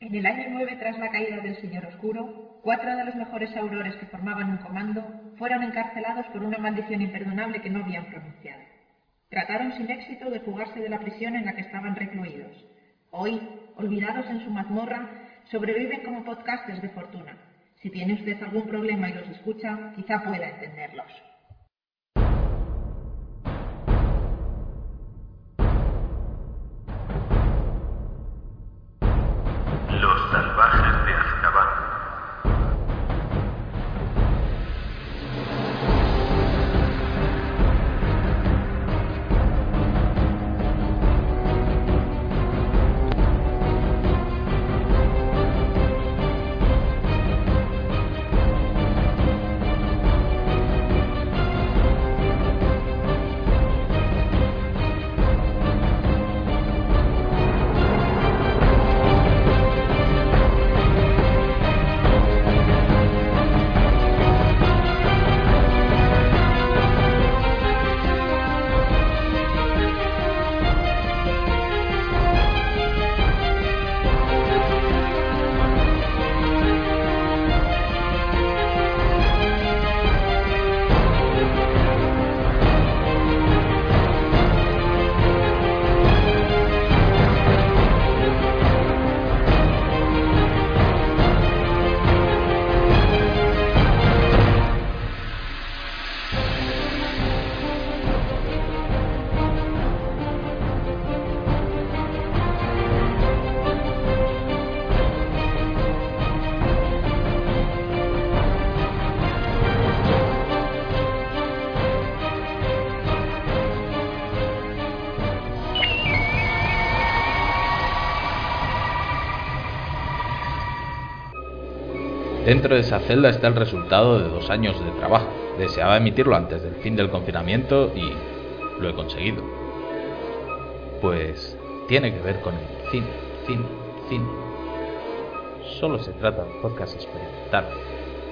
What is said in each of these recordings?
En el año 9 tras la caída del Señor Oscuro, cuatro de los mejores aurores que formaban un comando fueron encarcelados por una maldición imperdonable que no habían pronunciado. Trataron sin éxito de fugarse de la prisión en la que estaban recluidos. Hoy, olvidados en su mazmorra, sobreviven como podcasters de fortuna. Si tiene usted algún problema y los escucha, quizá pueda entenderlos. Dentro de esa celda está el resultado de dos años de trabajo. Deseaba emitirlo antes del fin del confinamiento y lo he conseguido. Pues tiene que ver con el cine, cine, cine. Solo se trata de podcast experimental.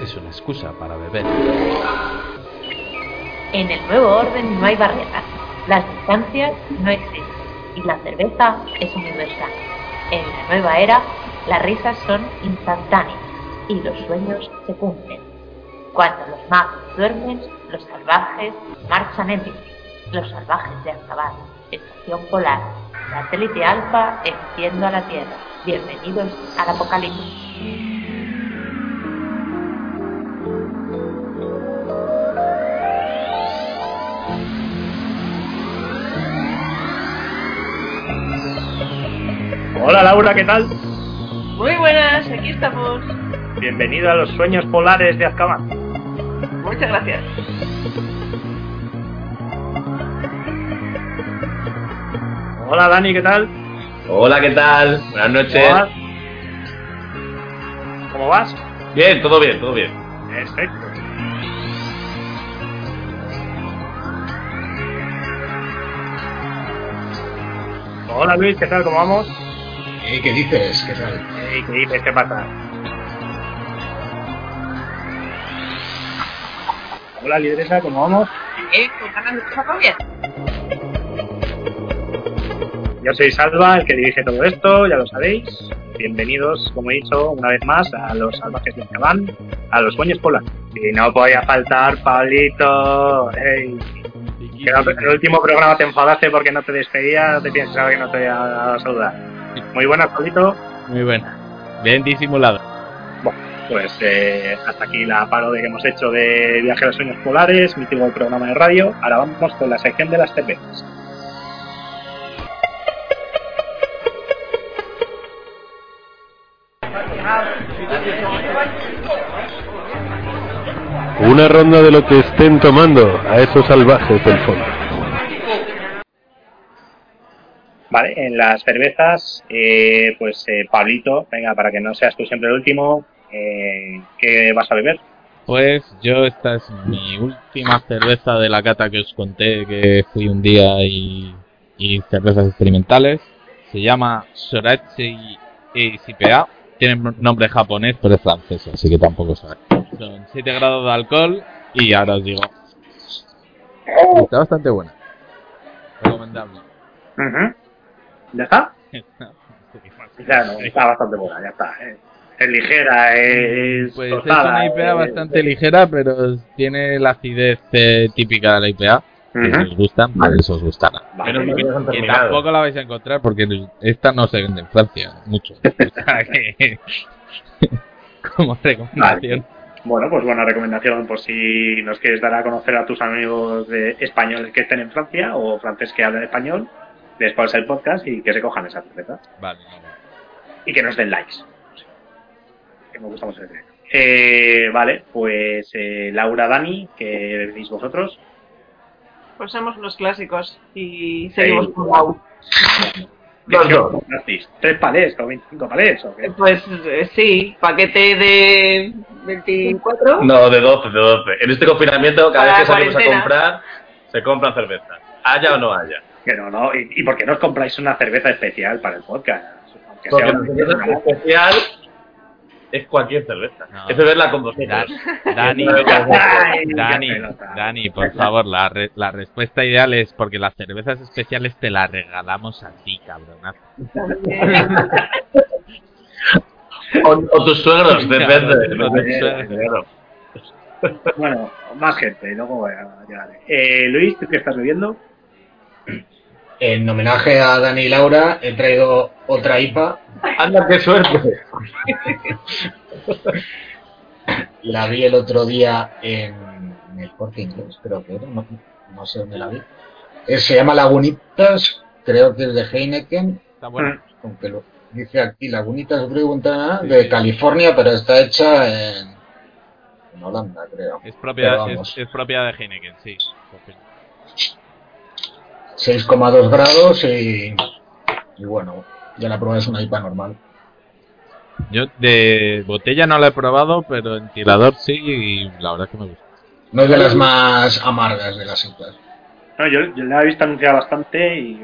Es una excusa para beber. En el nuevo orden no hay barreras, las distancias no existen y la cerveza es universal. En la nueva era, las risas son instantáneas y los sueños se cumplen. Cuando los magos duermen, los salvajes marchan en bici. Los salvajes de Azkaban, estación polar, satélite alfa emitiendo a la Tierra. Bienvenidos al apocalipsis. Hola Laura, ¿qué tal? Muy buenas, aquí estamos. Bienvenido a los sueños polares de Azkaban. Muchas gracias. Hola Dani, ¿qué tal? Hola, ¿qué tal? Buenas noches. ¿Cómo vas? ¿Cómo vas? Bien, todo bien, todo bien. Perfecto. Hola Luis, ¿qué tal? ¿Cómo vamos? Eh, ¿Qué dices? ¿Qué tal? Ey, ¿Qué dices? ¿Qué pasa? Hola lideresa, ¿cómo vamos? Eh, con ganas de pasarlo bien. Yo soy Salva, el que dirige todo esto, ya lo sabéis. Bienvenidos, como he dicho, una vez más a los salvajes de Azkaban, a los sueños polares. Y no podía faltar Pablito. Que el último programa te enfadaste porque no te despedía, no te piensas que no te voy a saludar. Muy buenas, Pablito. Muy buena. Bien disimulado. Pues eh, hasta aquí la parodia que hemos hecho de Viaje a los Sueños Polares, mítico programa de radio. Ahora vamos con la sección de las cervezas. Una ronda de lo que estén tomando a esos salvajes del fondo. Vale, en las cervezas, eh, pues eh, Pablito, venga, para que no seas tú siempre el último, eh, ¿qué vas a beber? Pues yo esta es mi última cerveza de la cata que os conté que fui un día y, y cervezas experimentales. Se llama Sorachi EICPA. Tiene nombre japonés, pero es francesa, así que tampoco sabe. Son 7 grados de alcohol y ahora os digo. Está bastante buena. Recomendable. ¿Ya está? Ya no, está bastante buena, ya está. eh. Es ligera, es. Pues es una IPA es- bastante ligera, pero tiene la acidez eh, típica de la IPA. Que si os gustan, pues os gustará. Vale. Que Que tampoco la vais a encontrar porque esta no se vende en Francia mucho. O sea que, como recomendación. Bueno, pues buena recomendación por si nos quieres dar a conocer a tus amigos de españoles que estén en Francia o francés que hablen español, después el podcast y que se cojan esa cerveza. Vale, vale. Y que nos den likes. Que me gusta mucho ese. Eh, vale, pues eh, Laura, Dani, que venís vosotros. Pues somos unos clásicos y seguimos con Wow. Dos, ¿Qué? ¿Tres palés o 25 palés o qué? Pues eh, sí, paquete de 24. No, de 12, de 12. En este confinamiento, cada Para vez que salimos a comprar, se compran cervezas. Haya o no haya. Que no, no. ¿Y, y por qué no os compráis una cerveza especial para el podcast? Aunque Porque sea la un- cerveza especial es cualquier cerveza. No. Es beberla con vosotros. Da- Dani, Dani. Dani, por favor, la, re- la respuesta ideal es porque las cervezas especiales te las regalamos a ti, cabronazo. O, o tus suegros, depende. Bueno, más gente, luego voy a llegar. Eh, Luis, ¿tú qué estás bebiendo? En homenaje a Dani y Laura he traído otra IPA. Anda, qué suerte. La vi el otro día en el corte inglés, creo que era, no, no sé dónde la vi. Eh, se llama Lagunitas, creo que es de Heineken, Está bueno. aunque lo dice aquí Lagunitas Brew de California, pero está hecha en, en Holanda, creo. Es propia, es, es propia de Heineken, sí. 6,2 grados y, y bueno, ya la prueba es una IPA normal. Yo de botella no la he probado, pero en tirador sí, y la verdad es que me gusta. No es de las más amargas de las IPAs. No, yo, yo la he visto anunciada bastante, y,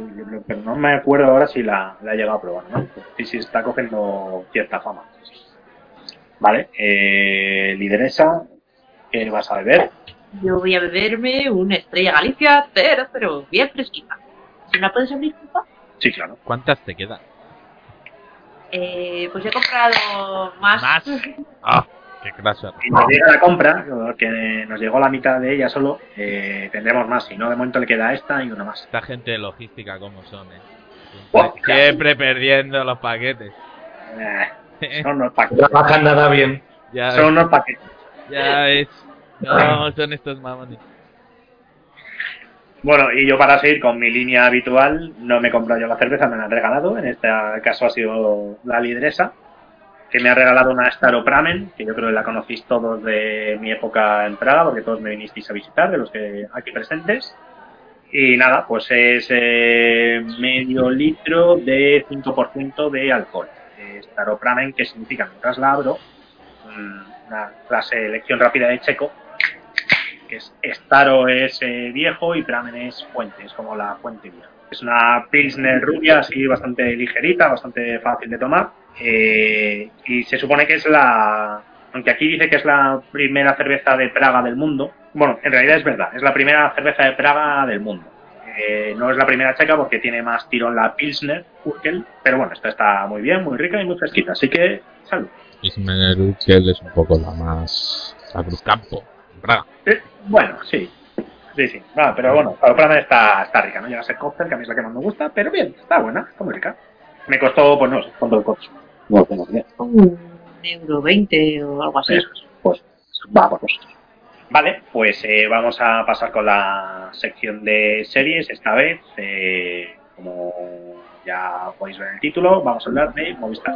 pero no me acuerdo ahora si la, la he llegado a probar, ¿no? Sí, sí, está cogiendo cierta fama. Vale, eh, lideresa, ¿qué vas a beber? Yo voy a beberme una Estrella Galicia 00, bien fresquita. ¿Si me la puedes abrir, porfa? Sí, claro. ¿Cuántas te quedan? Eh, pues he comprado más. ¿Más? ¡Ah! ¡Qué clase! Si nos llega la compra, que nos llegó la mitad de ella solo, eh, tendremos más. Si no, de momento le queda esta y una más. Esta gente de logística, como son, eh? Oh, Siempre, perdiendo los paquetes. Eh, son unos paquetes. No trabajan nada bien. ya, Son unos paquetes. ya es. No, son estos mamones. Bueno, y yo para seguir con mi línea habitual, no me he comprado yo la cerveza, me la han regalado. En este caso ha sido la lideresa, que me ha regalado una Staropramen, que yo creo que la conocéis todos de mi época en Praga, porque todos me vinisteis a visitar, de los que aquí presentes. Y nada, pues es eh, medio litro de 5% de alcohol. Staropramen, que significa, mientras la abro, mm, una, la selección rápida de checo, que es Staro es eh, viejo y Pramen es fuente, es como la fuente vieja. Es una Pilsner rubia, así bastante ligerita, bastante fácil de tomar. eh, y se supone que es la. Aunque aquí dice que es la primera cerveza de Praga del mundo. Bueno, en realidad es verdad, es la primera cerveza de Praga del mundo. Eh, no es la primera checa porque tiene más tirón la Pilsner, Urkel, pero bueno, esta está muy bien, muy rica y muy fresquita, así que salud. Ismael Urkel es un poco la más. La Cruzcampo. Braga. Eh, bueno, sí. Sí, sí. Ah, pero bueno, la Pramen está, está rica, ¿no? Llega a ser cóctel, que a mí es la que más me gusta, pero bien, está buena, está muy rica. Me costó, pues no sé, cuánto el coche. No lo tengo bien. Un euro 20 o algo así. Eso es, pues va por vosotros. Vale, pues eh, vamos a pasar con la sección de series esta vez. eh, como ya podéis ver en el título, vamos a hablar de Movistar.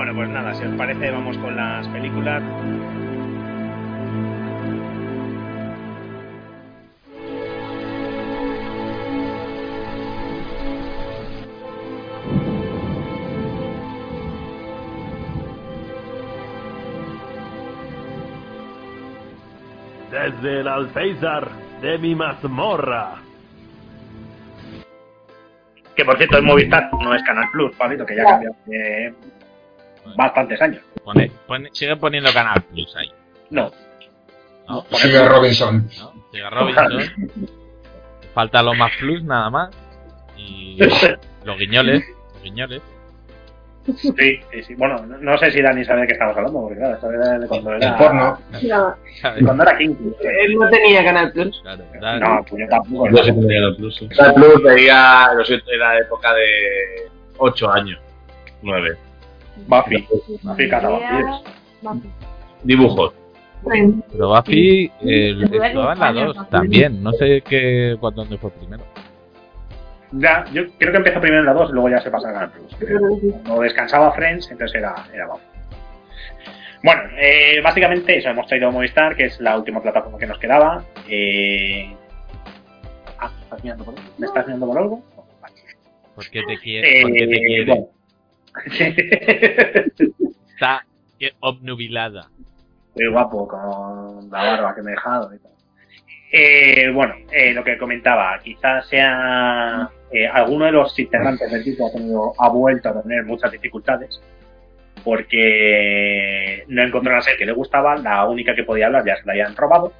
Bueno, pues nada, si os parece, vamos con las películas. Desde el alféizar de mi mazmorra. Que por cierto, el Movistar no es Canal Plus, Pablito, que ya cambió bastantes años. Pone, pone- sigue poniendo Canal Plus ahí. No. ¿no? Sigue Robinson. ¿no? Sigue Robinson. Falta lo más plus nada más. Y los guiñoles. Los guiñoles. Sí, sí, sí. Bueno, no, sé si Dani sabe de qué estamos hablando, porque claro, era de cuando era. El porno. No. Cuando era King. él no tenía Canal Plus. Claro, No, pues yo tampoco. Yo sí tenía Canal Plus. Canal Plus veía, lo siento, era época de 8 años, 9. Buffy. Buffy Cazavampiros. Dibujos. Pero Buffy Duele estaba en la España, 2 Buffy. también. No sé qué cuándo dónde fue primero. Ya, yo creo que empezó primero en la 2 y luego ya se pasa a Canal Plus. Cuando descansaba Friends, entonces era, era Buffy. Bueno, eh, básicamente eso, hemos traído Movistar, que es la última plataforma que nos quedaba. Eh... Ah, ¿estás mirando por algo? ¿Me estás mirando por algo? Vale. ¿Por qué te quiere? ¿Por qué te Eh, quiere? bueno. Está obnubilada. Muy guapo con la barba que me he dejado y tal. Eh, bueno, eh, lo que comentaba, quizás sea eh, alguno de los integrantes del equipo ha, tenido, ha vuelto a tener muchas dificultades porque no encontró una serie que le gustaba, la única que podía hablar ya se la habían robado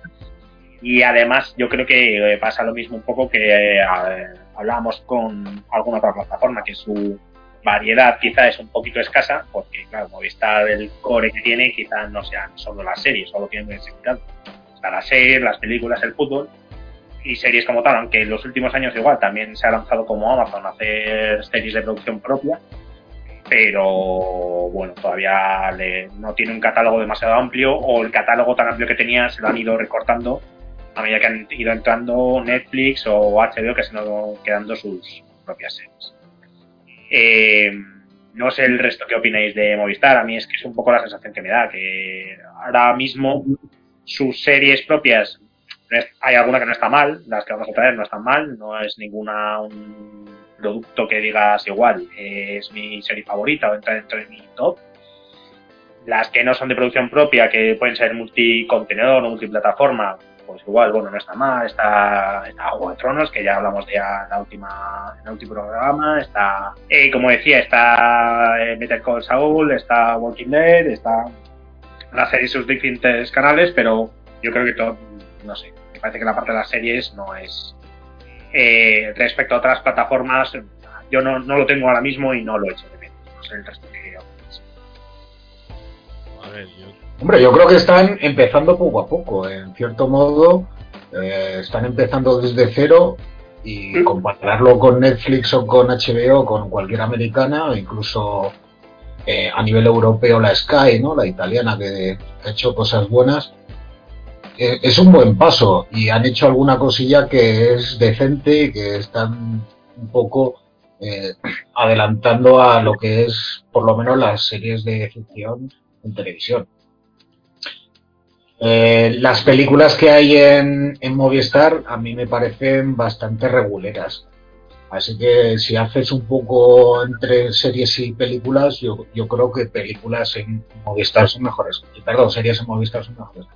y además yo creo que pasa lo mismo un poco que hablábamos con alguna otra plataforma que su variedad quizá es un poquito escasa porque claro Movistar el core que tiene quizá no sean solo las series solo tienen significado está las series las películas el fútbol y series como tal aunque en los últimos años igual también se ha lanzado como Amazon a hacer series de producción propia pero bueno, todavía le- no tiene un catálogo demasiado amplio o el catálogo tan amplio que tenía se lo han ido recortando a medida que han ido entrando Netflix o HBO que se han ido quedando sus propias series. Eh, no sé el resto qué opináis de Movistar, a mí es que es un poco la sensación que me da, que ahora mismo sus series propias, hay alguna que no está mal, las que vamos a traer no están mal, no es ninguna un producto que digas igual, es mi serie favorita o entra dentro de mi top. Las que no son de producción propia, que pueden ser multicontenedor o multiplataforma, pues igual, bueno, no está mal. Está, está Juego de Tronos, que ya hablamos de en, la última, en el último programa. Está, eh, como decía, está eh, Better Call Saul, está Walking Dead, está la serie en sus diferentes canales, pero yo creo que todo, no sé, me parece que la parte de las series no es eh, respecto a otras plataformas, yo no, no lo tengo ahora mismo y no lo he hecho de menos. No sé el resto que. A ver, yo. Hombre, yo creo que están empezando poco a poco. En cierto modo, eh, están empezando desde cero y compararlo con Netflix o con HBO con cualquier americana o incluso eh, a nivel europeo la Sky, ¿no? La italiana que ha hecho cosas buenas. eh, es un buen paso y han hecho alguna cosilla que es decente y que están un poco eh, adelantando a lo que es por lo menos las series de ficción en televisión. Eh, las películas que hay en, en Movistar a mí me parecen bastante reguleras. Así que si haces un poco entre series y películas, yo, yo creo que películas en Movistar son mejores. Perdón, series en Movistar son mejores.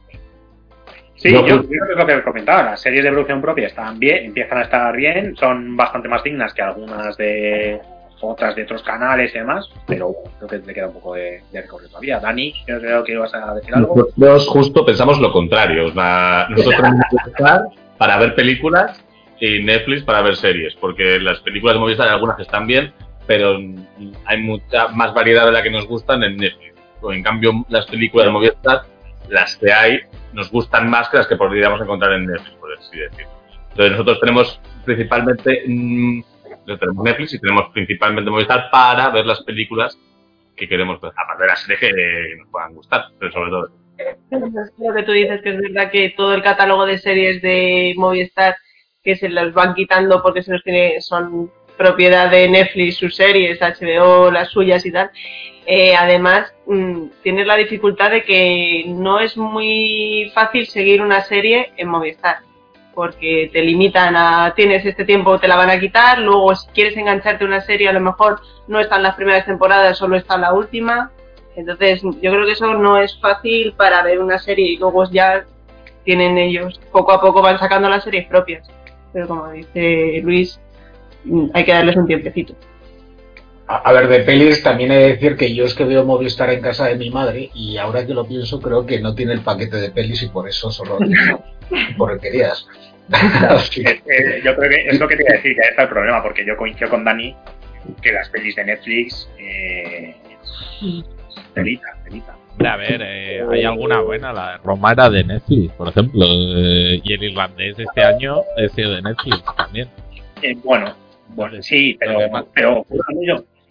Sí, Yo creo que es lo que comentaba. Las series de producción propia están bien, empiezan a estar bien, son bastante más dignas que algunas de otras de otros canales y demás, pero bueno, creo que le queda un poco de, de recorrido todavía. Dani, yo creo que ibas a decir algo. Nosotros justo pensamos lo contrario. nosotros tenemos para ver películas y Netflix para ver series, porque las películas de Movistar hay algunas que están bien, pero hay mucha más variedad de la que nos gustan en Netflix. En cambio, las películas de Movistar, las que hay, nos gustan más que las que podríamos encontrar en Netflix, por así decirlo. Entonces nosotros tenemos principalmente mm, tenemos Netflix y tenemos principalmente Movistar para ver las películas que queremos ver, aparte de las series que nos puedan gustar, pero sobre todo. Lo que tú dices, que es verdad que todo el catálogo de series de Movistar que se los van quitando porque se los tiene, son propiedad de Netflix, sus series, HBO, las suyas y tal. Eh, además, mm, tienes la dificultad de que no es muy fácil seguir una serie en Movistar porque te limitan a tienes este tiempo, te la van a quitar, luego si quieres engancharte una serie a lo mejor no están las primeras temporadas, solo está la última. Entonces, yo creo que eso no es fácil para ver una serie y luego ya tienen ellos, poco a poco van sacando las series propias. Pero como dice Luis, hay que darles un tiempecito. A, a ver, de pelis también he de decir que yo es que veo Movistar en casa de mi madre y ahora que lo pienso creo que no tiene el paquete de pelis y por eso solo porquerías. Eh, eh, yo creo que es lo que te iba a decir, que ahí está el problema, porque yo coincido con Dani que las pelis de Netflix. Eh, telita. Hombre, a ver, eh, hay alguna buena. La Roma era de Netflix, por ejemplo. eh, y el irlandés este año ha sido de Netflix también. Eh, bueno, bueno, sí, pero.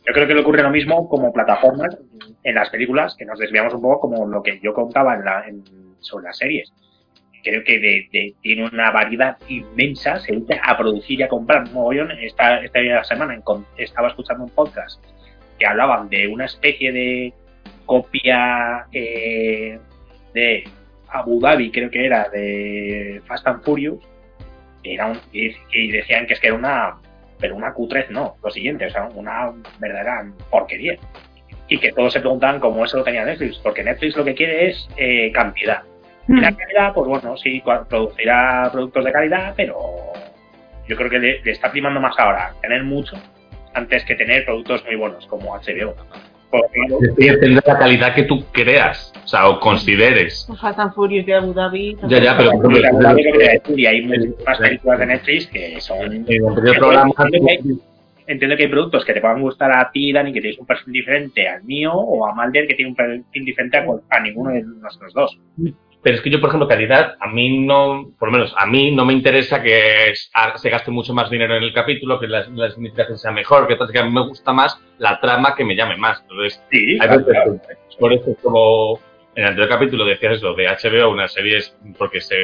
Yo creo que le ocurre lo mismo como plataformas en las películas, que nos desviamos un poco como lo que yo contaba en la, en- sobre las series. Creo que de- tiene una variedad inmensa, se dedica a producir y a comprar mogollón. Esta, esta semana estaba escuchando un podcast que hablaban de una especie de copia eh, de Abu Dhabi, creo que era, de Fast and Furious, y, y decían que es que era una, pero una Q3 no, lo siguiente, o sea, una verdadera porquería. Y que todos se preguntaban cómo eso lo tenía Netflix, porque Netflix lo que quiere es eh, cantidad. Y la calidad, pues bueno, sí, producirá productos de calidad, pero yo creo que le, le está primando más ahora tener mucho antes que tener productos muy buenos como HBO. Decir, tendrá la calidad que tú creas, o sea, o consideres. Fast and Furious de Abu Dhabi. Ya, ya, pero por y hay muchas películas de Netflix que son Entiendo que, entiendo que hay productos que te puedan gustar a ti, Dani, que tienes un perfil diferente al mío, o a Malder, que tiene un perfil diferente a ninguno de nuestros dos. Pero es que yo, por ejemplo, calidad, a mí no, por lo menos a mí no me interesa que es- a- se gaste mucho más dinero en el capítulo, que la, la significación sea mejor, que que a mí me gusta más la trama que me llame más. Entonces, Sí, hay veces claro. que- por eso, como en el anterior capítulo decías eso, de HBO, unas series porque se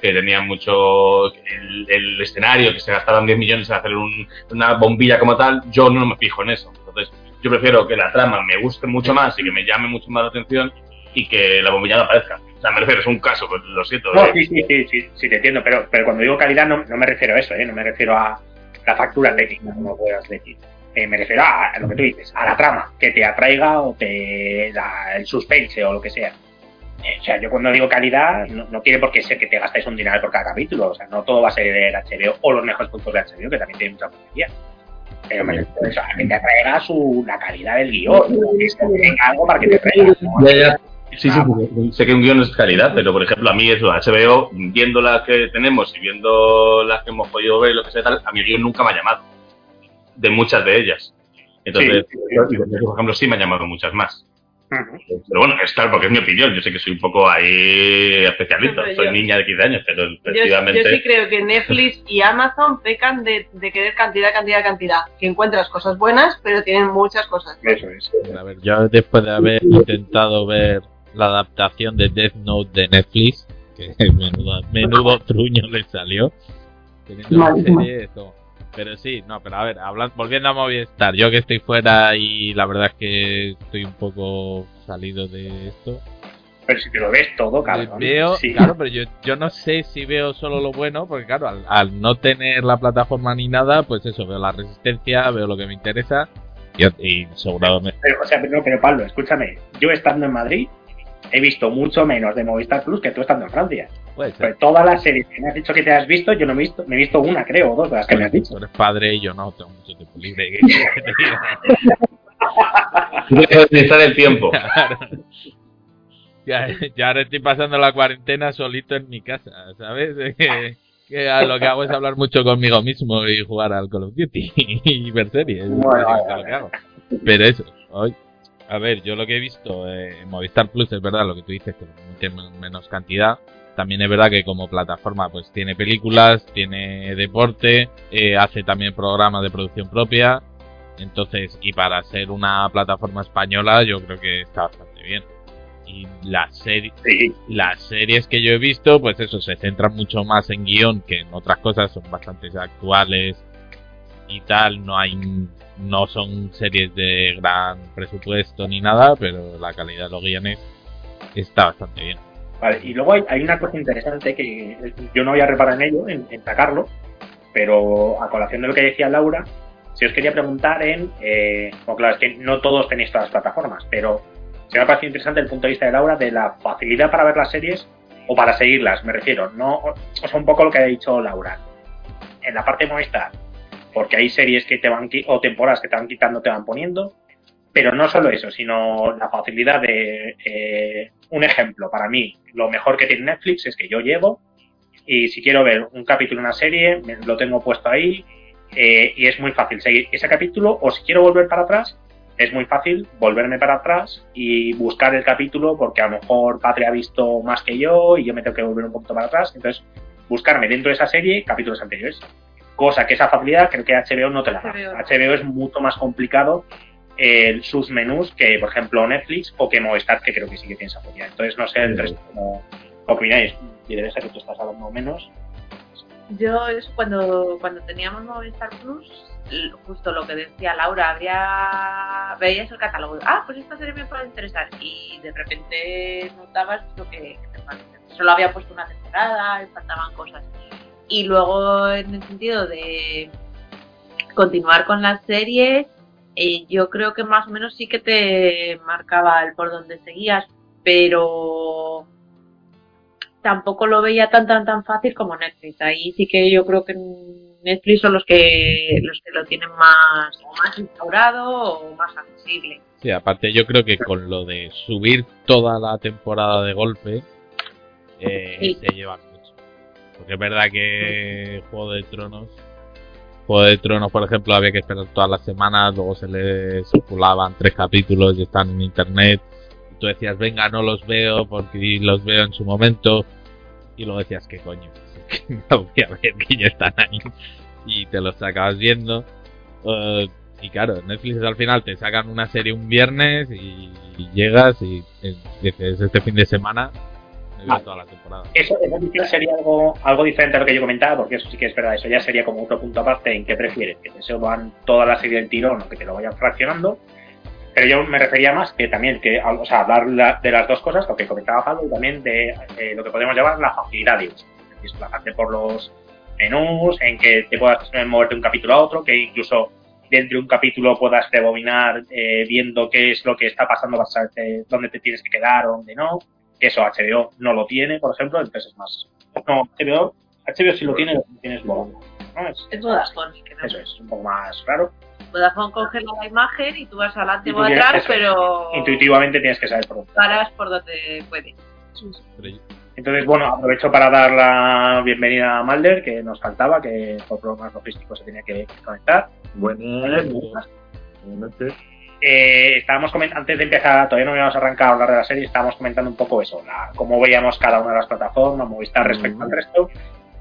que tenían mucho el, el escenario, que se gastaban 10 millones en hacer un- una bombilla como tal, yo no me fijo en eso. Entonces, yo prefiero que la trama me guste mucho más y que me llame mucho más la atención y que la bombilla no aparezca. O sea, me refiero, es un caso, pues, lo siento. No, eh, sí, sí, sí, sí, sí, te entiendo, pero, pero cuando digo calidad no, no me refiero a eso, ¿eh? no me refiero a la factura técnica, como puedas decir. Eh, me refiero a, a lo que tú dices, a la trama, que te atraiga o te da el suspense o lo que sea. Eh, o sea, yo cuando digo calidad, no, no tiene por qué ser que te gastes un dinero por cada capítulo. O sea, no todo va a ser HBO o los mejores puntos de HBO, que también tiene mucha porquería. Pero me refiero a eso, a que te atraiga su, la calidad del guion, que tenga algo para que te atraiga. ¿no? Ya. Sí, sí, porque sé que un guion es calidad, pero por ejemplo, a mí eso, HBO, viendo las que tenemos y viendo las que hemos podido ver, lo que sea tal, a mí el guion nunca me ha llamado. De muchas de ellas. Entonces, Sí. por ejemplo, sí me han llamado muchas más. Pero bueno, es claro, porque es mi opinión. Yo sé que soy un poco ahí especialista. No, soy yo- niña de 15 años, pero Yo, efectivamente. yo sí creo que Netflix y Amazon pecan de, de querer cantidad, cantidad, cantidad. Que encuentras cosas buenas, pero tienen muchas cosas. Eso es. A ver, yo después de haber intentado ver la adaptación de Death Note de Netflix, que menudo, menudo truño le salió, teniendo la serie. Pero sí, no, pero a ver, hablan- volviendo a Movistar, yo que estoy fuera y la verdad es que estoy un poco salido de esto. Pero si te lo ves todo, cabrón. Veo, Sí. claro, pero yo, yo no sé si veo solo lo bueno, porque claro, al, al no tener la plataforma ni nada, pues eso, veo la resistencia, veo lo que me interesa y, y seguramente Pero, o sea, pero, no, pero Pablo, escúchame. Yo estando en Madrid he visto mucho menos de Movistar Plus que tú estando en Francia. Pues todas las series que me has dicho que te has visto, yo no me he visto, me he visto una, creo, o dos de las que me has dicho. eres padre y yo no, tengo mucho tiempo libre. ¿qué te administrar el tiempo. Claro. Ya, ya ahora estoy pasando la cuarentena solito en mi casa, ¿sabes? Que, que a lo que hago es hablar mucho conmigo mismo y jugar al Call of Duty y ver series. es Bueno, lo que hago. Pero eso, hoy, a ver, yo lo que he visto eh, en Movistar Plus es verdad lo que tú dices, que tiene menos cantidad. También es verdad que como plataforma pues tiene películas, tiene deporte, eh, hace también programas de producción propia. Entonces, y para ser una plataforma española, yo creo que está bastante bien. Y las Sí, las series que yo he visto, pues eso, se centran mucho más en guion que en otras cosas, son bastante actuales y tal, no hay, no son series de gran presupuesto ni nada, pero la calidad de los guiones está bastante bien. vale. Y luego hay, hay una cosa interesante que yo no había reparado en ello, en, sacarlo, pero a colación de lo que decía Laura, si os quería preguntar en. Eh, bueno, claro, es que no todos tenéis todas las plataformas, pero se me ha parecido interesante el punto de vista de Laura de la facilidad para ver las series o para seguirlas, me refiero. No, o un poco lo que ha dicho Laura. En la parte de porque hay series que te van o temporadas que te van quitando, te van poniendo. Pero no solo eso, sino la facilidad de eh, un ejemplo para mí. Lo mejor que tiene Netflix es que yo llego y si quiero ver un capítulo de una serie, lo tengo puesto ahí eh, y es muy fácil seguir ese capítulo o si quiero volver para atrás, es muy fácil volverme para atrás y buscar el capítulo porque a lo mejor Patria ha visto más que yo y yo me tengo que volver un poquito para atrás. Entonces, buscarme dentro de esa serie capítulos anteriores. Cosa que esa facilidad creo que HBO no te la da. HBO. HBO es mucho más complicado eh, sus menús que, por ejemplo, Netflix o que Movistar, que creo que sí que tiene esa facilidad. Entonces, no sé el Sí. resto cómo opináis. Y debe ser que tú estás hablando menos. Yo es cuando, cuando teníamos Movistar Plus, justo lo que decía Laura, habría veías el catálogo, ah, pues esta serie me puede interesar y de repente notabas lo que, que te parece. Solo había puesto una temporada, y faltaban cosas. Y luego en el sentido de continuar con las series, eh, yo creo que más o menos sí que te marcaba el por donde seguías, pero tampoco lo veía tan tan tan fácil como Netflix. Ahí sí que yo creo que Netflix son los que los que lo tienen más o más instaurado o más accesible. Sí, aparte yo creo que con lo de subir toda la temporada de golpe, eh, Sí. se lleva. Es verdad que Juego de Tronos, Juego de Tronos, por ejemplo, había que esperar todas las semanas, luego se le circulaban tres capítulos y están en internet. Y tú decías, venga, no los veo porque los veo en su momento. Y luego decías, ¿qué coño? no voy a ver que ya están ahí. Y te los acabas viendo. Eh, y claro, Netflix al final te sacan una serie un viernes y, y llegas y eh, dices, este fin de semana Ah. toda la temporada. Eso, eso sería algo, algo diferente a lo que yo comentaba, porque eso sí que es verdad, eso ya sería como otro punto aparte en qué prefieres, que te suban toda la serie del tirón o que te lo vayan fraccionando. Pero yo me refería más que también, que, o sea, hablar la- de las dos cosas, lo que comentaba Pablo, y también de eh, lo que podemos llamar la facilidad de uso. Es decir, Desplazarte por los menús, en que te puedas moverte de un capítulo a otro, que incluso dentro de un capítulo puedas rebobinar eh, viendo qué es lo que está pasando, eh, dónde te tienes que quedar o dónde no. Que eso HBO no lo tiene, por ejemplo, entonces es más. No, HBO, HBO sí lo tiene, lo que tiene es Vodafone, ¿no? Es, Es Vodafone, que no. eso es, un poco más raro. Vodafone congela la imagen y tú vas adelante o atrás, eso pero Intuitivamente tienes que saber por dónde. paras por donde puedes. Entonces, bueno, aprovecho para dar la bienvenida a Malder, que nos faltaba, que por problemas logísticos se tenía que conectar. Buenas noches. Eh, estábamos comentando, antes de empezar, todavía no habíamos arrancado a hablar de la serie, estábamos comentando un poco eso, la, cómo veíamos cada una de las plataformas, Movistar respecto al resto.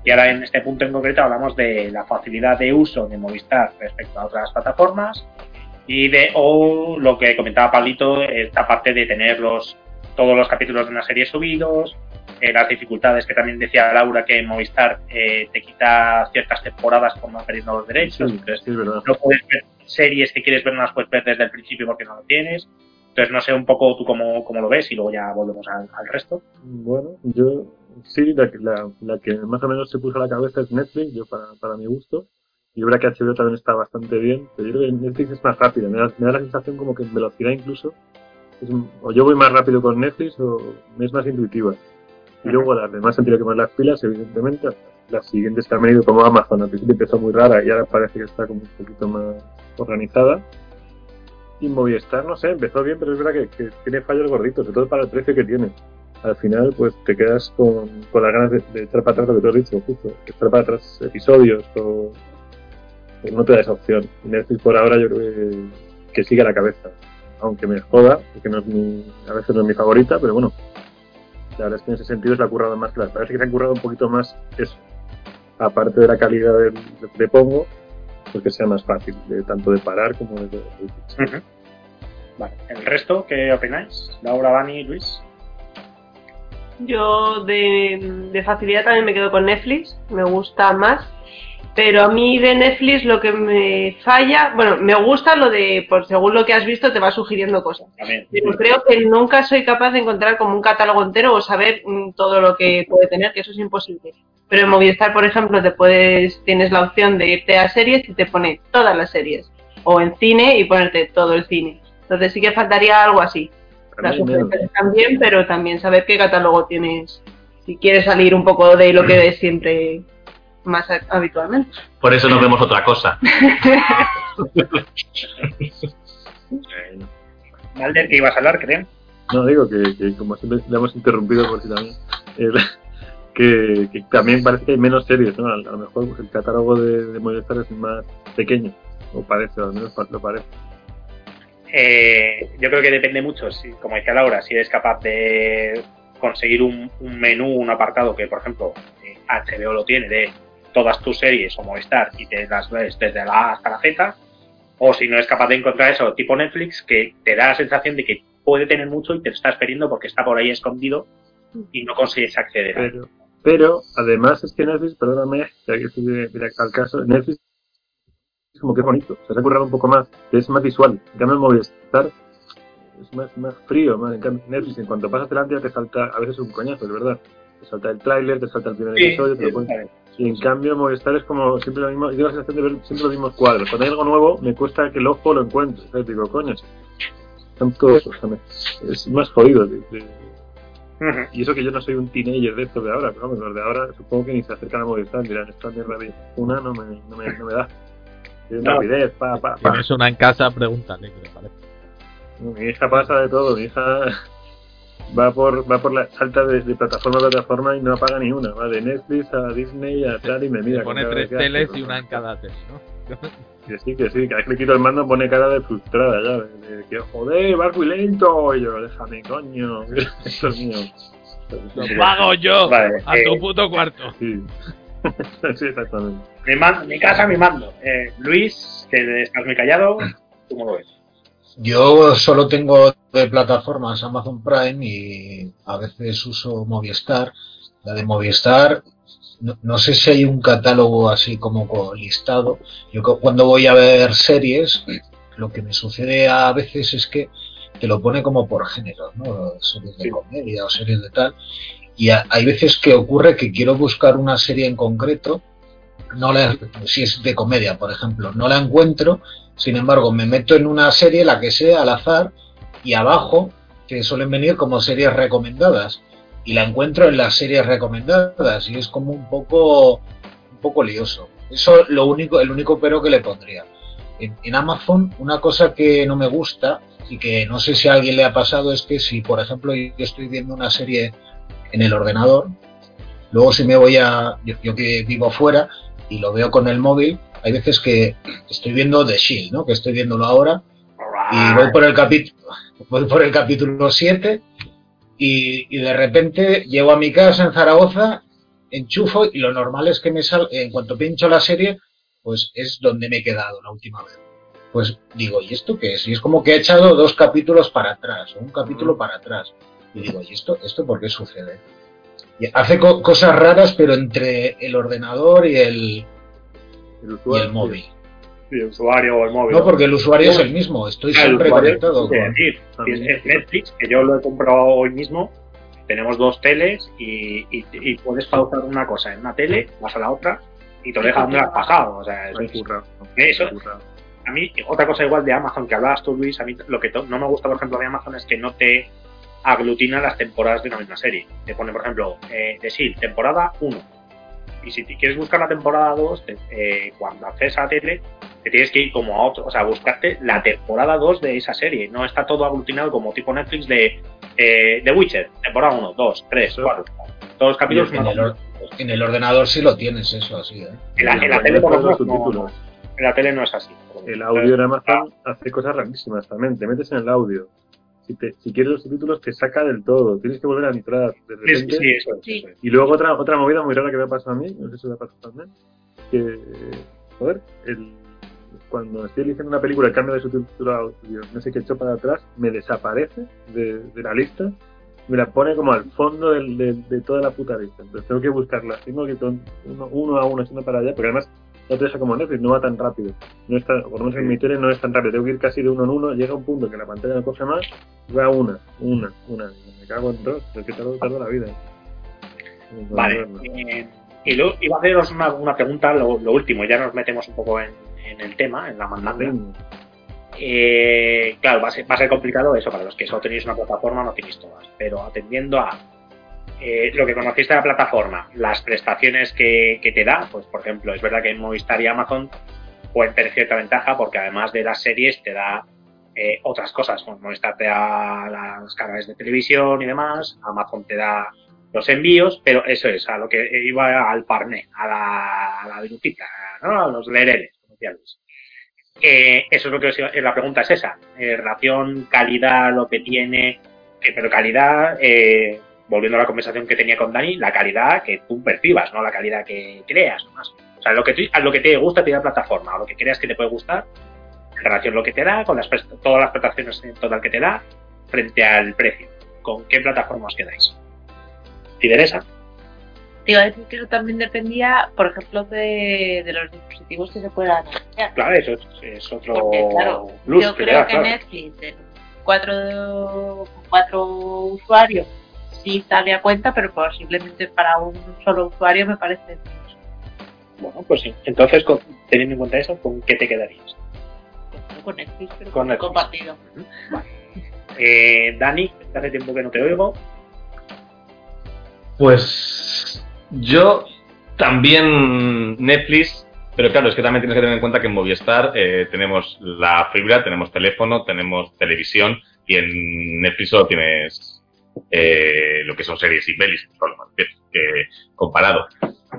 Y ahora en este punto en concreto hablamos de la facilidad de uso de Movistar respecto a otras plataformas y de o lo que comentaba Pablito, esta parte de tener los, todos los capítulos de una serie subidos, eh, las dificultades que también decía Laura que en Movistar eh, te quita ciertas temporadas por no perdiendo los derechos, Sí, entonces sí, no puedes ver series que quieres ver, no las puedes ver desde el principio porque no lo tienes. Entonces no sé un poco tú cómo, cómo lo ves y luego ya volvemos al, al resto. Bueno, yo sí, la, que- la, la que más o menos se puso a la cabeza es Netflix, yo para, para mi gusto. Y verdad que HBO también está bastante bien, pero yo creo que Netflix es más rápida, me da, me da la sensación como que en velocidad incluso. es o yo voy más rápido con Netflix o me es más intuitiva. Y luego las demás han tenido que poner las pilas, evidentemente. Las siguientes que han venido como Amazon, al principio empezó muy rara y ahora parece que está como un poquito más organizada. Y Movistar, no sé, empezó bien, pero es verdad que, tiene fallos gorditos, sobre todo para el precio que tiene. Al final, pues te quedas con, las ganas de, de echar para atrás lo que tú has dicho, justo. que Echar para atrás episodios o. no te da esa opción. Netflix por ahora yo creo que, sigue a la cabeza. Aunque me joda, porque no es mi, a veces no es mi favorita, pero bueno. La verdad es que en ese sentido se la ha currado más que las. Parece que se han currado un poquito más eso. Aparte de la calidad del, de Pongo, pues que sea más fácil, de, tanto de parar como de, de- Vale. ¿El resto qué opináis? Laura, Vani, Luis. Yo de, de facilidad también me quedo con Netflix, me gusta más. Pero a mí de Netflix lo que me falla, bueno, me gusta lo de, por según lo que has visto, te va sugiriendo cosas. También. Pero creo que nunca soy capaz de encontrar como un catálogo entero o saber mm, todo lo que puede tener, que eso es imposible. Pero en Movistar, por ejemplo, te puedes, tienes la opción de irte a series y te pone todas las series. O en cine y ponerte todo el cine. Entonces sí que faltaría algo así. Las También, sugerencias también, pero también saber qué catálogo tienes. Si quieres salir un poco de lo que ves siempre más a- habitualmente. Por eso no vemos otra cosa. Malder, que ibas a hablar, creo. No, digo que, que como siempre le hemos interrumpido por si también. eh, que, que también parece que hay menos series, ¿no? A, a lo mejor pues, el catálogo de, de Movistar es más pequeño, o parece, o al menos lo parece. Eh, yo creo que depende mucho, si, como decía Laura, si eres capaz de conseguir un, un menú, un apartado que, por ejemplo, eh, HBO lo tiene de todas tus series o Movistar y te las ves desde la A hasta la Z, o si no es capaz de encontrar eso tipo Netflix que te da la sensación de que puede tener mucho y te lo estás perdiendo porque está por ahí escondido y no consigues acceder. Pero, pero además es que Netflix, perdóname, ya que estoy de- de- al caso, Netflix es como que es bonito, se ha currado un poco más, es más visual. En cambio, Movistar es más, más frío, más en cambio, Netflix, en cuanto pasas delante ya te salta a veces un coñazo, es verdad. Te salta el tráiler, te salta el primer Sí, episodio, te lo pones-. Y en cambio, Movistar es como siempre lo mismo. Yo tengo la sensación de ver siempre los mismos cuadros. Cuando hay algo nuevo, me cuesta que el ojo lo encuentre. ¿sabes? Digo, coño, están todos. también. Es más jodido. de- de-. Y eso que yo no soy un teenager de estos de ahora, pero vamos, los de ahora supongo que ni se acercan a Movistar. Dirán, esta mierda de una no me, no me, no me da. Tiene No. rapidez, pa, pa, pa. tienes una en casa, pregúntale qué le parece. Mi hija pasa de todo. Mi hija va por va por la salta de, de plataforma a plataforma y no apaga ni una. Va de Netflix a Disney a tal y me mira. Se pone tres teles y una en cada tele, ¿no? Que sí, que sí, cada vez que le quito el mando pone cara de frustrada ya, de, de que joder, vas muy lento, y yo, déjame, coño, esto es mío. Lo pago yo Vale, a eh, tu puto cuarto. Sí. sí, exactamente. Mi, man- mi casa, mi mando. Eh, Luis, que estás muy callado, ¿cómo lo ves? Yo solo tengo de plataformas Amazon Prime y a veces uso Movistar. La de Movistar, no, no sé si hay un catálogo así como co- listado. Yo cu- cuando voy a ver series, lo que me sucede a veces es que te lo pone como por género, ¿no? Series de Sí. comedia o series de tal. Y a- hay veces que ocurre que quiero buscar una serie en concreto, no la, si es de comedia, por ejemplo, no la encuentro, sin embargo, me meto en una serie, la que sea, al azar, y abajo, que suelen venir como series recomendadas, y la encuentro en las series recomendadas, y es como un poco, un poco lioso. Eso lo único, el único pero que le pondría. En, en Amazon, una cosa que no me gusta, y que no sé si a alguien le ha pasado, es que si, por ejemplo, yo estoy viendo una serie en el ordenador, luego si me voy a, yo, yo que vivo fuera, y lo veo con el móvil, hay veces que estoy viendo The Shield, ¿no? Que estoy viéndolo ahora y voy por el capítulo voy por el capítulo 7 y, y de repente llego a mi casa en Zaragoza, enchufo y lo normal es que me sal, en cuanto pincho la serie, pues es donde me he quedado la última vez. Pues digo, ¿y esto qué es? Y es como que he echado dos capítulos para atrás, o un capítulo para atrás. Y digo, ¿y esto, esto por qué sucede? Y hace co- cosas raras, pero entre el ordenador y el, y el móvil. El usuario o el móvil. No, porque el usuario es el mismo, estoy Ah, el siempre conectado. es con- decir, es, Netflix, que yo lo he comprado hoy mismo. Tenemos dos teles y, y- y puedes pausar una cosa en una tele, vas a la otra y te lo deja donde has pasado. O sea, eso es- currado. Eso- a mí, otra cosa igual de Amazon que hablabas tú, Luis, a mí lo que no me gusta, por ejemplo, de Amazon es que no te aglutina las temporadas de una misma serie. Te pone, por ejemplo, eh, The Shield, temporada 1. Y si te quieres buscar la temporada 2, te- eh, cuando accedes a la tele, te tienes que ir como a otro, o sea, buscarte la temporada 2 de esa serie. No está todo aglutinado como tipo Netflix de eh, The Witcher, temporada 1, 2, 3, Eso. 4. Todos los capítulos en, son el, or- en el ordenador sí lo tienes eso así, ¿eh? en la, en la Pero tele, por todos lo los menos, no- en la tele no es así. El audio en Amazon hace cosas rarísimas también. Te metes en el audio. Si, te, si quieres los subtítulos, te saca del todo. Tienes que volver a entrar. De repente. sí, eso. Y luego otra otra movida muy rara que me ha pasado a mí, no sé si me ha pasado también, que, joder, el, cuando estoy eligiendo una película, el cambio de audio, no sé qué he hecho para atrás, me desaparece de, de la lista, me la pone como al fondo del- de, de toda la puta lista. Entonces tengo que buscarla, tengo que uno, uno a uno, haciendo para allá, porque además te deja como Netflix, no va tan rápido. No está, por lo menos en mi tele no es tan rápido, tengo que ir casi de uno en uno, llega un punto que la pantalla no coge más, va una, una, una, me cago en dos, es que la vida. Vale. eh, y luego iba a haceros una, una pregunta, lo, lo último, ya nos metemos un poco en, en el tema, en la mandanga. Eh, claro, va a, ser, va a ser complicado eso, para los que solo tenéis una plataforma no tenéis todas, pero atendiendo a eh, lo que conociste de la plataforma, las prestaciones que, te da, pues por ejemplo, es verdad que Movistar y Amazon pueden tener cierta ventaja porque además de las series te da eh, otras cosas, como Movistar te da las canales de televisión y demás, Amazon te da los envíos, pero eso es, a lo que iba al parné, a la, a ¿no? a los lereles. Eh, eso es lo que os iba- la pregunta es esa, relación, calidad, lo que tiene, pero calidad, volviendo a la conversación que tenía con Dani, la calidad que tú percibas, no la calidad que creas, más. O sea, lo que, tú- a lo que te gusta te da plataforma, a lo que creas que te puede gustar, en relación a lo que te da, con las todas las prestaciones en total que te da, frente al precio. ¿Con qué plataforma os quedáis? ¿Te interesa? Te iba a decir que eso también dependía, por ejemplo, de, de los dispositivos que se puedan asociar. Claro, eso es, es otro Porque, claro, plus yo que creo da, que claro. Netflix cuatro, cuatro usuarios sí sale a cuenta, pero posiblemente para un solo usuario me parece mucho. Bueno, pues sí. Entonces, con- teniendo en cuenta eso, ¿con qué te quedarías? con Netflix, pero Con Netflix. compartido. Eh, Dani, hace tiempo que no te oigo. Pues yo también Netflix, pero claro, es que también tienes que tener en cuenta que en Movistar eh, tenemos la fibra, tenemos teléfono, tenemos televisión y en Netflix solo tienes eh, lo que son series y pelis, solo, comparado.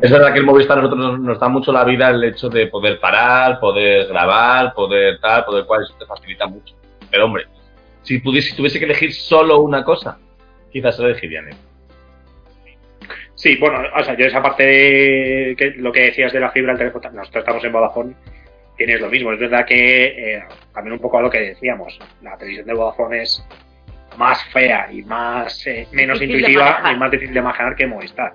Es verdad que el Movistar a nosotros nos, da mucho la vida el hecho de poder parar, poder grabar, poder tal, poder cual, eso te facilita mucho. Pero hombre, si pudiese, si tuviese que elegir solo una cosa, quizás elegiría Netflix. Sí, bueno, o sea, yo esa parte de que lo que decías de la fibra al teléfono, nosotros estamos en Vodafone, tienes lo mismo. Es verdad que eh, también un poco a lo que decíamos, la televisión de Vodafone es más fea y más eh, menos Difícil intuitiva y más difícil de manejar que Movistar.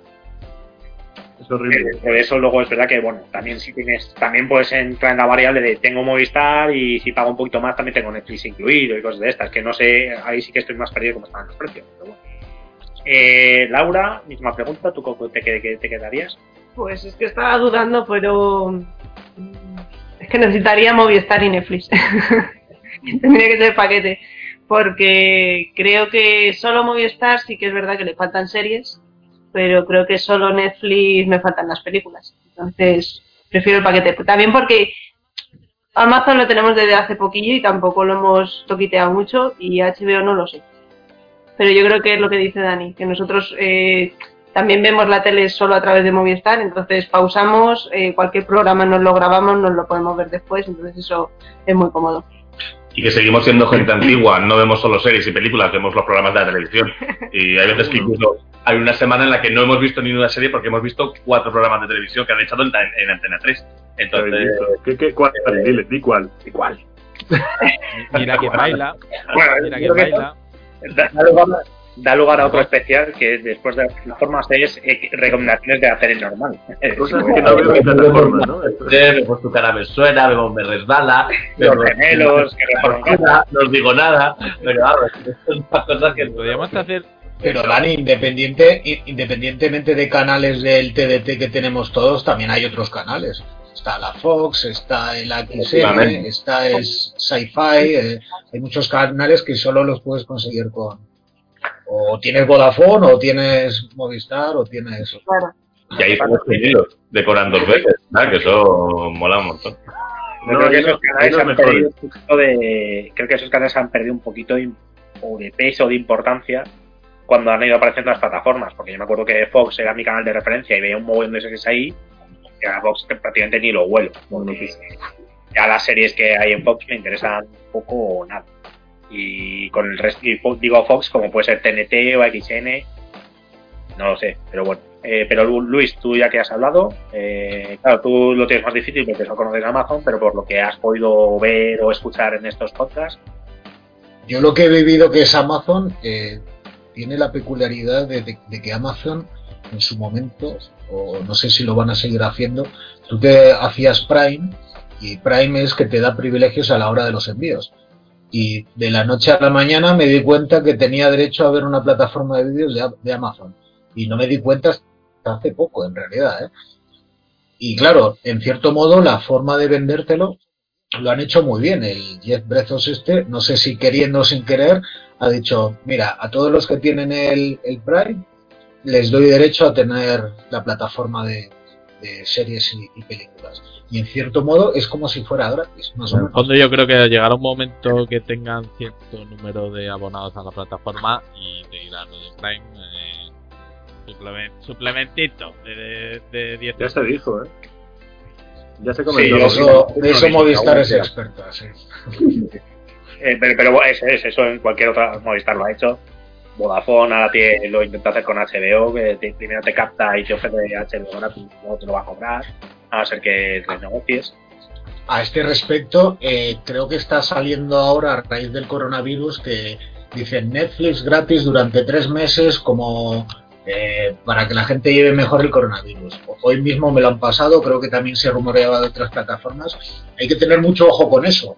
Es horrible. Eh, Por eso luego es verdad que bueno, también si tienes, también puedes entrar en la variable de tengo Movistar y si pago un poquito más también tengo Netflix incluido y cosas de estas, que no sé, ahí sí que estoy más perdido como están los precios. Pero bueno. Eh, Laura, misma pregunta, ¿tú cómo te, qued- te quedarías? Pues es que estaba dudando, pero es que necesitaría Movistar y Netflix. Tendría que ser paquete. Porque creo que solo Movistar sí que es verdad que le faltan series, pero creo que solo Netflix me faltan las películas. Entonces, prefiero el paquete. También porque Amazon lo tenemos desde hace poquillo y tampoco lo hemos toquiteado mucho y HBO no lo sé. Pero yo creo que es lo que dice Dani, que nosotros eh, también vemos la tele solo a través de Movistar, entonces pausamos, eh, cualquier programa nos lo grabamos, nos lo podemos ver después, entonces eso es muy cómodo. Y que seguimos siendo gente antigua, no vemos solo series y películas, vemos los programas de la televisión. Y hay veces que incluso hay una semana en la que no hemos visto ni una serie porque hemos visto cuatro programas de televisión que han echado en, en Antena 3. Entonces, ¿Qué, qué, cuál? Dile, di cuál. Igual. Mira que baila. Bueno, Mira que baila. Da, lugar, a otro especial que después de las plataformas es eh, recomendaciones de hacer el normal. Cosas que no veo en plataforma, ¿no? Vemos tu cara me suena, vemos me resbala, Los gemelos, que no os digo nada, pero claro, cosas que Podríamos hacer. Pero Dani, independiente, independientemente de canales del TDT que tenemos todos, también hay otros canales. Está la Fox, está el XM, está el Sci-Fi, eh, hay muchos canales que solo los puedes conseguir con... O tienes Vodafone, o tienes Movistar, o tienes... Claro. Y ahí estamos tenidos, decoran dos veces, ¿verdad? que eso mola un montón. No, creo que esos canales han perdido un poquito de. Creo que esos canales han perdido un poquito de, o de peso, de importancia cuando han ido apareciendo las plataformas. Porque yo me acuerdo que Fox era mi canal de referencia y veía un montón de series ahí. Y a Fox prácticamente ni lo vuelo. Porque ya las series que hay en Fox me interesan poco o nada. Y con el resto, y digo Fox como puede ser TNT o XN, no lo sé, pero bueno. Eh, pero Lu- Luis, tú ya que has hablado, eh, claro, tú lo tienes más difícil porque solo conoces Amazon, pero por lo que has podido ver o escuchar en estos podcasts, Yo lo que he vivido que es Amazon, eh, tiene la peculiaridad de- de que Amazon en su momento, o no sé si lo van a seguir haciendo, tú te hacías Prime y Prime es que te da privilegios a la hora de los envíos. Y de la noche a la mañana me di cuenta que tenía derecho a ver una plataforma de vídeos de, Amazon. Y no me di cuenta hasta hace poco, en realidad. ¿eh? Y claro, en cierto modo, la forma de vendértelo lo han hecho muy bien. El Jeff Bezos este, no sé si queriendo o sin querer, ha dicho, mira, a todos los que tienen el, el Prime, les doy derecho a tener la plataforma de, de series y, y películas. Y en cierto modo es como si fuera gratis, más o En el menos. fondo yo creo que llegará un momento que tengan cierto número de abonados a la plataforma y te dirán lo de Prime eh, suplemen- suplementito de, de, de 10 Ya se dijo, ¿eh? Ya se Sí, comentó. De eso, de eso Movistar es experta, sí. Eh, pero, pero es, es eso en cualquier otra Movistar lo ha hecho. Vodafone ahora lo intenta hacer con HBO, que primero te capta y te ofrece HBO gratis, luego te lo va a cobrar, a ser que te negocies. A este respecto, eh, creo que está saliendo ahora a raíz del coronavirus que dicen Netflix gratis durante tres meses como eh, para que la gente lleve mejor el coronavirus. Hoy mismo me lo han pasado, creo que también se rumoreaba de otras plataformas. Hay que tener mucho ojo con eso,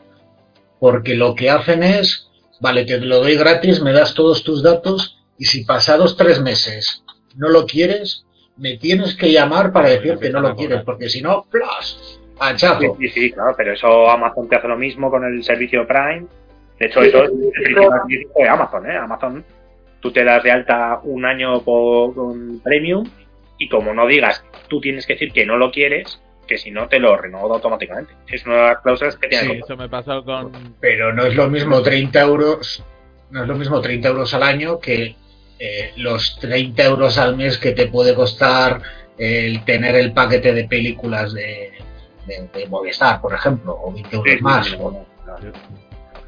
porque lo que hacen es, vale, te lo doy gratis, me das todos tus datos y si pasados tres meses no lo quieres, me tienes que llamar para decir que no lo quieres, porque si no, ¡plas! ¡Hachazo! sí, sí, claro, pero eso Amazon te hace lo mismo con el servicio Prime. De hecho, eso es el principal servicio de Amazon, ¿eh? Amazon, tú te das de alta un año por, con Premium y como no digas, tú tienes que decir que no lo quieres, que si no te lo renuevo automáticamente. Es una de las cláusulas que tiene Sí, eso me pasó con pero no es lo mismo 30 euros, no es lo mismo 30 euros al año que eh, los 30 euros al mes que te puede costar el tener el paquete de películas de, de, de Movistar, por ejemplo, o 20 euros Sí, más. sí, o-.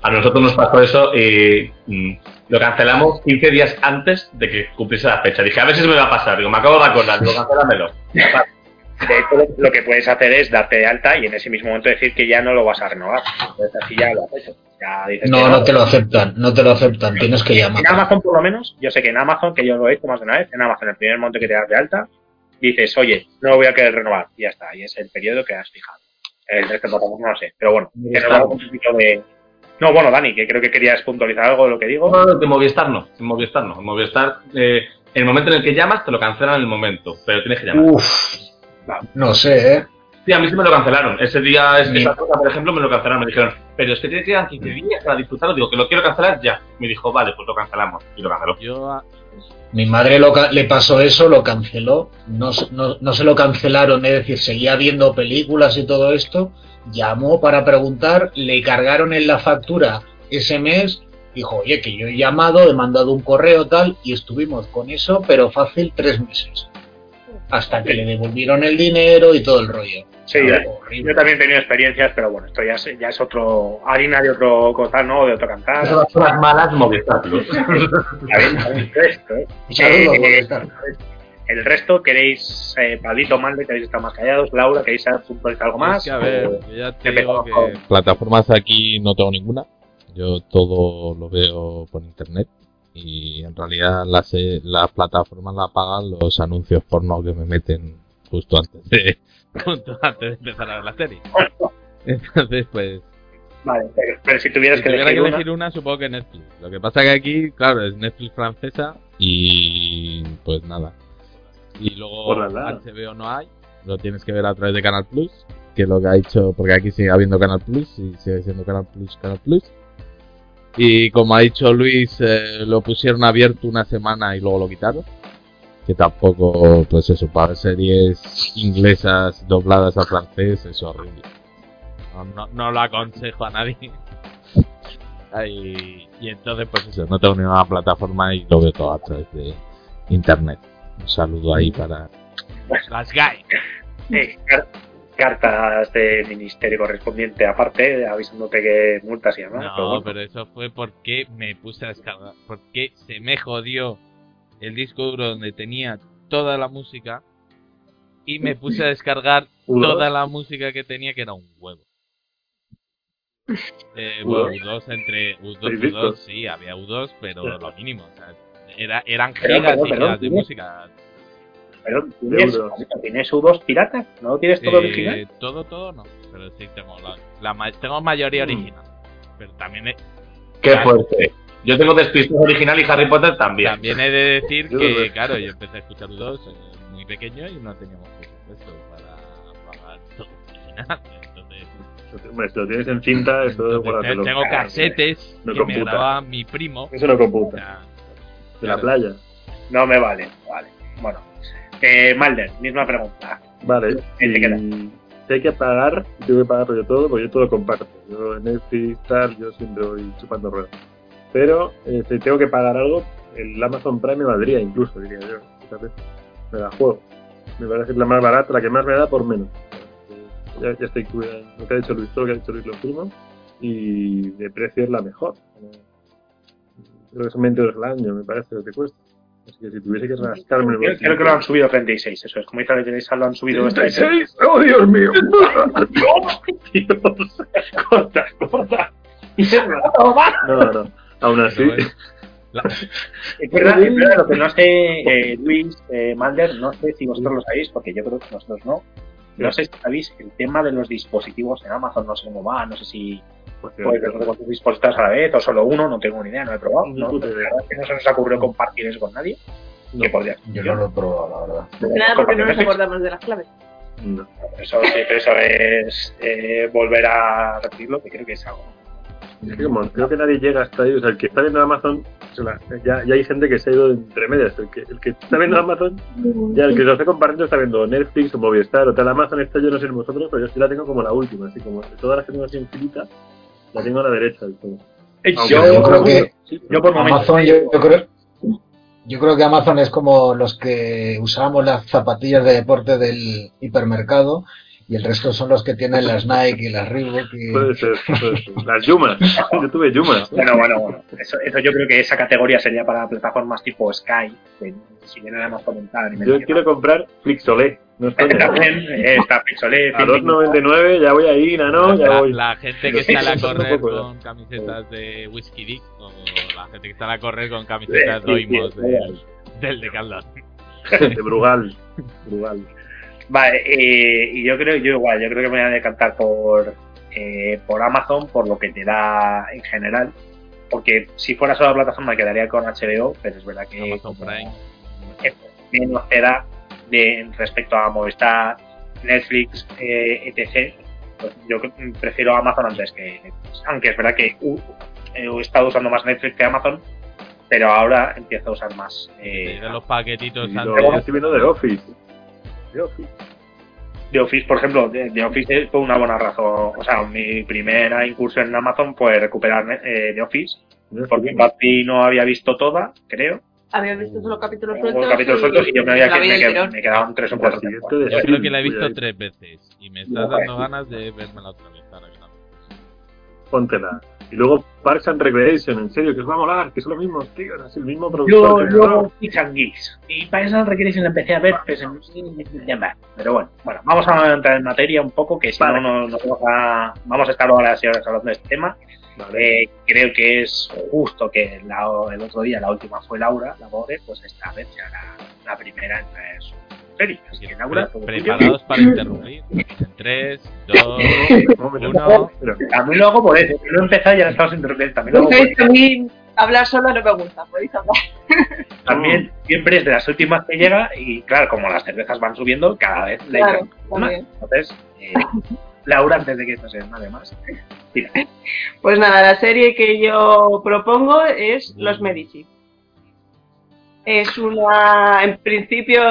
A nosotros nos pasó eso y mm, lo cancelamos 15 días antes de que cumpliese la fecha. Dije, a ver si se me va a pasar. Digo, me acabo de acordar, digo, cancélamelo. De hecho, lo- que puedes hacer es darte de alta y en ese mismo momento decir que ya no lo vas a renovar. Entonces así ya lo has hecho. Ya dices No, que no te lo aceptan, no te lo aceptan, tienes que llamar. En Amazon, por lo menos, yo sé que en Amazon, que yo lo he hecho más de una vez, en Amazon, el primer momento que te das de alta, dices, oye, no lo voy a querer renovar. Y ya está, y es el periodo que has fijado. El resto no lo sé. Pero bueno, un poquito de. No, bueno, Dani, que creo que querías puntualizar algo de lo que digo. No, no, de Movistar no. En Movistar no. En Movistar, eh, el momento en el que llamas, te lo cancelan en el momento. Pero tienes que llamar. Uf, no sé, ¿eh? Sí, a mí sí me lo cancelaron. Ese día, es- esa cosa, por ejemplo, me lo cancelaron. Me dijeron, pero es que te quedan 15 días para disfrutarlo. Digo, que lo quiero cancelar ya. Me dijo, vale, pues lo cancelamos. Y lo canceló. yo Mi madre lo ca- le pasó eso, lo canceló. No, se- no, no se lo cancelaron, es decir, seguía viendo películas y todo esto. Llamó para preguntar, le cargaron en la factura ese mes. Dijo, oye, que yo he llamado, he mandado un correo tal, y estuvimos con eso, pero fácil tres meses. Hasta que le devolvieron el dinero y todo el rollo. Sí, yo, también he tenido experiencias, pero bueno, esto ya es, ya es otro. harina de otro costal, ¿no? De otro cantar. Esas son las malas Movistar Plus. ¿eh? Eh. El resto, ¿queréis, eh, Pablito, Malde, queréis estar más callados? Laura, ¿queréis puntualizar algo más? Es que, a ver, O- ya te digo que plataformas aquí no tengo ninguna. Yo todo lo veo por internet. Y en realidad las, las plataformas la pagan los anuncios porno que me meten justo antes de, justo antes de empezar a ver la serie. Entonces, pues, Vale, pero, pero si tuvieras si que tuviera elegir, que una, elegir una, supongo que Netflix. Lo que pasa que aquí, claro, es Netflix francesa y pues nada. Y luego. HBO no hay, lo tienes que ver a través de Canal Plus, que es lo que ha hecho, porque aquí sigue habiendo Canal Plus y sigue siendo Canal Plus, Canal Plus. Y como ha dicho Luis, eh, lo pusieron abierto una semana y luego lo quitaron. Que tampoco, pues eso, para series inglesas dobladas a francés es horrible. No, no, no lo aconsejo a nadie. Y entonces, pues eso, no tengo ninguna plataforma y lo veo todo a través de internet. Un saludo ahí para las guys. car- cartas de ministerio correspondiente aparte, avisándote que multas y demás. pero No, bueno. pero eso fue porque me puse a descargar. Porque se me jodió el disco duro donde tenía toda la música. Y me puse a descargar ¿U2? toda la música que tenía, que era un huevo. Eh, bueno, U2 entre U2 Seis U2, discos. sí, había U2, pero lo mínimo. O sea, era, eran gigas y gigas de música. Pero ¿tienes. ¿tienes U2 pirata? ¿No tienes todo Eh, original? todo, todo no. Pero sí tengo la, la ma- tengo mayoría Mm. original. Pero también he, Qué Claro. fuerte. Yo tengo Despistos original y Harry Potter también. También he de decir que, claro, yo empecé a escuchar U2 eh, muy pequeño y no teníamos presupuesto para pagar todo original. Entonces, Hombre, si lo tienes en cinta, esto entonces, tengo casetes No que me computa. grababa mi primo. Eso no O computa. sea, De la playa. No me vale, vale. Bueno, eh, Malder, misma pregunta. Vale, ¿Qué te queda? si, hay que pagar, tengo que pagarlo yo todo, porque yo todo comparto. Yo en Netflix, tal, yo siempre voy chupando ruedas. Pero eh, si tengo que pagar algo, el Amazon Prime me valdría incluso, diría yo. Me la juego. Me parece la más barata, la que más me da por menos. Ya, ya está incluida en lo que ha dicho Luis, todo lo que ha dicho Luis lo firmo. Y de precio es la mejor. Creo que son 20 euros al año, me parece lo que cuesta. Así que si tuviese que rascarme el Creo, bolsillo- creo que lo han subido a 36, eso es. Como dice la Teresa, lo han subido este 36. ¡Oh, Dios mío! Dios, corta, corta. No, no. Aún así, La- Es verdad, es verdad, lo que no sé, eh, Luis, eh, Malder, no sé si vosotros lo sabéis, porque yo creo que nosotros no. No sé si sabéis el tema de los dispositivos en Amazon, no sé cómo va, no sé si pues, con tus dispositivos a la vez o solo uno, no tengo ni idea, no he probado. No, puta la idea. verdad es que no se nos ocurrió compartir eso con nadie. Que podría Yo no lo he probado, la verdad. Nada porque no nos acordamos de las claves. no. Eso sí, pero eso es eh, volver a repetirlo, que creo que es algo. Es que como creo que nadie llega hasta ahí, o sea, el que está viendo Amazon, o sea, ya, ya hay gente que se ha ido entre medias. El que, el que está viendo Amazon, ya el que lo está compartiendo está viendo Netflix o Movistar o tal. Amazon está yo no sé vosotros, pero yo sí la tengo como la última, así como de todas las que tengo así en filita, la tengo a la derecha del todo. Aunque Yo, yo creo que yo por momentos. Amazon, yo, yo creo, yo creo que Amazon es como los que usábamos las zapatillas de deporte del hipermercado y el resto son los que tienen las Nike y las Reebok. Y... Puede ser, puede ser. Las Yumas, yo tuve Yumas. Bueno, bueno, bueno. Eso, eso yo creo que esa categoría sería para plataformas tipo Sky, que si bien era más comentar. Yo quiero comprar Flixolé, no. También eh, está Pixolé, A 2.99 ya voy ahí, no, ya la, voy. la gente que sale a correr con camisetas de Whisky Dick o la gente que sale a correr con camisetas Sí, sí, Doimos sí, del, del Decathlon. De Brugal. Brugal. Vale, eh, y yo creo, yo igual, yo creo que me voy a decantar por, eh, por Amazon, por lo que te da en general. Porque si fuera solo la plataforma quedaría con HBO, pero es verdad que Amazon Prime. es menos te da de, respecto a Movistar, Netflix, eh, etc. Pues yo prefiero Amazon antes que Netflix. Aunque es verdad que uh, he estado usando más Netflix que Amazon, pero ahora empiezo a usar más. eh, de los paquetitos lo- estoy viendo The Office. The Office. The Office, por ejemplo, The Office fue una buena razón. O sea, mi primera incursión en Amazon fue recuperar eh, The Office, porque Buffy no había visto toda, creo. Había visto solo capítulos sueltos. capítulos sueltos y yo me, había vi me, qued- quedaban tres o cuatro. De Yo creo que la he visto tres veces y me estás Joder. dando ganas de verme la otra vez. que. Póntela. Y luego Parks and Recreation, en serio, que os va a molar, que son los mismos, tío, es el mismo Yo, productor. yo, no. Geeks and Geeks. Y para eso Recreation la empecé a ver, pues, en- pero bueno, bueno, vamos a entrar en materia un poco, que si Vale. no, no, nos vamos a, vamos a estar horas y horas hablando de este tema. Vale. Eh, creo que es justo que la- el otro día la última fue Laura, la Bode, pues esta vez ya la, la primera en traer su que tuyo. Preparados para interrumpir. En 3, 2, Un momento. 1. Pero, También lo hago por eso, no he empezado y ya estamos interrumpiendo. También lo hago por mí hablar solo no me gusta, podéis hablar. También siempre es de las últimas que llega y claro, como las cervezas van subiendo, cada vez la Claro. Entonces, eh, Laura, antes de que esto se nada más, tira. Pues nada, la serie que yo propongo es Los Medici. Es una, en principio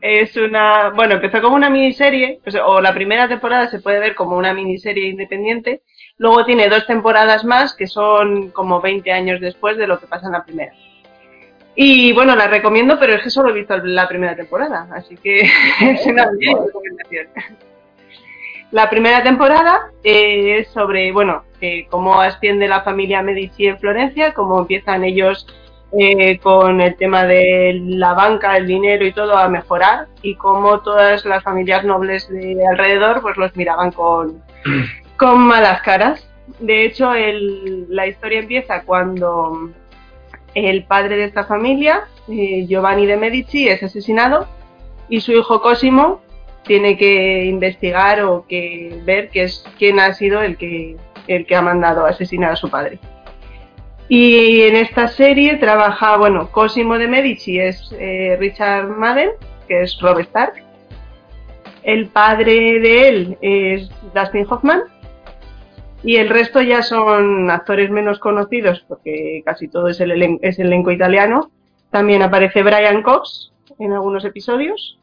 es una, bueno, empezó como una miniserie, pues, o la primera temporada se puede ver como una miniserie independiente, luego tiene dos temporadas más que son como 20 años después de lo que pasa en la primera. Y bueno, la recomiendo, pero es que solo he visto la primera temporada, así que es una recomendación. La primera temporada eh, es sobre, bueno, eh, cómo asciende la familia Medici en Florencia, cómo empiezan ellos eh, con el tema de la banca, el dinero y todo a mejorar y cómo todas las familias nobles de alrededor pues los miraban con, con malas caras. De hecho, el- la historia empieza cuando el padre de esta familia, eh, Giovanni de Medici, es asesinado y su hijo Cosimo tiene que investigar o que ver que es quién ha sido el que el que ha mandado a asesinar a su padre. Y en esta serie trabaja, bueno, Cosimo de Medici es eh, Richard Madden, que es Robert Stark. El padre de él es Dustin Hoffman. Y el resto ya son actores menos conocidos, porque casi todo es el elen- es elenco italiano. También aparece Brian Cox, en algunos episodios.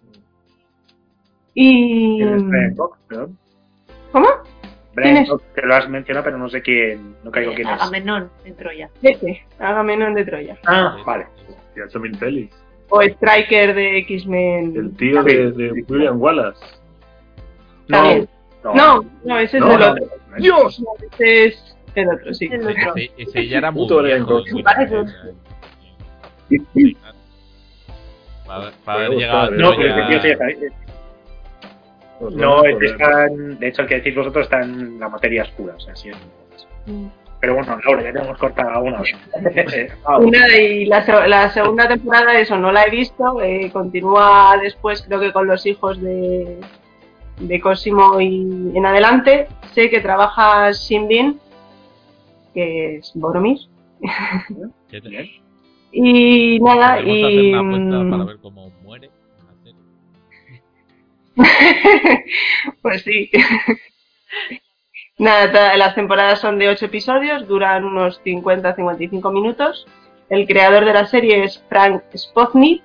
Y... ¿Quién es Brian Cox, perdón? ¿Cómo? Brian que lo has mencionado, pero no sé quién, no caigo quién es. Agamenón de Troya. Ese, Agamenón de Troya. Ah, vale. Y ha hecho mil pelis. O Striker de X-Men. El tío de, de William Wallace. También. No, no, ese es No, el no. otro. ¡Dios! No, ese es el otro, sí. El otro. Ese, ese ya era muy viejo. Para, haber llegado No, pero ese tío Pues No, este está en- de hecho el que decís vosotros está en la materia oscura, o sea, sí es. Pero bueno, Laura, ya tenemos cortada una vez. Ah, Una y la, se- la segunda temporada, eso no la he visto. eh, continúa después, creo que con los hijos de, de Cosimo y en adelante. Sé que trabaja Shinbin, que es Boromir. ¿qué te- Y nada, y. hacer una mm, para ver cómo muere. pues sí. Nada, las temporadas son de 8 episodios, duran unos 50-55 minutos. El creador de la serie es Frank Spotnik,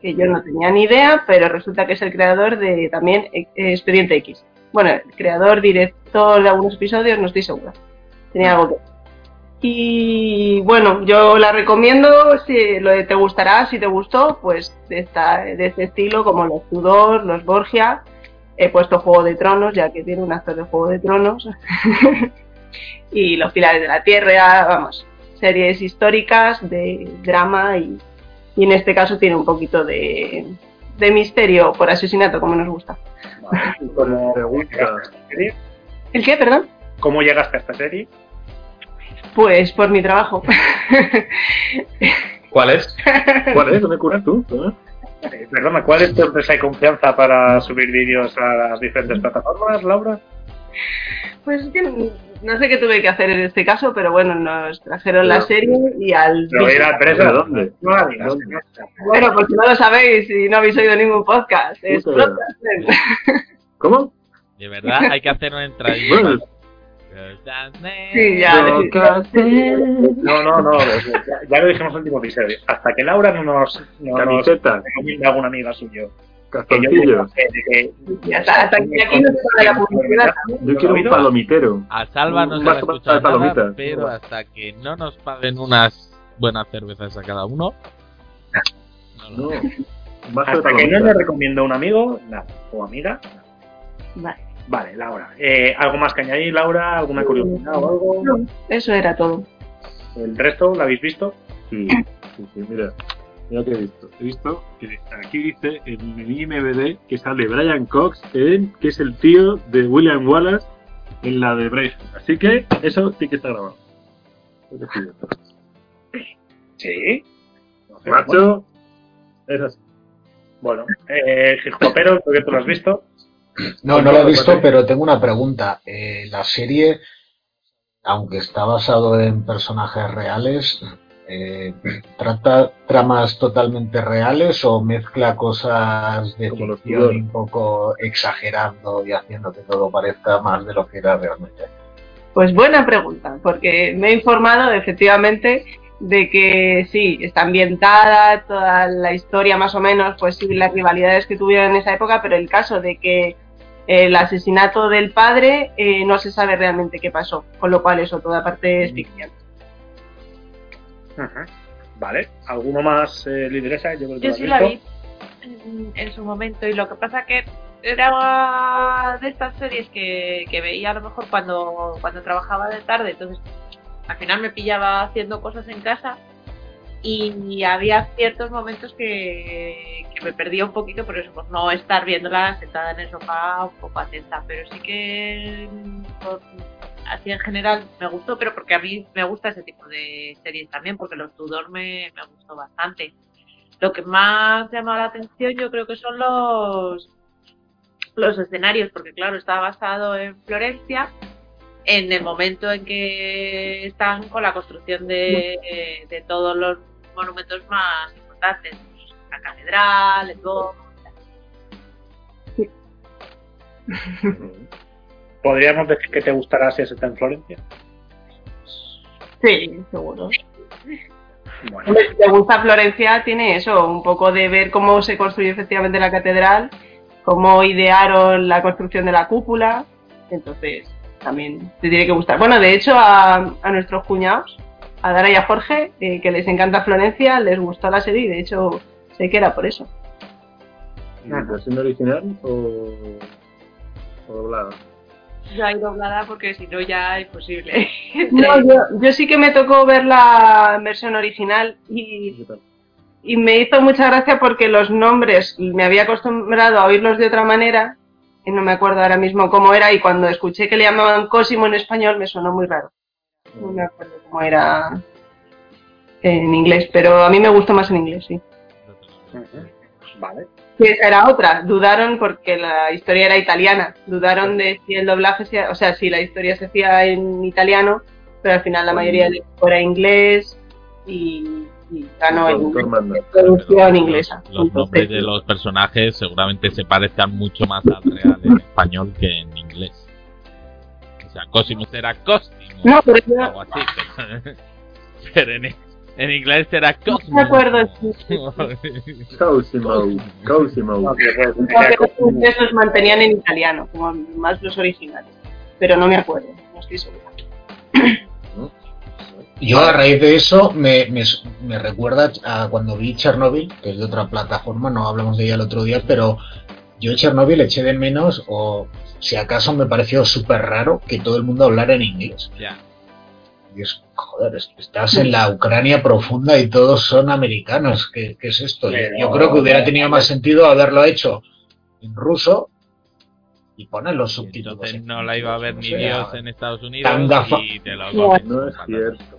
que yo no tenía ni idea, pero resulta que es el creador de también eh, Expediente X. Bueno, el creador, director de algunos episodios, no estoy segura. Tenía algo que y bueno, yo la recomiendo, si lo de te gustará, si te gustó, pues de, esta, de este estilo, como los Tudor, los Borgia. He puesto Juego de Tronos, ya que tiene un actor de Juego de Tronos. y Los Pilares de la Tierra, vamos, series históricas de drama y, y en este caso tiene un poquito de, de misterio por asesinato, como nos gusta. vale. ¿Y ¿Cómo, Pregunta. llegaste a esta serie? ¿El qué, perdón? ¿Cómo llegaste a esta serie? Pues por mi trabajo. ¿Cuál es? ¿Cuál es? ¿Dónde curas tú? ¿Eh? Perdona, ¿cuál es tu empresa de confianza para subir vídeos a las diferentes plataformas, Laura? Pues es que no sé qué tuve que hacer en este caso, pero bueno, nos trajeron la serie y al... Pero ir a la empresa, ¿De dónde? No. ¿Dónde? Bueno, pues si no lo sabéis y no habéis oído ningún podcast, es. ¿Cómo? De verdad, hay que hacer una entradilla. Bueno, Sí, ya. No, no, no, ya, ya lo dijimos en el último episodio. Hasta que Laura no nos, no nos Camisetas. recomienda a alguna amiga suyo. Hasta, hasta que aquí no se la publicidad. Yo quiero un palomitero. A Salva no se la vaso de escucha nada, palomitas. pero hasta que no nos paguen unas buenas cervezas a cada uno. no Hasta que no nos palomitas. recomienda a un amigo, nada, o amiga. nada. Vale. Vale, Laura. Eh, ¿Algo más que añadir, Laura? ¿Alguna curiosidad o algo? No, eso era todo. ¿El resto lo habéis visto? Sí, sí, sí, mira. Mira que he visto. He visto que aquí dice en el IMBD que sale Brian Cox, en, que es el tío de William Wallace en la de Braveheart. Así que eso sí que está grabado. Sí. Macho, es así. Bueno, eh, Gijopero, creo que tú lo has visto. No, no lo he visto, pero tengo una pregunta. Eh, la serie, aunque está basado en personajes reales, eh, ¿trata tramas totalmente reales o mezcla cosas de Como ficción un poco exagerando y haciendo que todo parezca más de lo que era realmente? Pues buena pregunta, porque me he informado efectivamente de que sí, está ambientada toda la historia más o menos, pues sí, las rivalidades que tuvieron en esa época, pero el caso de que el asesinato del padre eh, no se sabe realmente qué pasó, con lo cual eso toda parte es ficción. Ujú. Vale. ¿Alguno más, eh, lideresa? Yo, creo que Yo lo sí has la vi visto. en, en su momento y lo que pasa que era de estas series que, que veía a lo mejor cuando, cuando trabajaba de tarde, entonces al final me pillaba haciendo cosas en casa y había ciertos momentos que, me perdía un poquito por eso, no estar viéndola sentada en el sofá un poco atenta, pero sí que así en general me gustó, pero porque a mí me gusta ese tipo de series también, porque los Tudor me, me gustó bastante. Lo que más llama la atención yo creo que son los los escenarios, porque claro, está basado en Florencia, en el momento en que están con la construcción de, de todos los monumentos más importantes, la catedral, el Duomo, ¿Podríamos decir que te gustará si está en Florencia? Sí, seguro. Bueno, si te gusta Florencia, tiene eso, un poco de ver cómo se construye efectivamente la catedral, cómo idearon la construcción de la cúpula, entonces también te tiene que gustar. Bueno, de hecho, a, a nuestros cuñados, a Dara y a Jorge, eh, que les encanta Florencia, les gustó la serie y de hecho sé que era por eso. ¿Versión original o, o doblada? Yo hay doblada porque si no ya es imposible. No, yo, yo sí que me tocó ver la versión original y, y me hizo mucha gracia porque los nombres me había acostumbrado a oírlos de otra manera no me acuerdo ahora mismo cómo era y cuando escuché que le llamaban Cosimo en español me sonó muy raro. No me acuerdo cómo era en inglés, pero a mí me gustó más en inglés, sí. vale. Sí, esa era otra. Dudaron porque la historia era italiana. Dudaron de si el doblaje, se- o sea, si la historia se hacía en italiano, pero al final la mayoría equipo era inglés y, y ganó El en manda. producción inglesa. Los, nombres de los personajes seguramente se parezcan mucho más al real en español que en inglés. O sea, Cosimo será Cosimo. No, pero yo- o algo así. Pero, pero en, en inglés será No Cosmo. me acuerdo si- Cosimo, Cosimo. No, como- ingleses los mantenían en italiano, como más los originales. Pero no me acuerdo, no estoy segura. Yo a raíz de eso me, me, me recuerda a cuando vi Chernobyl, que es de otra plataforma, no hablamos de ella el otro día, pero yo Chernobyl eché de menos, o si acaso me pareció súper raro que todo el mundo hablara en inglés. Ya. Y es, joder, es- estás en la Ucrania profunda y todos son americanos. ¿Qué, qué es esto? Yo- Pero- Yo creo que hubiera tenido más sentido haberlo hecho en ruso y poner los subtítulos. Entonces en no la iba a ver ni Dios en Estados Unidos Tan gafa- y te lo No, es cierto.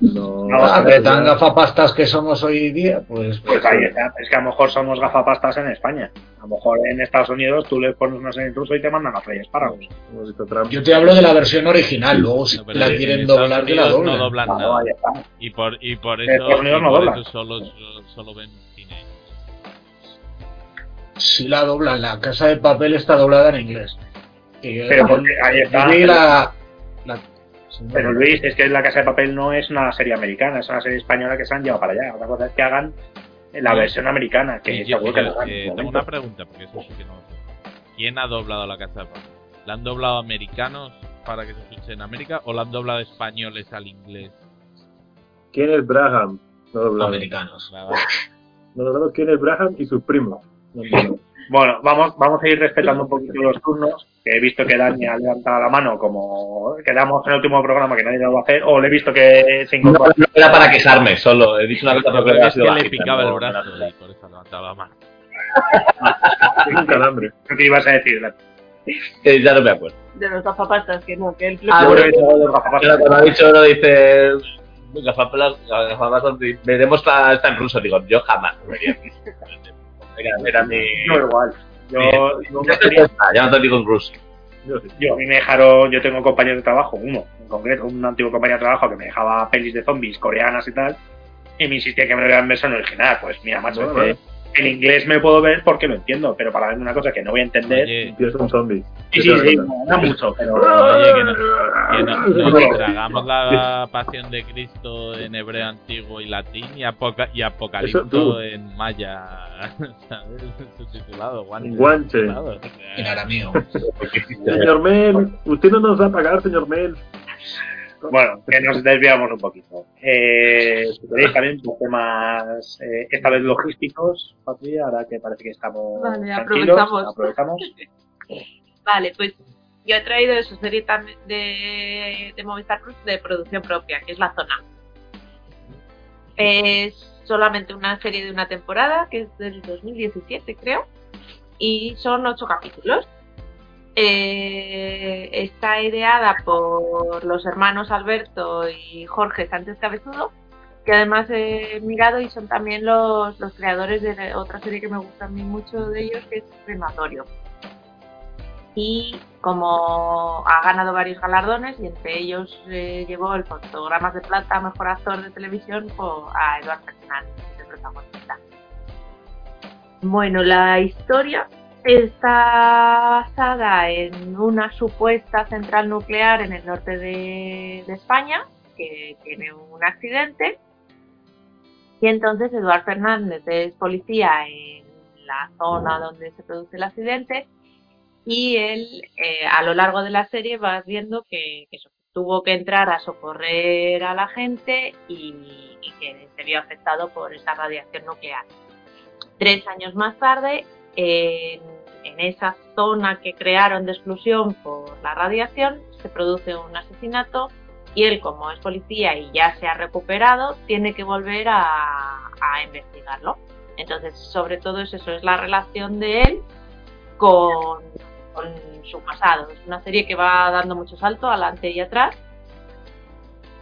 No, No, Ah, pero tan gafapastas que somos hoy día, pues, Pues ahí está. Es que a lo mejor somos gafapastas en España. A lo mejor en Estados Unidos tú le pones unos en ruso y te mandan a freír espárragos. hemos visto Trump. yo te hablo de la versión original, luego si No, la en quieren doblar, que la doblen. No doblan nada. ahí está. Y por, y por eso, Estados Unidos y no por doblan. eso solo, solo ven cine. Si la doblan, la casa de papel está doblada en inglés. Y, Pero porque ahí está. la- Pero Luis, es que La Casa de Papel no es una serie americana, es una serie española que se han llevado para allá. Otra cosa es que hagan la Sí. versión americana, que yo- seguro que hagan. eh, tengo una pregunta, porque eso sí que no lo sé. ¿Quién ha doblado la casa de papel? ¿La han doblado americanos para que se escuche en América o la han doblado españoles al inglés? ¿Quién es Braham? No doblado. americanos. No doblado quién es Braham y sus primos. No. Bueno, vamos, vamos a ir respetando un poquito los turnos, que he visto que Dani ha levantado la mano como quedamos en el último programa que nadie lo va a hacer, o le he visto que se No, incorpora. no era para quejarme, solo. He dicho una cosa, pero creo que ha es sido que le bajita, picaba no- el no brazo y por eso levantaba la mano. Un calambre. ¿Qué ibas a decir, Dani? Eh, ya no me acuerdo. De los gafapastas, que no, que el Ah, bueno, gafapastas- cuando ha dicho uno dice gafaplas, veremos está en ruso, digo, yo jamás. Era, era mi. Yo igual. Yo, Bien. yo, Ya te cuesta, ya no te digo en ruso. Yo sí. yo a mí me dejaron, yo tengo compañeros de trabajo, uno en concreto, un antiguo compañero de trabajo que me dejaba pelis de zombies coreanas y tal, y me insistía que me lo vean en versión original. Pues mira, macho, Bueno, es que en inglés me puedo ver porque lo entiendo, pero para verme una cosa que no voy a entender, Oye, Tío, son zombies. sí, sí, sí, me da mucho, pero... oye, que, no- que no- nos tragamos la pasión de Cristo en hebreo antiguo y latín y, apoca- y apocalipto en maya, ¿sabes? Subtitulado, guanche. Guanche. subtitulado, En arameo. Señor Mel, usted no nos va a pagar, señor Mel. Bueno, que nos desviamos un poquito. Eh, también por temas, eh, esta vez logísticos, Patria, ahora que parece que estamos Vale, tranquilos, aprovechamos. aprovechamos. Vale, pues yo he traído de su serie también de, de Movistar Plus de producción propia, que es La Zona. Es solamente una serie de una temporada, que es del 2017 creo, y son ocho capítulos. Eh, está ideada por los hermanos Alberto y Jorge Sánchez Cabezudo, que además he mirado y son también los, creadores de otra serie que me gusta a mí mucho de ellos, que es Crematorio y como ha ganado varios galardones y entre ellos eh, llevó el fotogramas de plata mejor actor de televisión por- a Eduard Fernán, el protagonista. Bueno, la historia está basada en una supuesta central nuclear en el norte de, España que tiene un accidente Y entonces Eduard Fernández es policía en la zona donde se produce el accidente y él eh, a lo largo de la serie vas viendo que, tuvo que entrar a socorrer a la gente y que se vio afectado por esa radiación nuclear. Tres años más tarde, en, en esa zona que crearon de exclusión por la radiación, se produce un asesinato y él, como es policía y ya se ha recuperado, tiene que volver a, a investigarlo. Entonces, sobre todo es eso, es la relación de él con, con su pasado. Es una serie que va dando mucho salto adelante y atrás.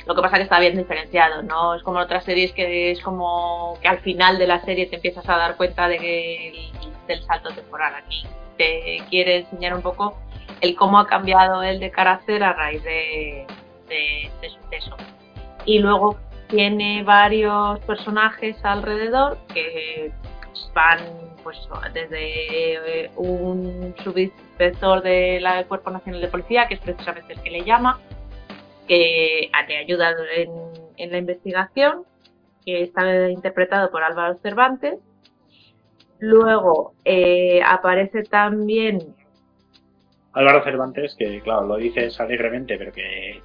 Lo que pasa que está bien diferenciado, ¿no? Es como otras series que es como que al final de la serie te empiezas a dar cuenta de que el, del salto temporal aquí. Te quiere enseñar un poco el cómo ha cambiado él de carácter a raíz de, de este suceso. Y luego tiene varios personajes alrededor que van pues desde eh, un subinspector del Cuerpo Nacional de Policía, que es precisamente el que le llama, que le ayuda en, en la investigación, que está interpretado por Álvaro Cervantes. Luego eh, aparece también Álvaro Cervantes, que claro, lo dices alegremente, pero que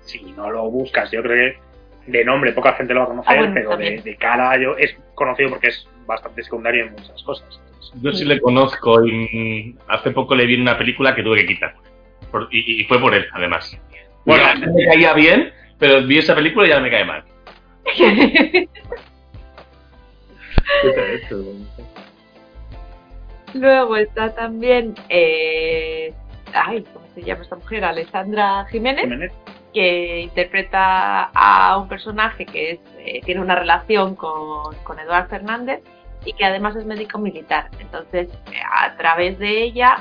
si no lo buscas, yo creo que de nombre poca gente lo va a conocer, Ah, bueno, pero de, cara yo es conocido porque es bastante secundario en muchas cosas. Yo sí le conozco y mm, hace poco le vi en una película que tuve que quitar. Por- y, y fue por él, además. Bueno. Me caía bien, pero vi esa película y ya me cae mal. ¿Qué te ha hecho? Luego está también, eh, ay, ¿cómo se llama esta mujer? Alessandra Jiménez, Jiménez. que interpreta a un personaje que es, eh, tiene una relación con, con Eduard Fernández y que además es médico militar. Entonces, a través de ella,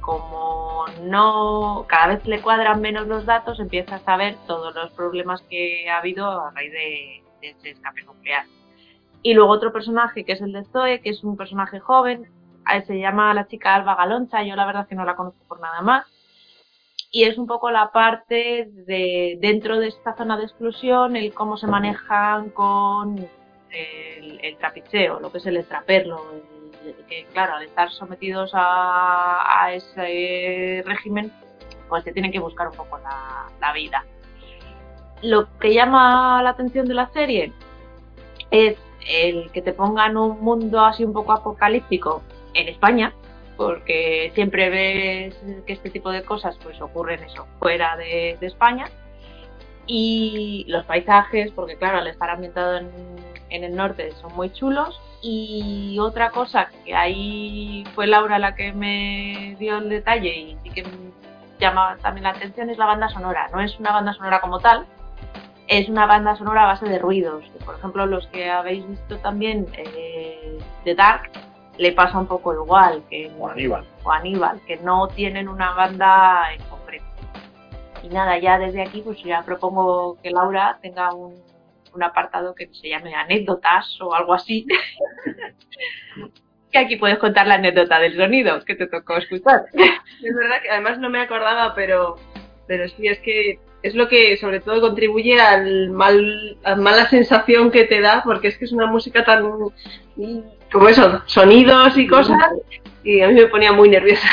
como no, cada vez le cuadran menos los datos, empieza a saber todos los problemas que ha habido a raíz de, de ese escape nuclear. Y luego otro personaje que es el de Zoe, que es un personaje joven, se llama la chica Alba Galoncha, yo la verdad que no la conozco por nada más. Y es un poco la parte de dentro de esta zona de exclusión, el cómo se manejan con el, trapicheo, lo que es el extraperlo, que claro, al estar sometidos a, a ese régimen, pues se tienen que buscar un poco la, la vida. Lo que llama la atención de la serie es el que te pongan un mundo así un poco apocalíptico en España, porque siempre ves que este tipo de cosas pues ocurren eso fuera de, España. Y los paisajes, porque claro, al estar ambientado en, el norte son muy chulos. Y otra cosa que ahí fue Laura la que me dio el detalle y sí que llama también la atención es la banda sonora, no es una banda sonora como tal, es una banda sonora a base de ruidos. Por ejemplo, los que habéis visto también eh, The Dark le pasa un poco igual que O Aníbal. o Aníbal, que no tienen una banda en concreto. Y nada, ya desde aquí pues ya propongo que Laura tenga un, un apartado que se llame anécdotas o algo así. que aquí puedes contar la anécdota del sonido que te tocó escuchar. Es verdad que además no me acordaba, pero, pero sí, es que es lo que sobre todo contribuye al mal, a mala sensación que te da, porque es que es una música tan. Como eso, sonidos y cosas, y a mí me ponía muy nerviosa.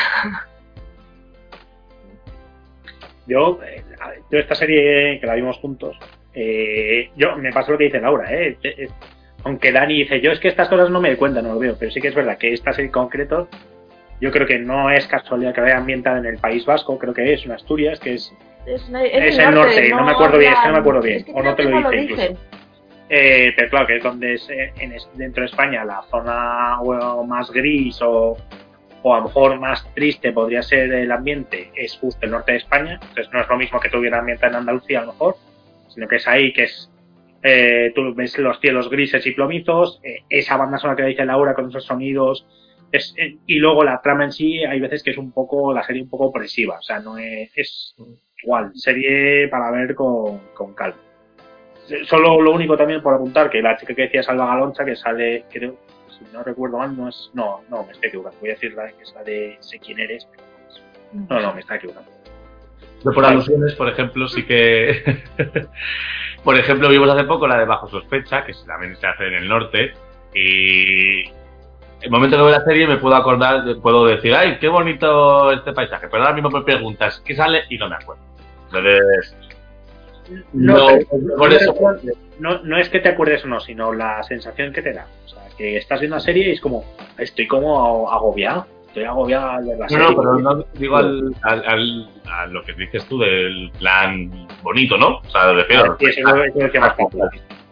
Yo, eh, yo esta serie que la vimos juntos, eh, yo me pasó lo que dice Laura, eh, eh, aunque Dani dice, yo es que estas cosas no me doy cuenta, no lo veo, pero sí que es verdad que esta serie en concreto, yo creo que no es casualidad que vaya ambientada en el País Vasco, creo que es en Asturias, que es Es, Es el norte, no me acuerdo bien, es que no me acuerdo bien, es que o no te lo no dice incluso. Eh, pero claro, que es donde es eh, en dentro de España la zona más gris o, o a lo mejor más triste podría ser el ambiente, es justo el norte de España. Entonces no es lo mismo que tuviera ambiente en Andalucía a lo mejor, sino que es ahí que es. eh, tú ves los cielos grises y plomizos, eh, esa banda sonora que dice Laura con esos sonidos. Es, eh, y luego la trama en sí, hay veces que es un poco, la serie un poco opresiva, o sea, no es, es igual, serie para ver con, con calma. Solo lo único también por apuntar que la chica que decía Salva Galoncha, que sale, creo, si no recuerdo mal, no es. No, no, me estoy equivocando. Voy a decir la que es la de Sé quién eres. pero no es. No, no, me está equivocando. Yo por alusiones, por ejemplo, sí que Por ejemplo, vimos hace poco la de Bajo Sospecha, que también se hace en el norte, y el momento que veo la serie me puedo acordar, puedo decir, ay, qué bonito este paisaje, pero ahora mismo me preguntas qué sale y no me acuerdo. Entonces, No, no, por eso, no, no es que te acuerdes o no, sino la sensación que te da. O sea, que estás viendo la serie y es como, estoy como agobiado. Estoy agobiado al ver la No, serie. no, pero no digo al, al, al- a lo que dices tú del plan bonito, ¿no? O sea, refiero. Sí, eso es lo- decía más.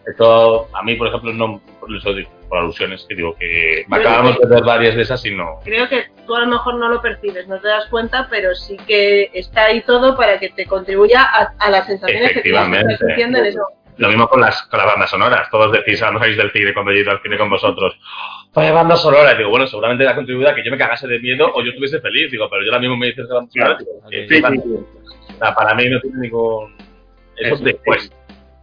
Esto, a mí, por ejemplo, no, por eso digo, por alusiones, que digo que me acabamos de ver varias de esas y no. Creo que tú a lo mejor no lo percibes, no te das cuenta, pero sí que está ahí todo para que te contribuya a, a las sensaciones que estás sintiendo en eso. Lo mismo con las, con las bandas sonoras. Todos decís, ah, no salís del cine cuando he ido al cine con vosotros. Vaya banda sonora. Digo, bueno, seguramente ha contribuido a que yo me cagase de miedo o yo estuviese feliz. Digo, pero yo ahora mismo me dices que banda sonora. Sí, O sea, para mí no tiene ningún. Eso Eso, después.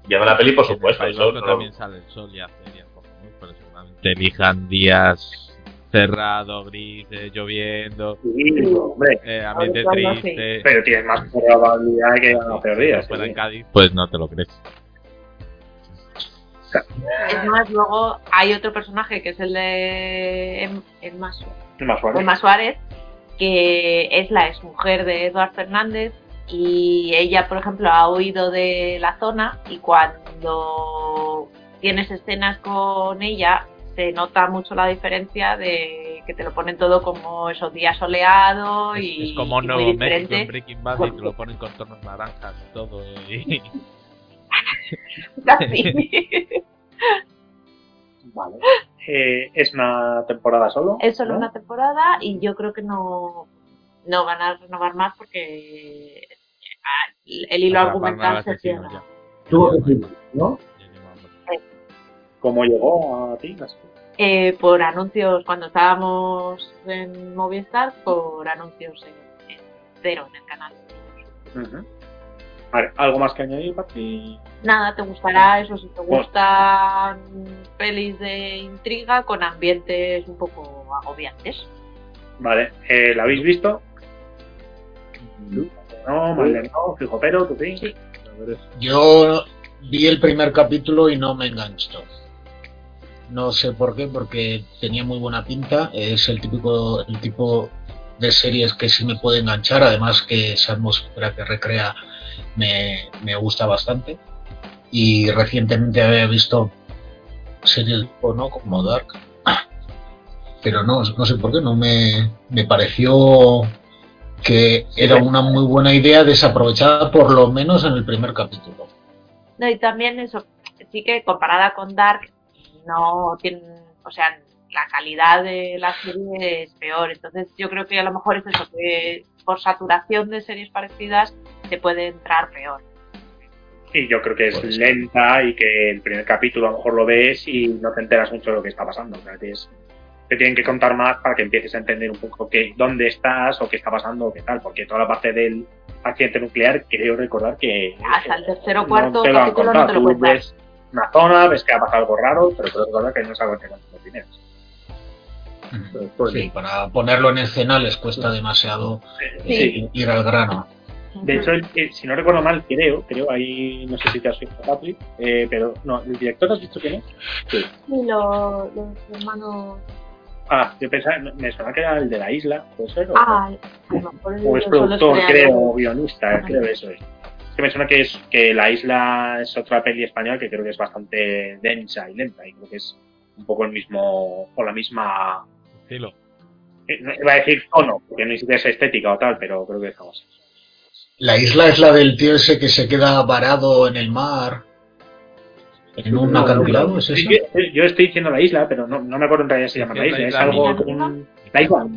Viendo la peli, por En el supuesto. País Eso no- también sale el sol y hace días cojonudos, pero seguramente elijan días cerrado, gris, eh, lloviendo, Sí, hombre, eh, ambiente sí. triste. pero tienes más probabilidad de que haga peor día. Si fuera sí. en Cádiz, pues no te lo crees. Es más, luego hay otro personaje que es el de Em- Emma, Su- Es más suave. Emma Suárez, que es la exmujer de Eduard Fernández y ella, por ejemplo, ha huido de la zona y cuando tienes escenas con ella se nota mucho la diferencia de que te lo ponen todo como esos días soleado Es, y, es como y Nuevo muy México en. Breaking Bad y te lo ponen con tonos naranjas y todo. y-. Vale. Eh, es una temporada solo. es solo ¿no? una temporada y yo creo que no, no van a renovar más porque el hilo argumental al se cierra. ya. Tuvo que ser, ¿no? ¿Cómo llegó a ti? Eh, por anuncios, cuando estábamos en Movistar, por anuncios en, en cero en el canal. Vale, ¿algo más que añadir, Pati? Nada, te gustará eso si te gustan pelis de intriga con ambientes un poco agobiantes. Vale, eh, ¿la habéis visto? No, No, fijo, pero tú sí. Sí. A ver, es- Yo vi el primer capítulo y no me enganchó. No sé por qué, porque tenía muy buena pinta. Es el típico, el tipo de series que sí me puede enganchar. Además que esa atmósfera que recrea me, me gusta bastante. Y recientemente había visto series tipo, ¿no? como Dark. Pero no, no sé por qué, no me, me pareció que era una muy buena idea desaprovechada por lo menos en el primer capítulo. No, y también eso, sí que comparada con Dark, no tiene, o sea, la calidad de la serie es peor. Entonces yo creo que a lo mejor es eso, que por saturación de series parecidas te puede entrar peor. Y yo creo que es lenta y que el primer capítulo a lo mejor lo ves y no te enteras mucho de lo que está pasando. O sea, tienes- te tienen que contar más para que empieces a entender un poco qué, dónde estás o qué está pasando o qué tal. Porque toda la parte del accidente nuclear, creo recordar que. Hasta el tercero o no cuarto te lo han no te lo Tú ves una zona, ves que ha pasado algo raro, pero creo recordar que no es algo que no los primeros. spoiler. Sí, para ponerlo en escena les cuesta demasiado Sí. ir al grano. De hecho, si no recuerdo mal, creo, creo, ahí no sé si te has visto, Patri, eh, pero no, ¿el director has visto quién es? Y lo- los hermanos. Ah, yo pensaba, me suena que era el de la isla, ¿puede ser? O, Ah, mejor o es productor, creo, o guionista, Ajá. creo que eso es. Es que me suena que, es, que La Isla es otra peli española que creo que es bastante densa y lenta, y creo que es un poco el mismo, o la misma, Estilo. eh, no iba a decir tono, porque no siquiera es estética o tal, pero creo que es algo así. La isla es la del tío ese que se queda varado en el mar, en un No, no, acantilado, no. ¿es Sí, eso? Yo, yo estoy diciendo La Isla, pero no, no me acuerdo en realidad si se llama La Isla, es algo como... La Isla.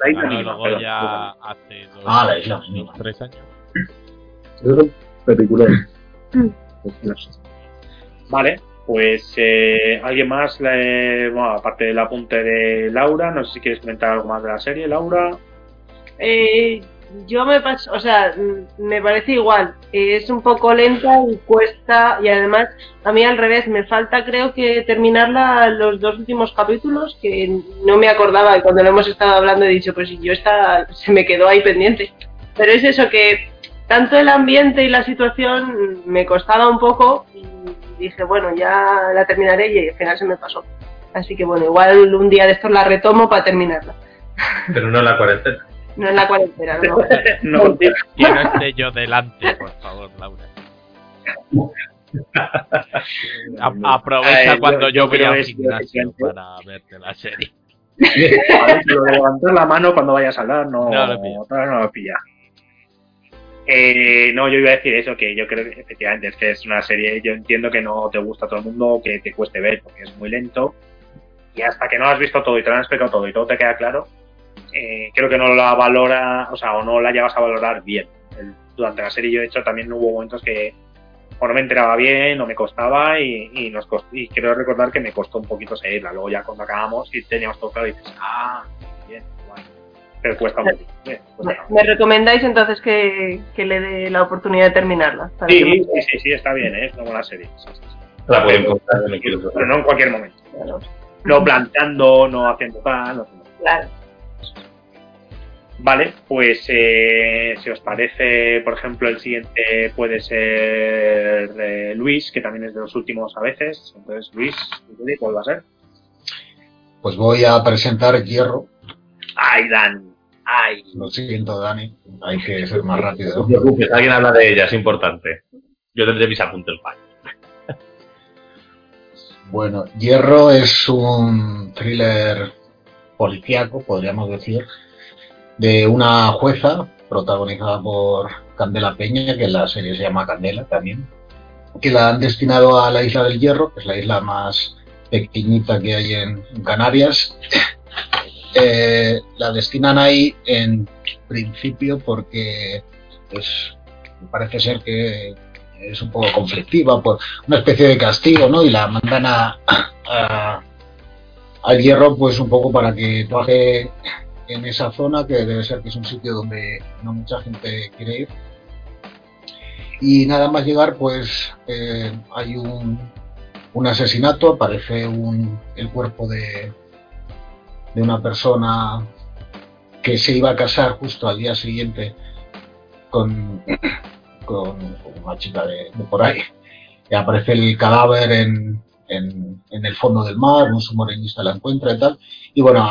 La Isla Bueno, mínima, luego ya hace dos, Ah, la isla mínima. tres años. Es película. Vale, pues eh, alguien más, le- bueno, aparte del apunte de Laura, no sé si quieres comentar algo más de la serie, Laura. Eh, yo me paso, o sea, me parece igual. Es un poco lenta y cuesta, y además, a mí al revés, me falta creo que terminarla los dos últimos capítulos, que no me acordaba, cuando lo hemos estado hablando he dicho, pues yo está, se me quedó ahí pendiente. Pero es eso que tanto el ambiente y la situación me costaba un poco y dije, bueno, ya la terminaré y al final se me pasó. Así que bueno, igual un día de estos la retomo para terminarla. Pero no la cuarentena. No en la cuarentena, no. No, Que no esté yo delante, por favor, Laura. A- aprovecha Ay, cuando yo- yo voy al es- gimnasio para verte la serie. Vale, lo de levantar la mano cuando vayas a hablar no, No lo pilla. no lo pilla. Eh, no, yo iba a decir eso, que yo creo que efectivamente es que es una serie, yo entiendo que no te gusta a todo el mundo, que te cueste ver, porque es muy lento. Y hasta que no has visto todo y te lo han explicado todo y todo te queda claro, eh, creo que no la valora, o sea, o no la llevas a valorar bien. El- durante la serie yo de hecho también hubo momentos que o no me enteraba bien o me costaba y, y nos cost- y quiero recordar que me costó un poquito seguirla. Luego ya cuando acabamos y teníamos todo claro dices, ah, bien, guay. Pero cuesta un poquito. bien, cuesta. ¿Me recomendáis entonces que, que le dé la oportunidad de terminarla? Sí, que- sí, sí, sí, está bien, ¿eh? es una buena serie. sí, sí, sí. La pueden comprar Pero no en cualquier momento. No planteando, no haciendo tal. no haciendo- Claro. Vale, pues eh, si os parece, por ejemplo, el siguiente puede ser eh, Luis, que también es de los últimos a veces. Entonces, Luis, ¿cuál va a ser? Pues voy a presentar Hierro. Ay, Dan. Ay. Lo siento, Dani. Hay que ser más rápido. No te preocupes, alguien habla de ella, es importante. Yo tendré mis apuntes mal. Bueno, Hierro es un thriller policíaco, podríamos decir, de una jueza protagonizada por Candela Peña, que en la serie se llama Candela también, que la han destinado a la isla del Hierro, que es la isla más pequeñita que hay en, Canarias. Eh, la destinan ahí en principio porque pues, parece ser que es un poco conflictiva por una especie de castigo, ¿no? Y la mandan a- al hierro, pues un poco para que trabaje en esa zona, que debe ser que es un sitio donde no mucha gente quiere ir. Y nada más llegar, pues eh, hay un, un asesinato, aparece un, el cuerpo de, de una persona que se iba a casar justo al día siguiente con, con, una chica de, de por ahí. Y aparece el cadáver en, en, en el fondo del mar, un submarinista la encuentra y tal. Y bueno,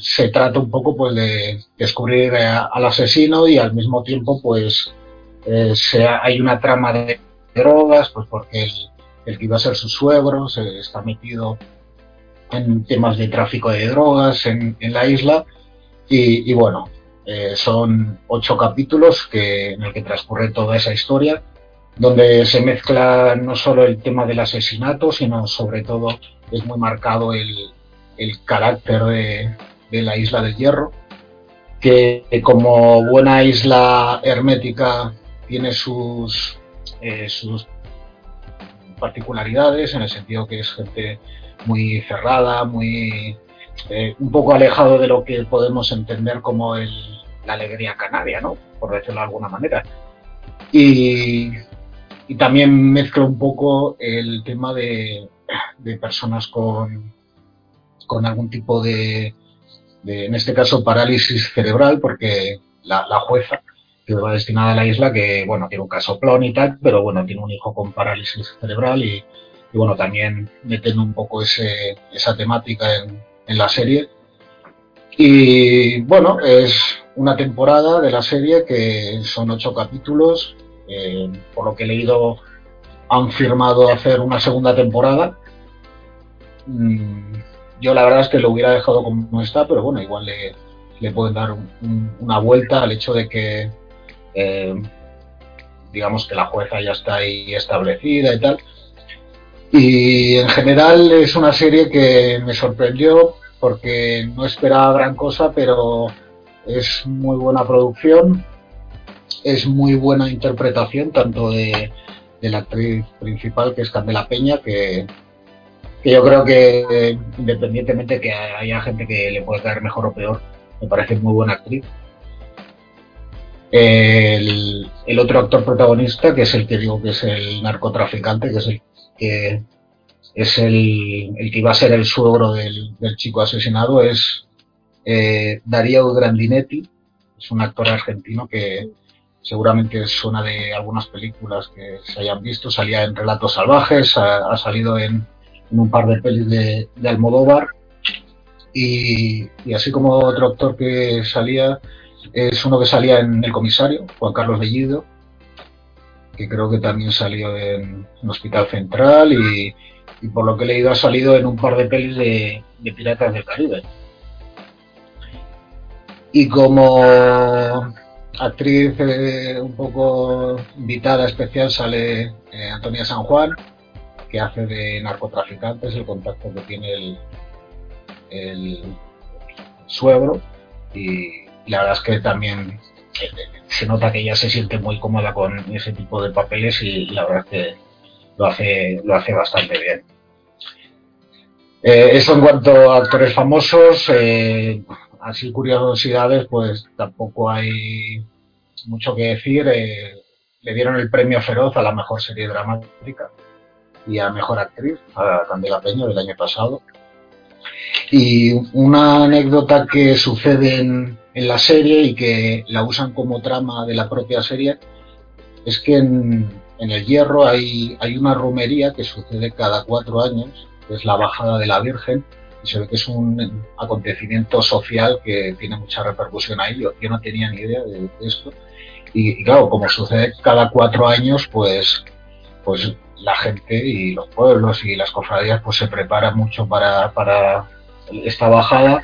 se trata un poco pues de descubrir eh, al asesino y al mismo tiempo pues eh, hay una trama de drogas, pues porque el, que iba a ser su suegro está metido en temas de tráfico de drogas en, en la isla. Y, y bueno, eh, son ocho capítulos que, en el que transcurre toda esa historia, donde se mezcla no solo el tema del asesinato, sino sobre todo es muy marcado el, el carácter de, de la isla del hierro, que como buena isla hermética tiene sus, eh, sus particularidades, en el sentido que es gente muy cerrada, muy eh, un poco alejado de lo que podemos entender como el, la alegría canaria, ¿no? Por decirlo de alguna manera. Y, y también mezcla un poco el tema de, de personas con, con algún tipo de, de, en este caso, parálisis cerebral, porque la, jueza que va destinada a la isla, que bueno, tiene un casoplón y tal, pero bueno, tiene un hijo con parálisis cerebral y, bueno, también meten un poco ese, esa temática en la serie. Y bueno, es una temporada de la serie que son ocho capítulos. Eh, por lo que he leído, han firmado hacer una segunda temporada. Mm, yo la verdad es que lo hubiera dejado como está, pero bueno, igual le, pueden dar un- un- una vuelta al hecho de que, eh, digamos que la jueza ya está ahí establecida y tal. Y en general es una serie que me sorprendió porque no esperaba gran cosa, pero es muy buena producción, es muy buena interpretación tanto de, de la actriz principal que es Candela Peña, que, yo creo que independientemente que haya gente que le puede caer mejor o peor, me parece muy buena actriz. El, el otro actor protagonista, que es el que digo que es el narcotraficante, que es el que es el, el que iba a ser el suegro del, del chico asesinado, es eh, Darío Grandinetti, es un actor argentino que, seguramente suena de algunas películas que se hayan visto, salía en Relatos Salvajes, ha, salido en, un par de pelis de, de Almodóvar y, y así como otro actor que salía es uno que salía en El Comisario, Juan Carlos Bellido, que creo que también salió en, en Hospital Central y, y por lo que he leído ha salido en un par de pelis de, de Piratas del Caribe. Y como actriz eh, un poco invitada especial sale eh, Antonia San Juan, que hace de narcotraficantes el contacto que tiene el, suegro y la verdad es que también eh, se nota que ella se siente muy cómoda con ese tipo de papeles y la verdad es que lo hace, lo hace bastante bien. Eh, eso en cuanto a actores famosos, eh, así curiosidades, pues tampoco hay mucho que decir. Eh, le dieron el premio Feroz a la mejor serie dramática y a mejor actriz, a Candela Peña del año pasado. Y una anécdota que sucede en, la serie y que la usan como trama de la propia serie es que en, el Hierro hay, hay una romería que sucede cada cuatro años, que es la bajada de la Virgen, y se ve que es un acontecimiento social que tiene mucha repercusión ahí. Yo, yo no tenía ni idea de, de esto. Y, y, claro, como sucede cada cuatro años, pues, pues la gente y los pueblos y las cofradías pues se preparan mucho para, para esta bajada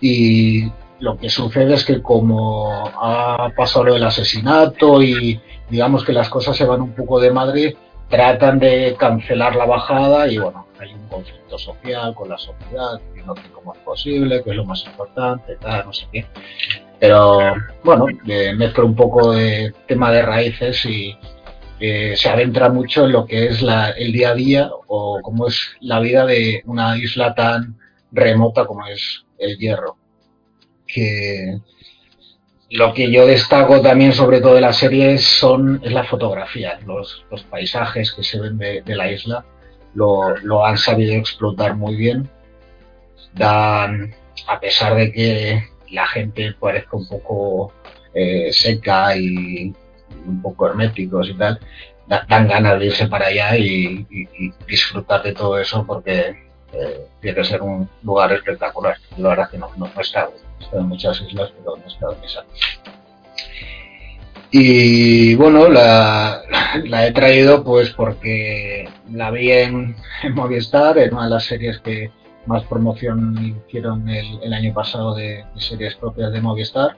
y lo que sucede es que como ha pasado lo del asesinato y digamos que las cosas se van un poco de madre, tratan de cancelar la bajada y bueno, hay un conflicto social con la sociedad, que cómo es posible, que es lo más importante, tal, no sé qué. Pero bueno, eh, mezcla un poco de tema de raíces y eh, se adentra mucho en lo que es la, el día a día o cómo es la vida de una isla tan remota como es el Hierro. Que lo que yo destaco también sobre todo de la serie son es la fotografía, los, paisajes que se ven de, la isla lo, lo, han sabido explotar muy bien. Dan, a pesar de que la gente parezca un poco eh, seca y un poco herméticos y tal, da, dan ganas de irse para allá y, disfrutar de todo eso porque eh, tiene que ser un lugar espectacular. La verdad que no, no, no he estado en muchas islas, pero no estado en esa. Y bueno, la, la, he traído pues porque la vi en, en, Movistar, en una de las series que más promoción hicieron el, el año pasado de, de, series propias de Movistar.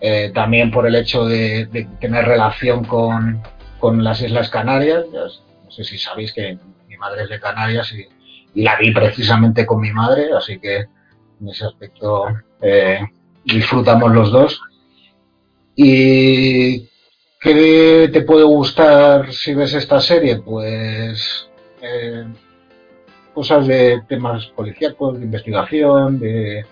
Eh, también por el hecho de, de tener relación con, con, las Islas Canarias. No sé si sabéis que mi madre es de Canarias y, y, la vi precisamente con mi madre, así que en ese aspecto eh, disfrutamos los dos. ¿Y qué te puede gustar si ves esta serie? Pues eh, cosas de temas policíacos, de investigación, de...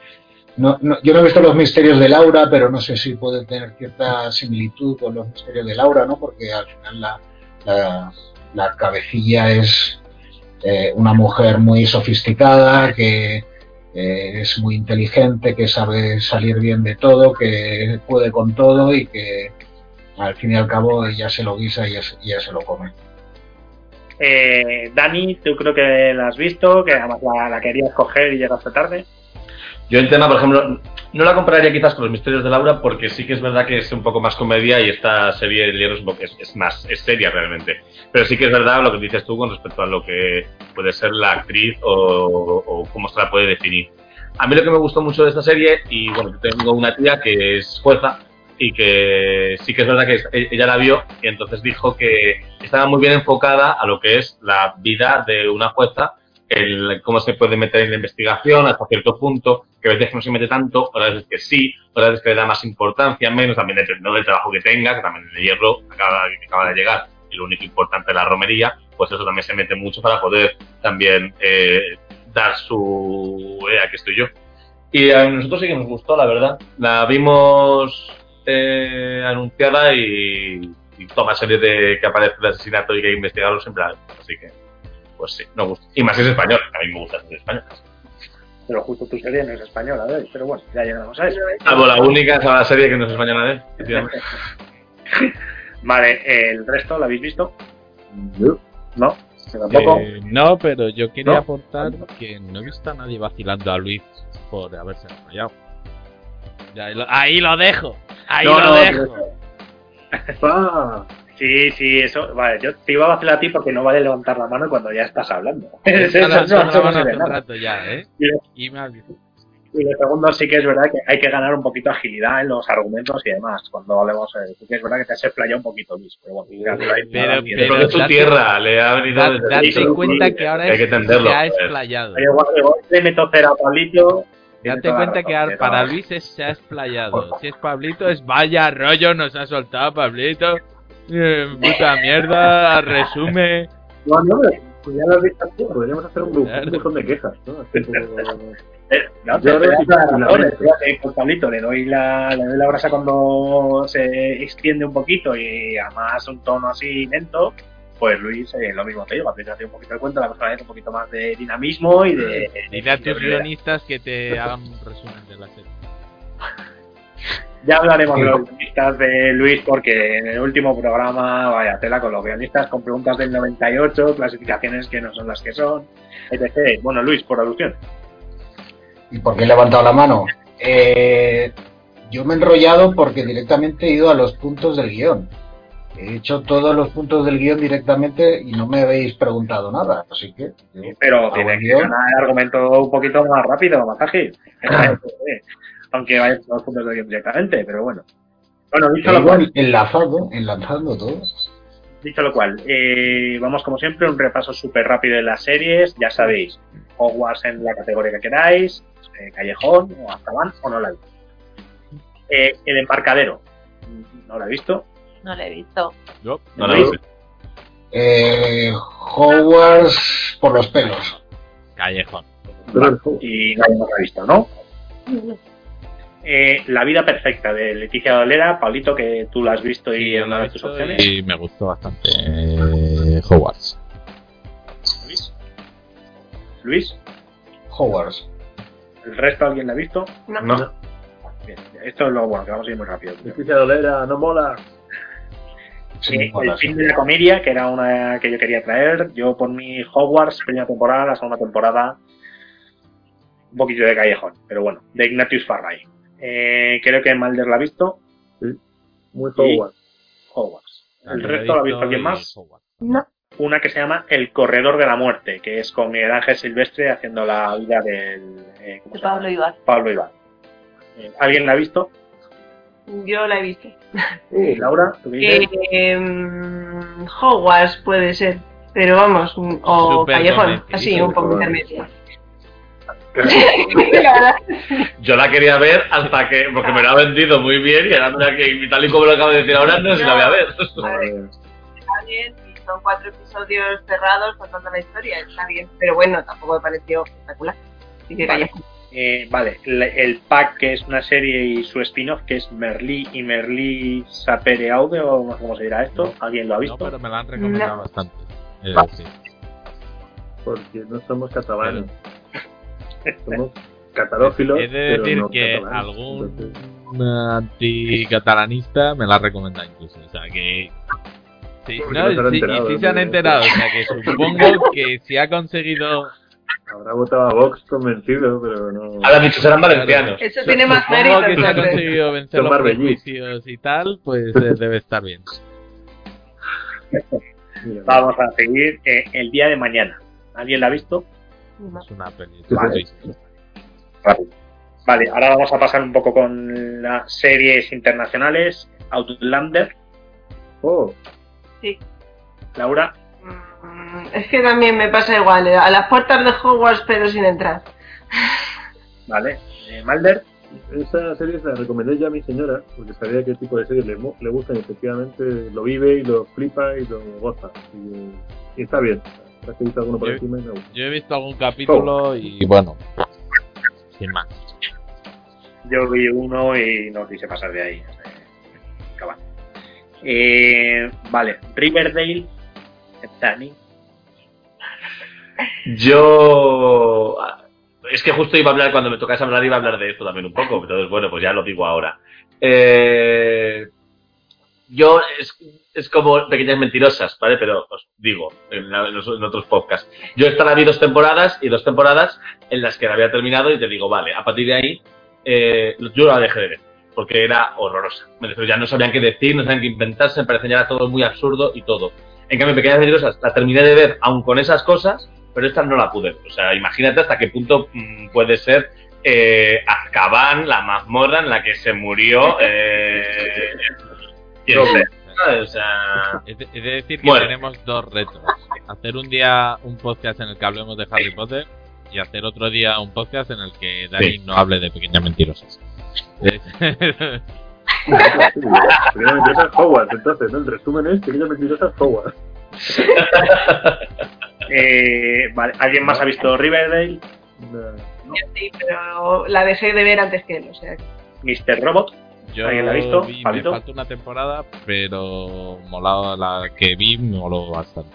No, no, yo no he visto los misterios de Laura, pero no sé si puede tener cierta similitud con los misterios de Laura, ¿no? Porque al final la, la, la cabecilla es eh, una mujer muy sofisticada que eh, es muy inteligente, que sabe salir bien de todo, que puede con todo y que al fin y al cabo ella se lo guisa y ella se lo come. Eh, Dani, tú creo que la has visto, que además la, la querías coger y llegaste tarde. Yo en tema, por ejemplo, no la compararía quizás con los misterios de Laura porque sí que es verdad que es un poco más comedia y esta serie de libros es, es más, seria realmente. Pero sí que es verdad lo que dices tú con respecto a lo que puede ser la actriz o, cómo se la puede definir. A mí lo que me gustó mucho de esta serie, y bueno, tengo una tía que es jueza y que sí que es verdad que ella la vio y entonces dijo que estaba muy bien enfocada a lo que es la vida de una jueza el cómo se puede meter en la investigación hasta cierto punto, que a veces no se mete tanto, otras veces que sí, otras veces que le da más importancia, menos, también depende del trabajo que tenga, que también el hierro acaba, acaba de llegar, y lo único importante es la romería, pues eso también se mete mucho para poder también eh, dar su... Eh, aquí estoy yo. Y a nosotros sí que nos gustó, la verdad. La vimos eh, anunciada y, y toma serie de que aparece el asesinato y que hay que investigarlo siempre, así que pues sí, nos gusta. Y más es español, a mí me gusta ser español. Pero justo tu serie no es española. Pero bueno, ya llegamos a eso. Salvo la única la serie que no es española de él. Vale, el resto lo habéis visto, ¿no? Tampoco. Eh, no, pero yo quería ¿No? aportar que no he visto a nadie vacilando a Luis por haberse desmayado. Ya, ahí, lo, ahí lo dejo. Ahí No, lo no, dejo. Sí, sí, eso. Vale, yo te iba a vacilar a ti porque no vale levantar la mano cuando ya estás hablando. Eso- eso no rato ya, ¿eh? Y lo- Y Y lo segundo sí que es verdad que hay que ganar un poquito de agilidad en los argumentos y demás. Cuando hablemos, eh, sí que es verdad que te has explayado un poquito, Luis. Pero bueno, Pero- pero- es date- tierra, le ha venido date cuenta que ahora Hay es- que entenderlo. se ha joder. explayado. Oye, igual, igual le meto cera a Pablito. Date cuenta que para Luis es- se ha explayado. Si es Pablito, es vaya rollo nos ha soltado Pablito. Eh, puta mierda, resume. No, no, pues ya lo has visto tú. Podríamos hacer un, un buzón de quejas, ¿no? Eh, no, Yo que es que Pablito le doy la, le doy la brasa cuando se extiende un poquito y además un tono así lento, pues Luis, eh, lo mismo te digo, aprieta un poquito el cuento, la persona un poquito más de dinamismo y de... Dile a de tus guionistas que te hagan un resumen de la serie. Ya hablaremos de los guionistas de Luis porque en el último programa, vaya tela con los guionistas con preguntas del 98, clasificaciones que no son las que son, etc. Bueno, Luis, por alusión. ¿Y por qué he levantado la mano? Eh, yo me he enrollado porque directamente he ido a los puntos del guion. He hecho todos los puntos del guion directamente y no me habéis preguntado nada. Así que. Pero tiene que ganar el argumento un poquito más rápido, más ágil. Aunque vaya a los puntos de guion directamente, pero bueno. Bueno, dicho lo cual, enlazado, enlazando todo. dicho lo cual eh, vamos como siempre, un repaso súper rápido de las series. Ya sabéis, Hogwarts en la categoría que queráis, eh, Callejón o Azkaban o no la he visto. Eh, el embarcadero, no la he visto. No lo he visto. Yo, No la veo. Eh, Hogwarts por los pelos. Callejón. Y nadie más la ha visto, ¿no? Eh, la vida perfecta de Leticia Dolera, Pablito, que tú la has visto y Sí, es una de tus opciones. Y me gustó bastante eh, Hogwarts. Luis. Luis, Hogwarts. ¿el resto alguien la ha visto? No. Bien, esto es lo bueno, que vamos a ir muy rápido. Leticia Dolera, no mola. Sí, el fin de la comedia, que era una que yo quería traer. Yo por mi Hogwarts, primera temporada, la segunda temporada, un poquito de callejón, pero bueno, de Ignatius Farray. Eh, creo que Malder la ha visto, Muy Hogwarts. Hogwarts. El resto lo ha visto alguien más. No. Una que se llama El Corredor de la Muerte, que es con Miguel Ángel Silvestre haciendo la vida del eh. Pablo Ibar. Pablo Ibar. Eh, ¿Alguien la ha visto? Yo la he visto. Eh, Laura, ¿tú qué dices? Eh, mm, Hogwarts puede ser, pero vamos, mm, o Super Callejón, así, un poco intermedio. Yo la quería ver hasta que, porque me la ha vendido muy bien y ahora que tal y como lo acabo de decir ahora, no sé si la voy a ver. A ver, está bien, y son cuatro episodios cerrados contando la historia, está bien, pero bueno, tampoco me pareció espectacular. Así que Vale. Eh, vale, el, pack que es una serie y su spin-off que es Merlí y Merlí Sapere Aude o no sé cómo se dirá esto. ¿Alguien lo ha No, visto? pero me la han recomendado No. bastante. Eh, sí. Porque no somos catalanes. Somos catarófilos. He de pero decir no que algún Entonces, anticatalanista me la recomienda incluso. O sea que. Sí, no, no sí, enterado, y sí se han enterado. O sea que supongo que si ha conseguido. Habrá votado a Vox convencido, pero no. Ahora dicho, serán valencianos. Eso tiene más Supongo mérito. que se ha conseguido vencer los prejuicios y tal, pues eh, debe estar bien. Vamos a seguir. eh, el día de mañana. ¿Alguien la ha visto? Es una peli. Vale. sí. Ahora vamos a pasar un poco con las series internacionales. Outlander, Oh, Laura. Mm, Es que también me pasa igual, eh, a las puertas de Hogwarts pero sin entrar. Vale, eh, Malder. esa serie se la recomendé ya a mi señora, porque sabía qué tipo de series le, le gustan y efectivamente lo vive y lo flipa y lo goza. Y, y está bien. Has visto alguno por Yo- encima y me gusta. Yo he visto algún capítulo y bueno, sin más. Yo vi uno y no quise pasar de ahí. Eh. Eh, vale, Riverdale. Dani. Yo. Es que justo iba a hablar, cuando me tocase hablar, iba a hablar de esto también un poco. Entonces, bueno, pues ya lo digo ahora. Eh, yo es, es como pequeñas mentirosas, ¿vale? Pero os digo, en, la- en los- en otros podcasts. Yo esta la vi dos temporadas y dos temporadas en las que la había terminado y te digo, vale, a partir de ahí eh, yo la dejé de ver. Porque era horrorosa. Me refiero, ya no sabían qué decir, no sabían qué inventarse, me parecía ya todo muy absurdo y todo. En cambio, Pequeñas Mentirosas la terminé de ver aún con esas cosas, pero esta no la pude. ver. O sea, imagínate hasta qué punto mm, puede ser eh, Azkaban, la mazmorra en la que se murió. Eh, No. sea, ¿sabes? o sea, Es de, es de decir que Bueno. tenemos dos retos. Hacer un día un podcast en el que hablemos de Harry Potter y hacer otro día un podcast en el que Dani Sí. no hable de pequeñas mentirosas. Es- Pequeñas mentirosas Hogwarts, entonces, ¿no? El resumen es pequeñas mentirosas Hogwarts. Eh, vale, ¿Alguien más ha visto Riverdale? Nah. Sí, pero la dejé de ver antes que él, o sea. que- Mr. Robot. Yo ¿Alguien la ha visto? vi- me falta una temporada, pero molado la que vi me moló bastante.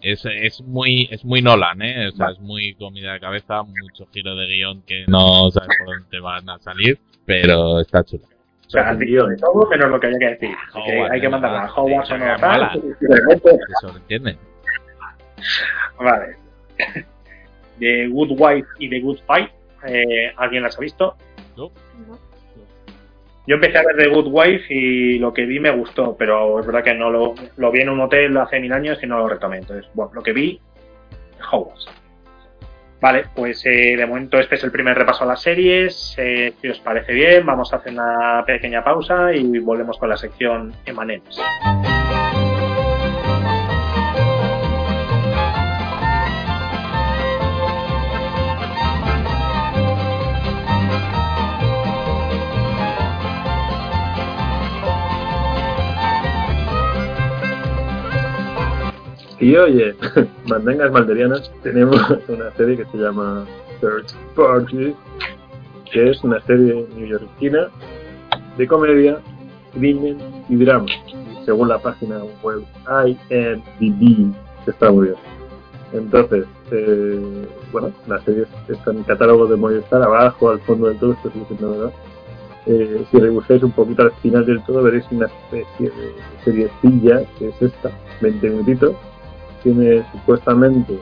Es, es muy es muy Nolan, ¿eh? O sea, es muy comida de cabeza, mucho giro de guion que no sabes por dónde van a salir, pero está chulo. O sea, has dicho de todo menos lo que había que decir. Así que Hogwarts, hay que mandarla a Hogwarts o no. mala. Se sobreentiende. Vale. The Good Wife y The Good Fight. eh, ¿Alguien las ha visto? No. Yo empecé a ver The Good Wife y lo que vi me gustó, pero es verdad que no lo, vi en un hotel hace mil años y no lo retomé. Entonces, bueno, lo que vi, Hogwarts. Vale, pues eh, de momento este es el primer repaso a las series. Eh, si os parece bien, vamos a hacer una pequeña pausa y volvemos con la sección Emanems. Y oye, mandangas malderianas, tenemos una serie que se llama Third Party, que es una serie neoyorquina de comedia, crimen y drama, según la página web IMDb, está muy bien. Entonces, eh, bueno, la serie está en el catálogo de Movistar, abajo, al fondo del todo, esto sigue siendo verdad. Eh, si rebuscáis un poquito al final del todo, veréis una especie de seriecilla, que es esta, 20 minutitos, tiene supuestamente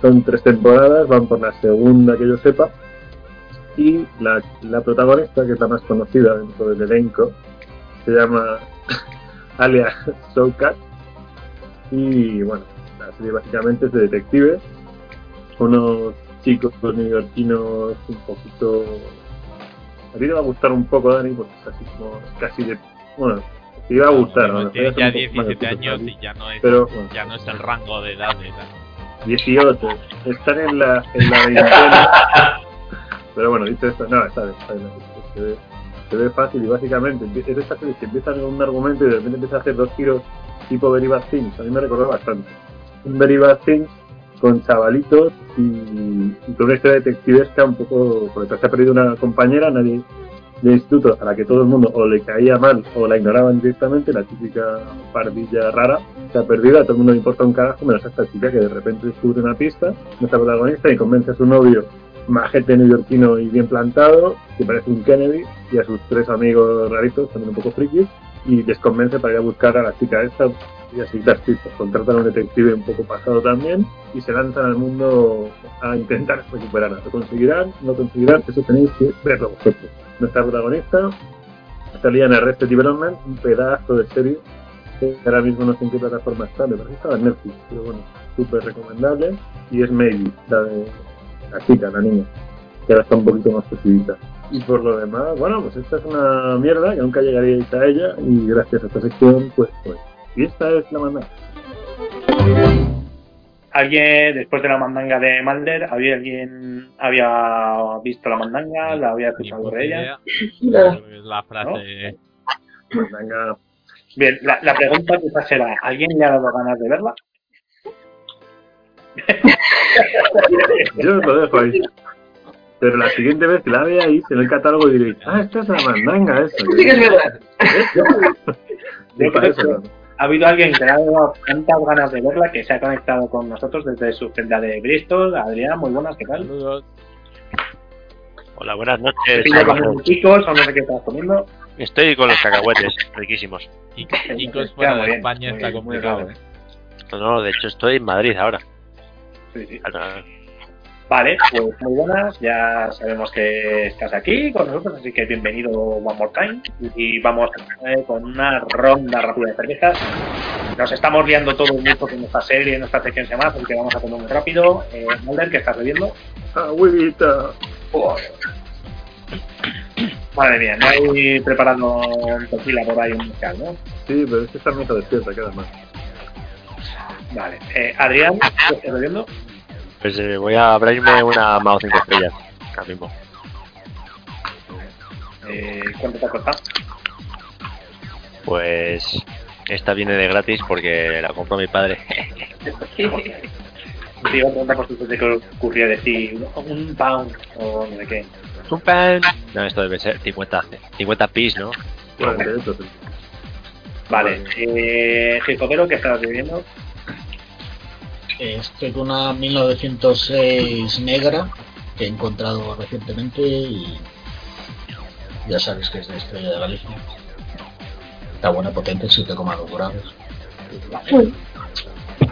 son tres temporadas, van por la segunda que yo sepa, y la, protagonista, que es la más conocida dentro del elenco, se llama Alia Showkat, y bueno, la serie básicamente es de detectives, unos chicos neoyorquinos un poquito... A ti te va a gustar un poco, Dani, porque es así como casi de... Bueno, te iba a gustar, ¿no? Ya Un poco más de 17 puto años y ya no es, Pero, bueno. ya no es el rango de edad de Dani. 18. Están en la, en la veintena. Pero bueno, dicho esto, no, está bien, está bien. Se ve, se ve fácil y básicamente es de estas series que empiezan con un argumento y de repente empieza a hacer dos giros tipo Very Bad Things. A mí me recordó bastante. Un Very Bad Things con chavalitos y, y con una historia detectivesca un poco. Porque se ha perdido una compañera, nadie de instituto a la que todo el mundo o le caía mal o la ignoraban directamente, la típica pardilla rara, se ha perdido, a todo el mundo le importa un carajo, menos a esta chica que de repente descubre una pista, nuestra protagonista, y convence a su novio, majete neoyorquino y bien plantado, que parece un Kennedy, y a sus tres amigos raritos, también un poco frikis, y les convence para ir a buscar a la chica esta y así las pistas. Contratan a un detective un poco pasado también y se lanzan al mundo a intentar recuperarla. ¿Lo conseguirán? ¿No conseguirán? Eso tenéis que verlo vosotros. Nuestra protagonista salía en Arrested Development, un pedazo de serie que ahora mismo no sé en qué plataforma está, me parece estaba en Netflix, pero bueno, súper recomendable. Y es Maybe, la de la chica, la niña, que ahora está un poquito más crecidita. Y por lo demás, bueno, pues esta es una mierda que nunca llegaríais a ella y gracias a esta sección, pues, pues. Y esta es la mandada. ¿Alguien, después de la mandanga de Mulder, había alguien había visto la mandanga? ¿La había escuchado de ella? la frase. Mandanga. Bien, la, la pregunta quizás será, ¿alguien le ha dado ganas de verla? Yo lo dejo ahí. Pero la siguiente vez que la veáis en el catálogo diréis, ah, esta es la mandanga esa. Sí que es verdad. Yo eso, que ¿no? Ha habido alguien que le ha dado tantas ganas de verla que se ha conectado con nosotros desde su celda de Bristol. Adrián, muy buenas, ¿qué tal? Saludos. Hola, buenas ¿Te noches. con chicos o no sé qué estás comiendo? Estoy con los cacahuetes, riquísimos. Y chicos fuera de bien, España muy está complicado. ¿eh? No, de hecho estoy en Madrid ahora. Sí, sí. Vale, pues muy buenas, ya sabemos que estás aquí con nosotros, así que bienvenido one more time. Y vamos eh, con una ronda rápida de cervezas. Nos estamos liando todos mucho con esta serie, en esta sección semana, así que vamos a comer muy rápido. Eh, Mulder, ¿qué estás bebiendo? Agüita. Madre mía, no hay preparando un tequila por ahí, un mezcal, ¿no? Sí, pero es que esta mesa despierta, queda más. Vale. Eh, Adrián, ¿qué estás bebiendo? Pues eh, voy a abrirme una Mao 5 estrellas. Ahora mismo. Eh, ¿Cuánto te ha costado? Pues esta viene de gratis porque la compró mi padre. Te iba a preguntar por se te ocurría decir un pound o no sé qué. Un pan. No, esto debe ser 50, 50 pis, ¿no? Vale. Eh, Gijotero, ¿qué estás bebiendo? Estoy con una 1906 negra que he encontrado recientemente y ya sabes que es de Estrella de Galicia. Está buena, potente, 7,2 grados.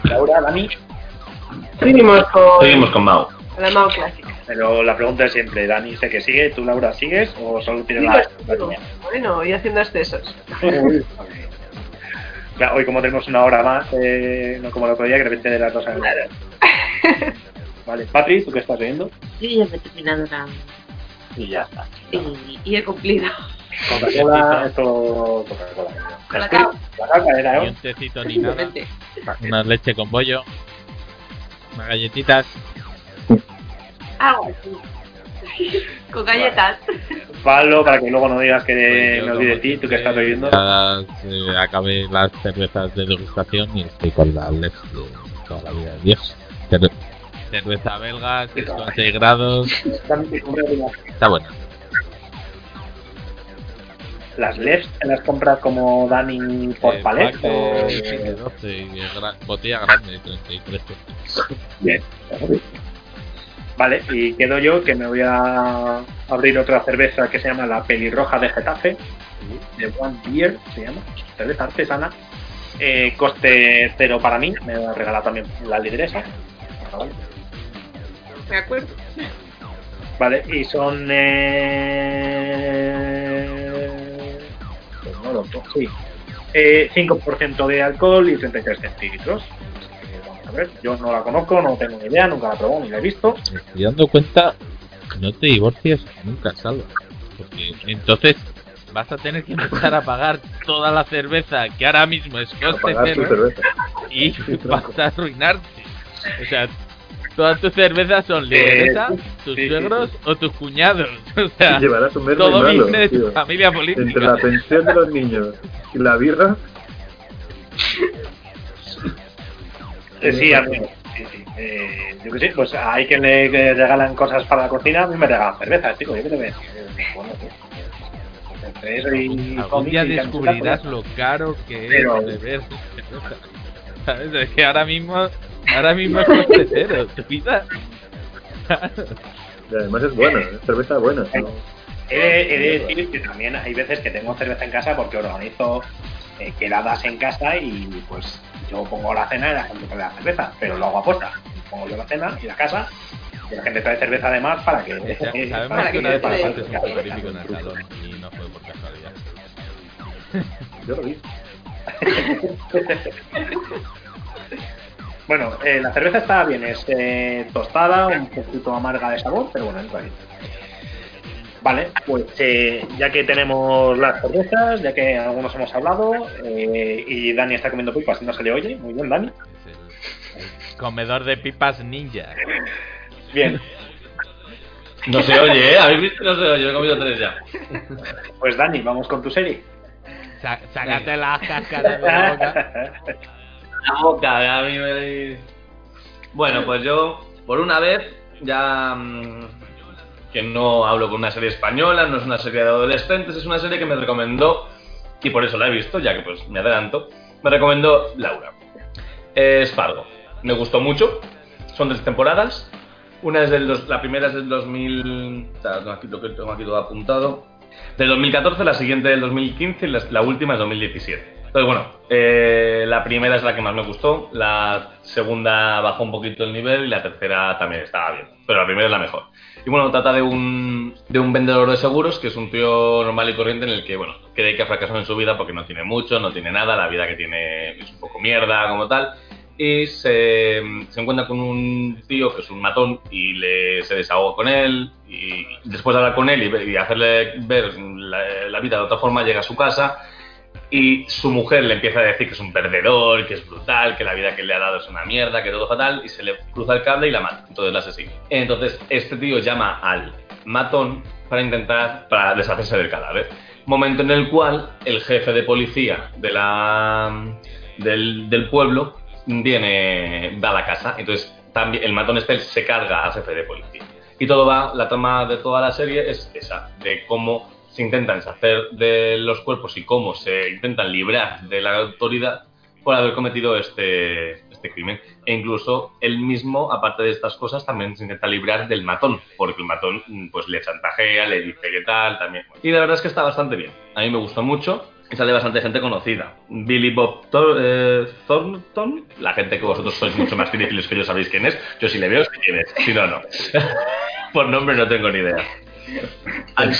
Laura, Dani. Seguimos con Seguimos con Mao. la Mao clásica. Pero la pregunta es siempre, Dani sé que sigue, ¿tú Laura sigues o solo tienes Sigo, la? Bueno, y haciendo excesos. Ya, Hoy como tenemos una hora más, eh, no como el otro día, que de repente de las dos a Claro. Vale, Patri, ¿tú qué estás viendo? Yo ya me he terminado la... Y ya está. Y, y he cumplido. Coca-Cola, esto... Coca-Cola. Un tecito ni nada. Una leche con bollo. Unas galletitas. Algo así. Con galletas. Pablo, para que luego no digas que Pues me olvide de ti, tú que estás bebiendo. Eh, acabé las cervezas de degustación y estoy con la LEF de toda la vida de Dios. Cerve- cerveza belga, que es con 6 grados. Está buena. Las LEFs te las compras como Dani por Eh, palet o... de, sí, de 12 y de gra- botella grande, 33 Bien. Vale, y quedo yo que me voy a abrir otra cerveza que se llama la pelirroja de Getafe, de One Beer, se llama, cerveza artesana. Eh, coste cero para mí, me va a regalar también la lideresa. Vale. Me acuerdo. Vale, y son. Eh... Pues no sí. Eh, 5% de alcohol y 33 centímetros. Ver, yo no la conozco, no tengo ni idea, nunca la probado ni la he visto. Me estoy dando cuenta no te divorcias nunca, Salva. Porque entonces vas a tener que empezar a pagar toda la cerveza que ahora mismo es coste tu cero y Sí, vas a arruinarte. O sea, todas tus cervezas son lideresa, tus sí, sí, suegros o tus cuñados. O sea, Llevarás un todo malo, de tu familia Entre política. la pensión de los niños y la birra, Eh, sí, amigo. Sí, sí. Eh, yo que sé, pues hay que le que regalan cosas para la cocina, a mí me regalan cerveza, chico, yo qué te ves. Bueno, pues, entre eso y Algún día y descubrirás camisetas, lo caro que Pero- es beber cerveza. ¿Sabes? Es que ahora mismo, ahora mismo es coste cero. Tu vida. y además es buena, es cerveza buena. ¿no? He de, he de decir que también hay veces que tengo cerveza en casa porque organizo eh, quedadas en casa y pues yo pongo la cena y la gente trae la cerveza, pero lo hago a posta. Pongo yo la cena y la casa y la gente trae cerveza además para que... Sabemos para que una vez para- pasaste un frigorífico en el salón y no fue por casualidad. Yo lo vi. Bueno, eh, la cerveza está bien, es eh, tostada, un poquito amarga de sabor, pero bueno, entra bien. Vale, pues eh, ya que tenemos las cervezas, ya que algunos hemos hablado, eh, y Dani está comiendo pipas y no se le oye, muy bien, Dani. Es el comedor de pipas ninja. Bien, No se oye, ¿eh? ¿Habéis visto? No se oye, he comido tres ya. pues Dani, vamos con tu serie. Sa- sácate las cáscaras de la boca. La boca, a mí me... Bueno, pues yo, por una vez, ya mm, que no hablo con una serie española, no es una serie de adolescentes, es una serie que me recomendó, y por eso la he visto, ya que pues me adelanto, me recomendó Laura. Es Fargo. Me gustó mucho, son tres temporadas, una es del dos- la primera es del 2000, o sea, tengo aquí, lo que tengo aquí todo apuntado, De 2014, la siguiente del 2015 y la, la última es 2017. Entonces, bueno, eh, la primera es la que más me gustó, la segunda bajó un poquito el nivel y la tercera también estaba bien, pero la primera es la mejor. Y bueno, trata de un, de un vendedor de seguros, que es un tío normal y corriente en el que, bueno, cree que ha fracasado en su vida porque no tiene mucho, no tiene nada, la vida que tiene es un poco mierda como tal. Y se, se encuentra con un tío que es un matón y le, se desahoga con él. Y después de hablar con él y, hacerle ver la vida de otra forma, llega a su casa y su mujer le empieza a decir que es un perdedor, que es brutal, que la vida que le ha dado es una mierda, que todo fatal, y se le cruza el cable y la mata. Entonces la asesina. Entonces este tío llama al matón para intentar para deshacerse del cadáver. Momento en el cual el jefe de policía de la, del, pueblo viene, va a la casa. Entonces también el matón este se carga al jefe de policía. Y todo va, la trama de toda la serie es esa, de cómo se intentan deshacer de los cuerpos y cómo se intentan librar de la autoridad por haber cometido este, este crimen. E incluso él mismo, aparte de estas cosas, también se intenta librar del matón, porque el matón mm, pues le chantajea, le dice que tal, también. Y la verdad es que está bastante bien. A mí me gustó mucho. Y sale bastante gente conocida. Billy Bob Thor- eh, Thornton, la gente que vosotros sois mucho más cinéfilos que yo sabéis quién es. Yo si le veo, sé quién es. Si no, no. Por nombre no tengo ni idea.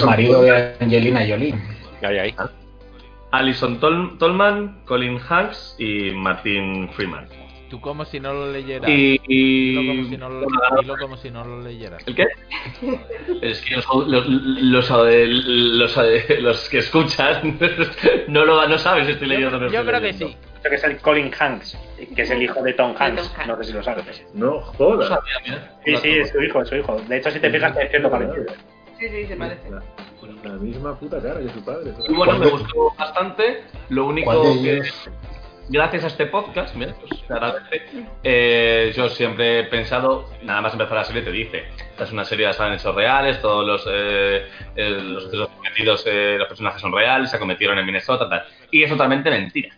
Marido de Angelina Jolie. Ahí, ahí. Alison Tol- Tolman, Colin Hanks y Martin Freeman. Tú como si no lo leyeras. Y, Dilo como si no lo, dilo como si no lo leyeras. ¿El qué? Es que los, los, los, los- los que escuchan no lo no saben si estoy leyendo o no Yo creo que sí. Creo que es el Colin Hanks, que es el hijo de Tom Hanks. No sé si lo sabes. No jodas. Sí, sí, es su hijo, es su hijo. De hecho, si te fijas, es cierto parecido. Sí, sí, se parece. La, la misma puta cara que su padre. Y bueno, me gustó bastante. Lo único ¿Cuál de que, gracias a este podcast, mira, pues, se agradece, eh, yo siempre he pensado, nada más empezar la serie te dice, esta es una serie basada en hechos reales, todos los, eh, eh, los hechos cometidos, eh, los personajes son reales, se cometieron en Minnesota, tal. Y es totalmente mentira.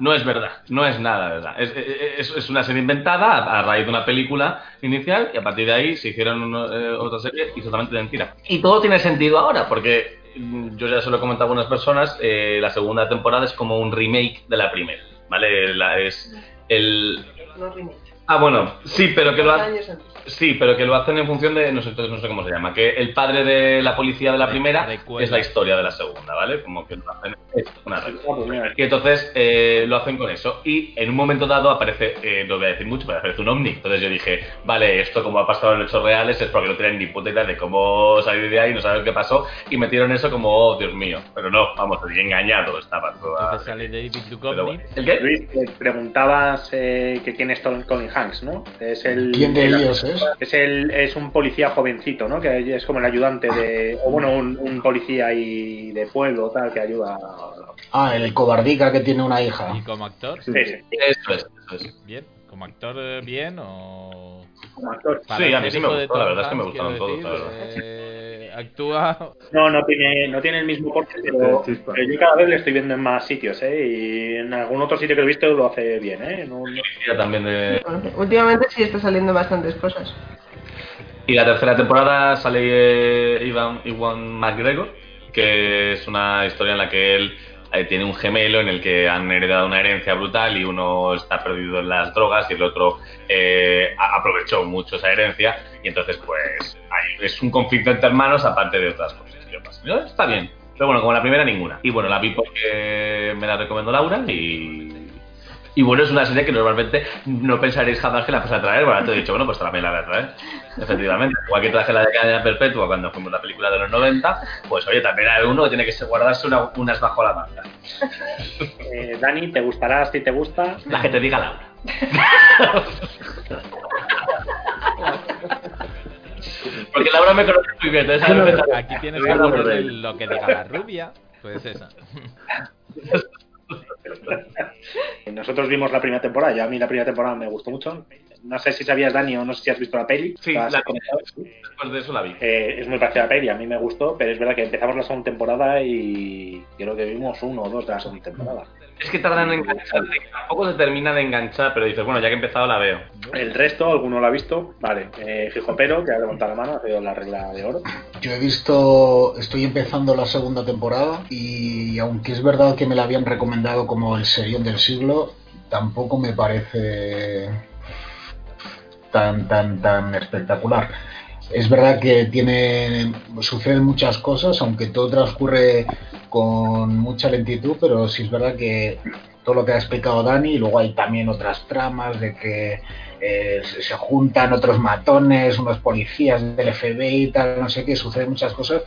No es verdad, no es nada verdad. Es, es- es una serie inventada a, raíz de una película inicial y a partir de ahí se hicieron eh, otra serie y totalmente mentira. Y todo tiene sentido ahora, porque mm, yo ya se lo he comentado a algunas personas, eh, la segunda temporada es como un remake de la primera, ¿vale? Es el... Ah, bueno, sí, pero que lo ha-. Sí, pero que lo hacen en función de, no sé, entonces no sé cómo se llama, que el padre de la policía de la primera Recuerda. es la historia de la segunda, ¿vale? Como que lo hacen es una Y entonces eh, lo hacen con eso. Y en un momento dado aparece, eh, no voy a decir mucho, pero aparece un ovni. Entonces yo dije, vale, esto como ha pasado en hechos reales es porque no tienen ni puta idea de cómo salir de ahí, no saben qué pasó. Y metieron eso como, oh, Dios mío. Pero no, vamos, estoy engañado, estaba toda... Entonces sale David Pero Duchovny. bueno. ¿El qué? Luis, preguntabas eh, que quién es Tom- Colin Hanks, ¿no? Es el, ¿Quién de el- ellos es? Es el es un policía jovencito, ¿no? Que es como el ayudante de o bueno, un, un policía ahí de pueblo tal que ayuda. a- Ah, el cobardica que tiene una hija. Y como actor, Sí, sí. Eso es, eso es. bien. Como actor, eh, bien o. como actor. Para Sí, a mí sí me gustó, la verdad es que me Hanks, gustaron todos, la decir, eh, actúa. No, no tiene no tiene el mismo porte, pero, Chispa. pero yo cada vez le estoy viendo en más sitios, ¿eh? Y en algún otro sitio que lo he visto lo hace bien, ¿eh? No- no- Ya también de... Últimamente sí está saliendo bastantes cosas. Y la tercera temporada sale eh, Ivan, Iwan McGregor, que es una historia en la que él eh, tiene un gemelo en el que han heredado una herencia brutal y uno está perdido en las drogas y el otro eh, aprovechó mucho esa herencia y entonces pues hay- es un conflicto entre hermanos aparte de otras cosas. que. ¿No? Está bien, pero bueno, como la primera ninguna. Y bueno, la vi porque me la recomendó Laura y... Y bueno, es una serie que normalmente no pensaréis jamás que la vas a traer. Bueno, te he dicho, bueno, pues también la voy a traer. Efectivamente. Igual que traje la de cadena perpetua cuando fuimos la película de los 90, pues oye, también hay uno que tiene que guardarse una- unas bajo la manga. Eh, Dani, ¿te gustará si te gusta? La que te diga Laura. Porque Laura me conoce muy bien, entonces sabe perfectamente- Aquí tienes que Borrell. lo que diga la rubia. Pues esa. Nosotros vimos la primera temporada, ya a mí la primera temporada me gustó mucho. no sé si sabías, Dani, o no sé si has visto la peli. Sí, ¿La? Después de eso la vi. Eh, es muy parecida a la peli, a mí me gustó, pero es verdad que empezamos la segunda temporada y creo que vimos uno o dos de la segunda temporada. Es que tardan en engancharte. Tampoco se termina de enganchar, pero dices, bueno, ya que he empezado la veo. El resto, ¿alguno lo ha visto? Vale, eh, Fijo Pero, que ha levantado la mano, ha sido la regla de oro. Yo he visto, estoy empezando la segunda temporada y aunque es verdad que me la habían recomendado como el serión del siglo, tampoco me parece tan tan tan espectacular. Es verdad que tiene suceden muchas cosas, aunque todo transcurre con mucha lentitud, pero sí es verdad que todo lo que ha explicado Dani, y luego hay también otras tramas de que eh, se juntan otros matones, unos policías del FBI y tal, no sé qué, suceden muchas cosas,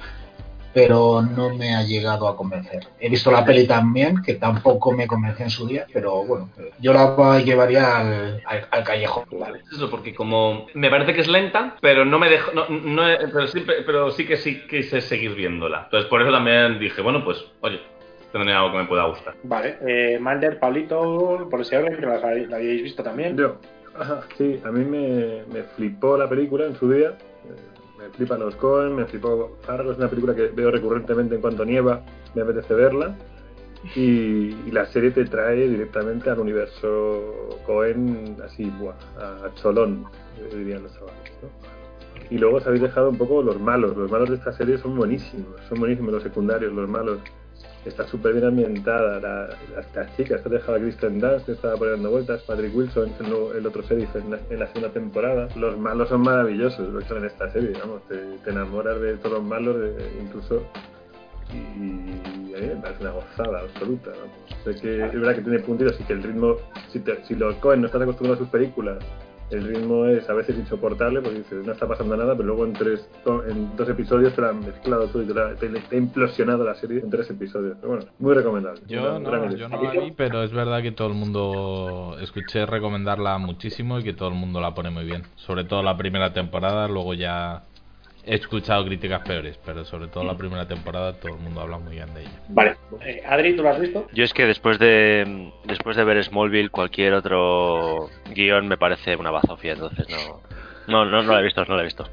pero no me ha llegado a convencer. He visto la peli también, que tampoco me convenció en su día, pero bueno, yo la llevaría al, al, al callejón. Es eso, porque como me parece que es lenta, pero no me dejo, no, no, pero, sí, pero sí que sí quise seguir viéndola. Entonces por eso también dije, bueno, pues, oye, tendré algo que me pueda gustar. Vale, eh, Malder, Pablito, por ese orden, que habéis- la habéis visto también. Yo, ajá, sí, a mí me, me flipó la película en su día. Me flipan los Cohen, me flipó Fargo, es una película que veo recurrentemente en cuanto nieva, me apetece verla. Y, la serie te trae directamente al universo Cohen, así, buah, a, cholón, dirían los chavales. Y luego os habéis dejado un poco los malos. Los malos de esta serie son buenísimos, son buenísimos los secundarios, los malos. Está súper bien ambientada. La, las, las chicas, te ha dejado a Kristen Dunst, que estaba poniendo vueltas, Patrick Wilson, el, el otro sheriff en la, en la segunda temporada. Los malos son maravillosos, lo que son en esta serie, vamos, te, te enamoras de todos los malos, de- incluso. Y a mí me parece una gozada absoluta. vamos. Sé que es verdad que tiene puntitos y que el ritmo, si, te, si los Cohen no estás acostumbrado a sus películas, el ritmo es a veces insoportable porque dices, no está pasando nada, pero luego en, tres, en dos episodios te la han mezclado todo y te, la- te- te ha implosionado la serie en tres episodios. Pero bueno, muy recomendable. Yo gran no, yo no la vi, pero es verdad que todo el mundo escuché recomendarla muchísimo y que todo el mundo la pone muy bien. Sobre todo la primera temporada, luego ya he escuchado críticas peores, pero sobre todo la primera temporada todo el mundo habla muy bien de ella. Vale, eh, Adri, ¿tú lo has visto? Yo es que después de después de ver Smallville, cualquier otro guion me parece una bazofia, entonces no, no, no, no la he visto, no la he visto.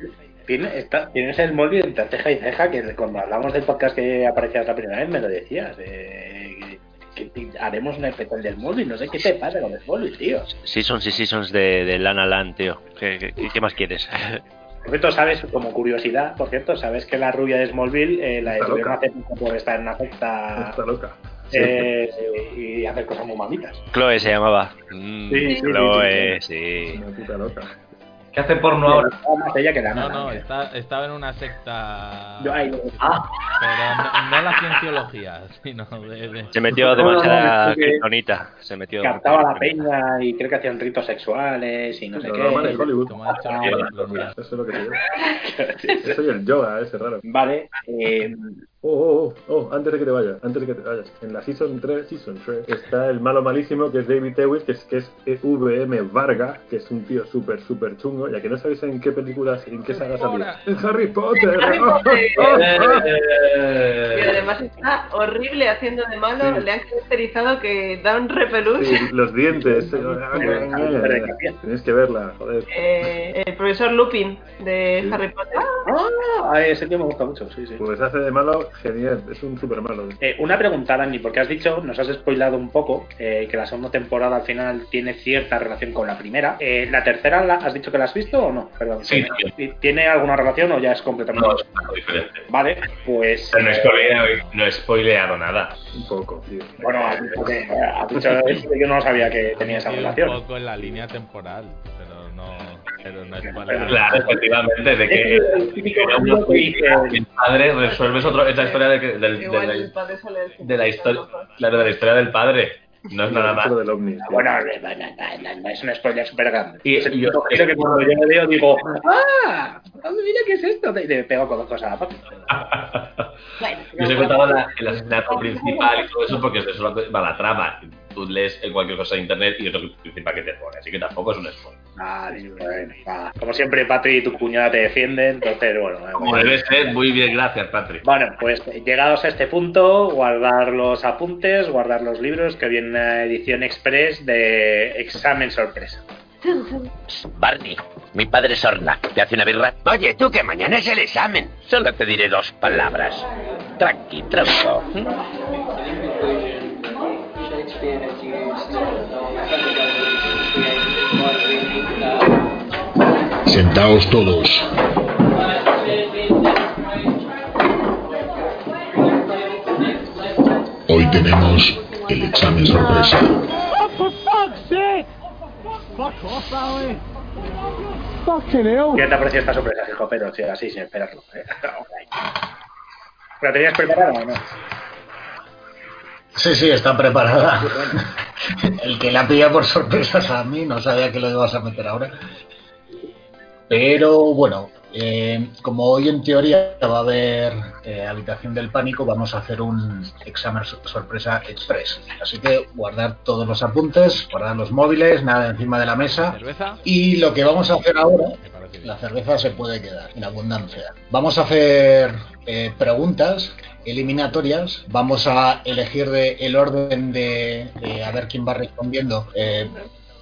Tienes el móvil entre ceja y ceja, que cuando hablamos del podcast que aparecías la primera vez me lo decías. eh, que, que haremos un especial del móvil, no sé qué te pasa con el móvil, tío. Seasons y seasons de, de Lana Land, tío. ¿Qué, qué, qué más quieres? Por cierto, sabes, como curiosidad, por cierto, sabes que la rubia de Smallville eh, la Está detuvieron loca. hace poco por estar en una secta Está loca. eh, y hacer cosas muy mamitas. Chloe se llamaba. Mm, Sí, sí, Chloe, sí, sí. Una puta loca. ¿Qué hace porno ahora? Más ella que la No, nana. no, está, estaba en una secta... Yo ahí lo- Pero no, no la cienciología, sino de... de- Se metió demasiada kriptonita. Se metió. captaba la peña y creo que hacían ritos sexuales y no sé qué. Hollywood. Ah. Eso es lo que te digo. Eso y el yoga, ese raro. Vale, eh, Oh, oh, oh, oh, antes de que te vayas, antes de que te vayas. En la Season 3, Season 3, está el malo malísimo que es David Tewis, que es, que es VM Varga, que es un tío súper, súper chungo, ya que no sabéis en qué películas, en qué saga salía. ¡En Harry Potter! Harry ¡Oh, Potter. oh! Y además está horrible haciendo de malo, Sí. le han caracterizado que da un repelús. Sí, los dientes. Tenéis que verla, joder. Eh, el profesor Lupin de Harry Potter. Ah, ese tío me gusta mucho, sí, sí. Pues hace de malo genial, es un super malo. Eh, una pregunta, Dani, porque has dicho, nos has spoilado un poco, eh, que la segunda temporada al final tiene cierta relación con la primera. Eh, ¿La tercera la, has dicho que la has visto o no? Perdón. Sí, ¿Tiene, ¿Tiene alguna relación o ya es completamente No, es algo diferente. Vale, pues... Pero no he spoileado, no he spoileado nada. Un poco, tío. Bueno, has dicho que... has dicho yo no sabía que tenía esa relación. Un poco en la línea temporal, pero no, pero no es para... Claro, efectivamente, de que era una dice- el padre resuelves otro, es la historia de, que- del- de, Igual la, el padre sale del de la historia, claro, de la historia del padre. No es nada más. Del ovni. sí. Bueno, no, no, no, es un spoiler súper grande. Y- y- típico giro que cuando yo le veo digo, ¡ah! Mira qué es esto. Y le pego con dos cosas a la pata. Yo os he contado la- el asesinato principal y todo eso porque es de eso va la trama. Tú lees en cualquier cosa de internet y es lo principal que te pone, así que tampoco es un spoiler. Vale, bueno, va. Como siempre, Patri y tu cuñada te defienden, entonces, bueno. Como bueno. debe ser, muy bien, gracias, Patrick. Bueno, pues llegados a este punto, guardar los apuntes, guardar los libros, que viene una edición express de examen sorpresa. Barney, mi padre es Ornak. ¿Te hace una birra? Oye, tú que mañana es el examen. Solo te diré dos palabras. Tranqui, tronco. Sentaos todos. Hoy tenemos el examen sorpresa. ¿Qué te aprecia esta sorpresa, hijo Pedro? Sí, así, sin esperarlo. Eh. ¿La tenías preparada o no? Sí, sí, está preparada. El que la pilla por sorpresas a mí, no sabía que lo ibas a meter ahora. Pero bueno, eh, como hoy en teoría va a haber eh, habitación del pánico, vamos a hacer un examen so- sorpresa express. Así que guardar todos los apuntes, guardar los móviles, nada encima de la mesa. ¿Cerveza? Y lo que vamos a hacer ahora, la cerveza se puede quedar en abundancia. Vamos a hacer eh, preguntas eliminatorias. Vamos a elegir de, el orden de, de a ver quién va respondiendo eh,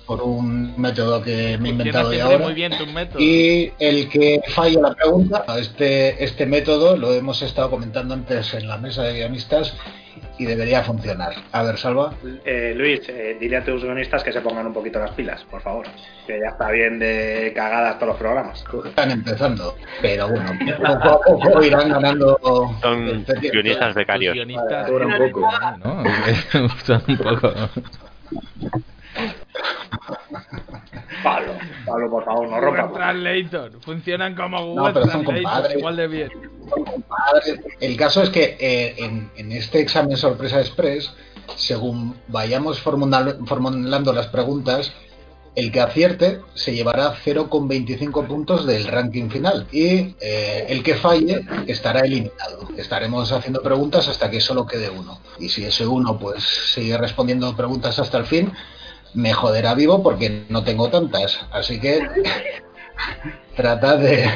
por un método que me he inventado yo ahora. muy bien tu método. Y el que falle la pregunta, este, este método lo hemos estado comentando antes en la mesa de guionistas y debería funcionar. A ver, Salva. Eh, Luis, eh, dile a tus guionistas que se pongan un poquito las pilas, por favor. Que ya está bien de cagadas todos los programas. Están empezando, pero bueno, poco a poco irán ganando. Son guionistas becarios. Guionistas un poco. ¿no? Un poco. Pablo, Pablo, por favor, no Google rompa. Translator. Funcionan como No, Google pero son Translator. Igual de bien. Padre, El caso es que eh, en, en este examen sorpresa express, según vayamos formula- formulando las preguntas, el que acierte se llevará 0,25 puntos del ranking final y eh, el que falle estará eliminado. Estaremos haciendo preguntas hasta que solo quede uno. Y si ese uno pues sigue respondiendo preguntas hasta el fin, me joderá vivo porque no tengo tantas. Así que tratad de...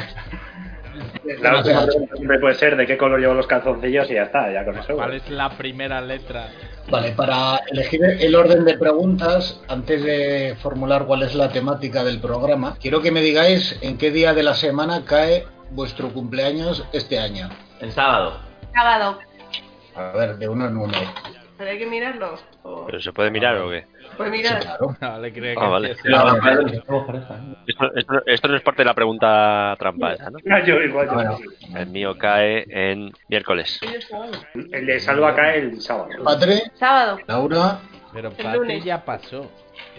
La última pregunta siempre puede ser de qué color llevo los calzoncillos y ya está, ya con eso. ¿Cuál es la primera letra? Vale, para elegir el orden de preguntas, antes de formular cuál es la temática del programa, quiero que me digáis en qué día de la semana cae vuestro cumpleaños este año. El sábado. Sábado. A ver, de uno en uno. ¿Pero hay que mirarlo? ¿O ¿Pero se puede mirar o qué? Puede mirar? Claro. Vale, creo Ah, que vale. sí, sí. Esto, esto, esto no es parte de la pregunta trampa esa, ¿no? Ah, yo igual, yo Bueno. El mío cae en miércoles. El de Salva cae el sábado. Patri, Sábado. Laura, Pero lunes. ya pasó.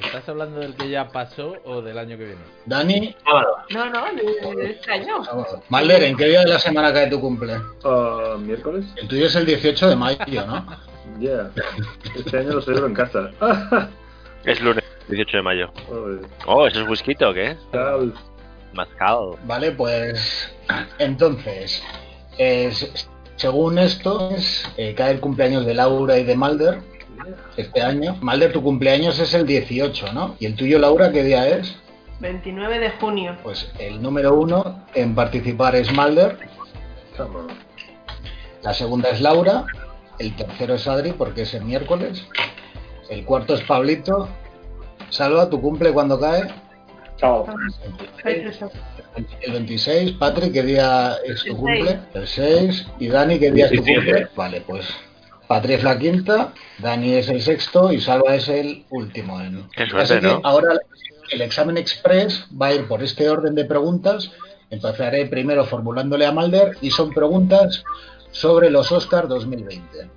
¿Estás hablando del que ya pasó o del año que viene? Dani, No, no, de, de este año. Malder, ¿en qué día de la semana cae tu cumple? Ah, ¿Miércoles? El tuyo es el 18 de mayo, ¿no? Yeah. Este año lo celebro en casa. Es lunes, 18 de mayo. Oh, ¿eso es whisky o qué? Mazcal. Vale, pues entonces, eh, se- según esto, es, eh, cae el cumpleaños de Laura y de Malder este año. Malder, tu cumpleaños es el 18, ¿no? ¿Y el tuyo, Laura, qué día es? 29 de junio. Pues el número uno en participar es Malder, la segunda es Laura, el tercero es Adri porque es el miércoles, el cuarto es Pablito. Salva, ¿tu cumple cuando cae? Sábado. El 26, Patrick, ¿qué día es tu cumple? El 6. ¿Y Dani, qué día es tu 17. cumple? Vale, pues Patrick es la quinta, Dani es el sexto y Salva es el último. Qué suerte, Así que ¿no? ahora el examen express va a ir por este orden de preguntas. Empezaré primero formulándole a Malder y son preguntas sobre los Oscars 2020.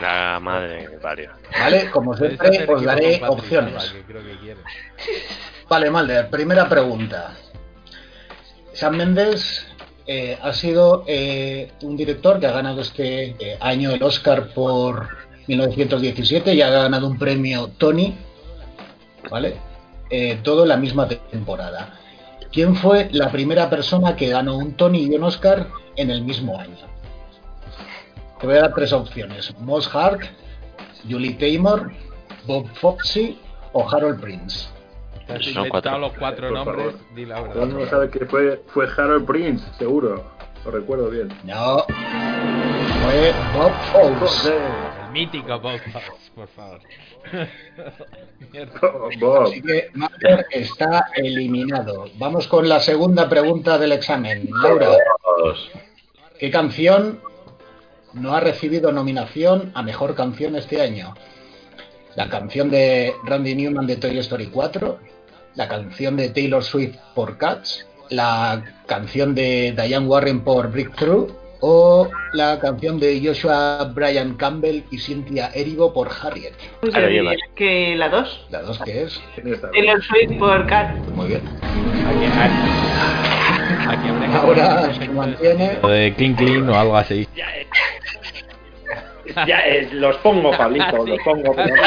La madre que parió. ¿Vale? Como siempre, os daré opciones. Salva, que creo que quiere. Vale, Malder, primera pregunta. Sam Mendes eh, ha sido eh, un director que ha ganado este eh, año el Oscar por 1917 y ha ganado un premio Tony, ¿vale? Eh, todo en la misma temporada. ¿Quién fue la primera persona que ganó un Tony y un Oscar en el mismo año? Te voy a dar tres opciones: Moss Hart, Julie Taymor, Bob Fosse o Harold Prince. Te has Son inventado cuatro. los cuatro Por nombres. favor. Di la Todo el mundo verdad. sabe que fue, fue Harold Prince, seguro. Lo recuerdo bien. No. Fue Bob Fosse. Joder. El Mítico Bob Fox, por favor. Mierda. Así que Maurer está eliminado. Vamos con la segunda pregunta del examen. Laura, ¿qué canción no ha recibido nominación a mejor canción este año? La canción de Randy Newman de Toy Story 4, la canción de Taylor Swift por Cats, la canción de Diane Warren por Breakthrough o la canción de Joshua Brian Campbell y Cynthia Erivo por Harriet. Pues yo diría que la 2. ¿La dos qué es? Taylor Swift por Cat. Muy bien. Aquí, que Ahora se mantiene. Lo de Clean Clean o algo así. Ya, eh, los pongo, Pablito, los pongo. pero.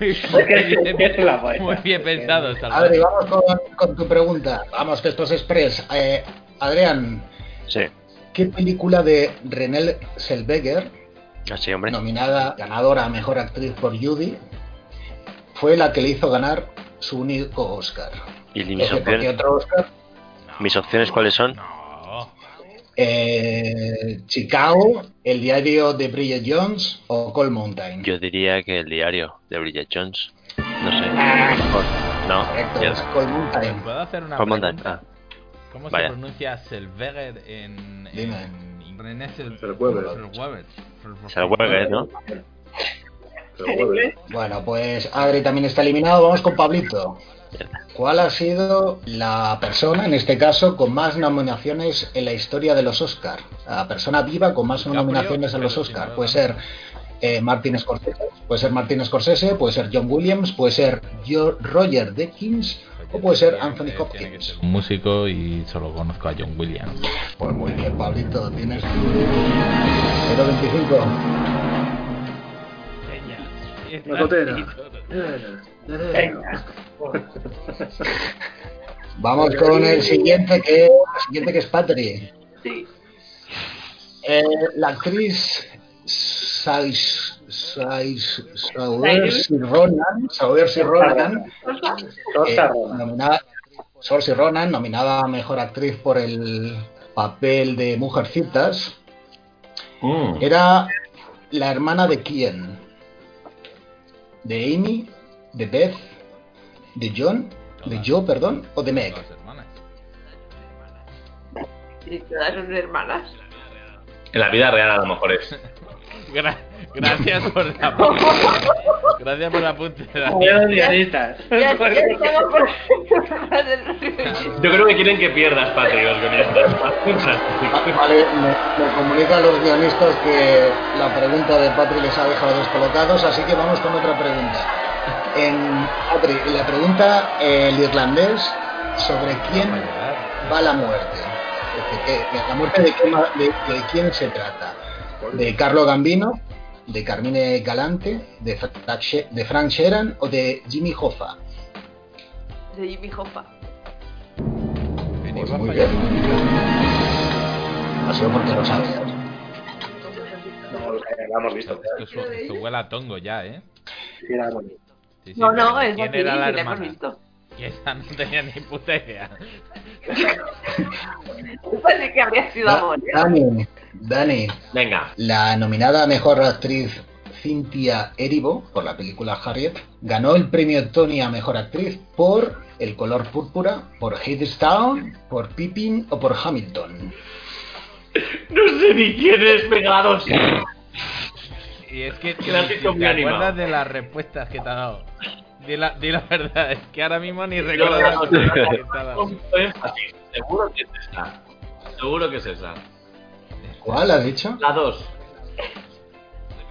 Es es- es. Muy bien pensado, Adri, vamos con, con tu pregunta. Vamos, que esto es express. Eh, Adrián, Sí. ¿qué película de Renée Zellweger, Así, hombre. nominada ganadora a Mejor Actriz por Judy, fue la que le hizo ganar su único Oscar? ¿Y mis decir, ¿por qué opciones, otro Oscar? mis opciones cuáles son? Eh, Chicago, El diario de Bridget Jones o Cold Mountain. Yo diría que el diario de Bridget Jones. No sé. Ah. No. Correcto, Cold Mountain. ¿Puedo hacer una Cold Mountain, pregunta? ah. ¿Cómo Vaya. se pronuncia Selveger en, en René Sel- Zellweger. Zellweger? Zellweger, ¿no? Pero bueno. Bueno, pues Adri también está eliminado. Vamos con Pablito. ¿Cuál ha sido la persona, en este caso, con más nominaciones en la historia de los Oscar? La persona viva con más nominaciones en los Oscar. Puede ser eh, Martin Scorsese, puede ser Martin Scorsese, puede ser John Williams, puede ser Roger Deakins o puede ser Anthony Hopkins. un músico y solo conozco a John Williams. Pues muy bien, Pablito, tienes 0.25. La gotera. Venga. Vamos con el siguiente que, el siguiente que es Patri. Sí. Eh, la actriz Sais- Sais- Saoirse Ronan, Saoirse Ronan, eh, nominada, Saoirse Ronan, nominada a mejor actriz por el papel de Mujercitas, Mm. era la hermana de quién? ¿De Amy? ¿De Beth? ¿De John? ¿De Joe, perdón? ¿O de Meg? Todas hermanas. Y todas son hermanas. En la vida real a lo mejor es. Gra- gracias por la Gracias por la apunte. Joder, los guionistas. Ya, ya estaba por Yo creo que quieren que pierdas, Patri, los guionistas. Vale, me, me comunican los guionistas que la pregunta de Patri les ha dejado descolocados, así que vamos con otra pregunta. En, Patri, la pregunta, el irlandés, ¿sobre quién va la muerte? ¿La muerte de, qué ma- de- de quién se trata? ¿De Carlo Gambino? ¿De Carmine Galante? ¿De, de Frank Sheeran o de Jimmy Hoffa? De Jimmy Hoffa. Pues muy bien. Ha sido porque lo sabes. No, lo hemos visto. Esto, su- esto huele a tongo ya, ¿eh? Sí, era bonito. Sí, sí, No, no, es ¿Quién era la sí, la hemos hermana? visto. Y esa no tenía ni puta idea. Pensé que habría sido Da- amor. ¿eh? Dani, Dani, Venga. La nominada a mejor actriz Cynthia Erivo por la película Harriet ganó el premio Tony a mejor actriz por El color púrpura, por Hadestown, por Pippin o por Hamilton. No sé ni quién es pegados. Y es que te animado. acuerdas de las respuestas que te ha dado. Di la, di la verdad, es que ahora mismo ni No, recuerdo no, no, énfasis. Seguro que es esa. Seguro que es esa. ¿Cuál has dicho? La 2.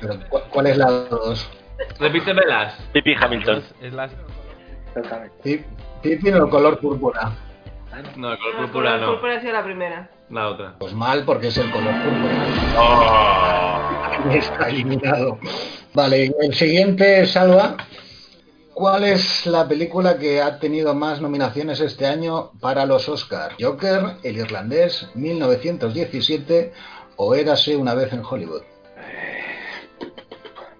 Pero, ¿cu- ¿Cuál es la dos? Repítemelas. Pipi Hamilton. Es la, Pi- Pippin o el color púrpura. No, con No, púrpura por- no. Púrpura ha sido la primera. La otra. Pues mal porque es el color púrpura. Oh. Está eliminado. Vale, el siguiente, Salva. ¿Cuál es la película que ha tenido más nominaciones este año para los Oscar? ¿Joker, El Irlandés, 1917 o Érase una vez en Hollywood?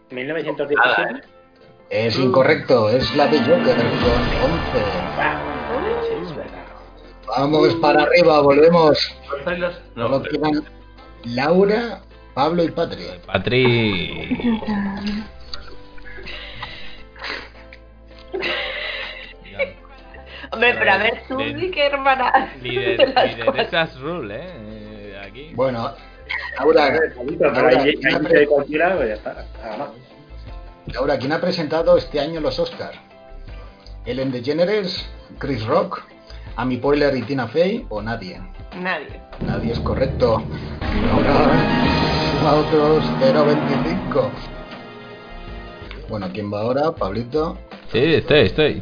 1917. Es incorrecto, es la de Joker con 11. Vamos para arriba, volvemos. No, Solo quedan, Laura, Pablo y Patri. Patri. Hombre, pero a ver, tú De- di que hermana. Líder, lideresas rule, ¿eh? Eh, Aquí. Bueno, Laura, Pero Laura, ahí, ¿quién ha pues ya está. Nada más. Laura, ¿quién ha presentado este año los Oscars? ¿Ellen DeGeneres, Chris Rock, Amy Poehler y Tina Fey o nadie? Nadie. Nadie es correcto. Laura, suma otros 0.25. Bueno, ¿quién va ahora? Pablito. Sí, estoy, estoy.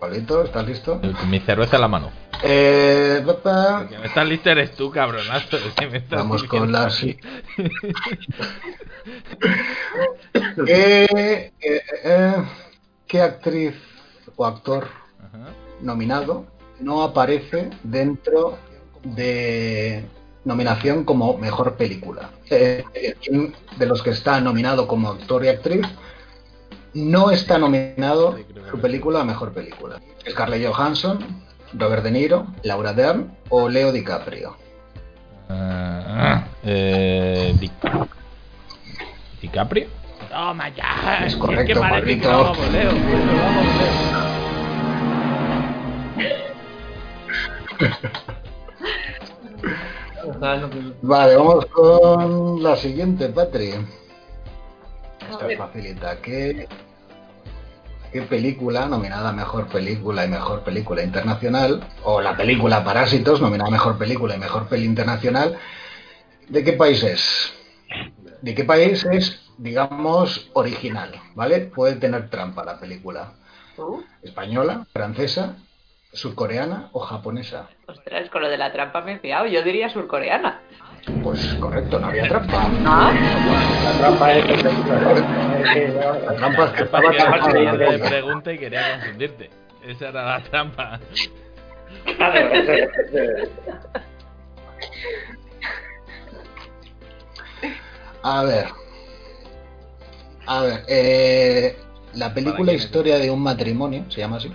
Pablito, ¿estás listo? Con mi cerveza en la mano. Eh, papá, Que me estás listo eres tú, cabronazo. que me estás Vamos con la si- ¿Qué, eh, eh, ¿Qué actriz o actor nominado no aparece dentro de nominación como mejor película? Eh, ¿quién de los que está nominado como actor y actriz no está nominado su película a mejor película? Scarlett Johansson, Robert De Niro, Laura Dern o Leo DiCaprio. Eh, Di- ¿DiCaprio? Toma ya. Es correcto, que parece que Pablito. lo hago, Leo. Bueno, lo hago, Vale, vamos con la siguiente, Patri. Esta es facilita. ¿Qué, ¿Qué película nominada a Mejor Película y Mejor Película Internacional, o la película Parásitos nominada a Mejor Película y Mejor Peli Internacional, de qué país es? ¿De qué país es, digamos, original? ¿Vale? Puede tener trampa la película. ¿Española, francesa, surcoreana o japonesa? Ostras, con lo de la trampa me he fiado. Yo diría surcoreana. Pues correcto, no había trampa. Ah, La trampa es que La trampa es que estaba la hacer cosa. pregunta y quería confundirte. Esa era la trampa. A ver. A ver, eh, la película Historia de un matrimonio, se llama así,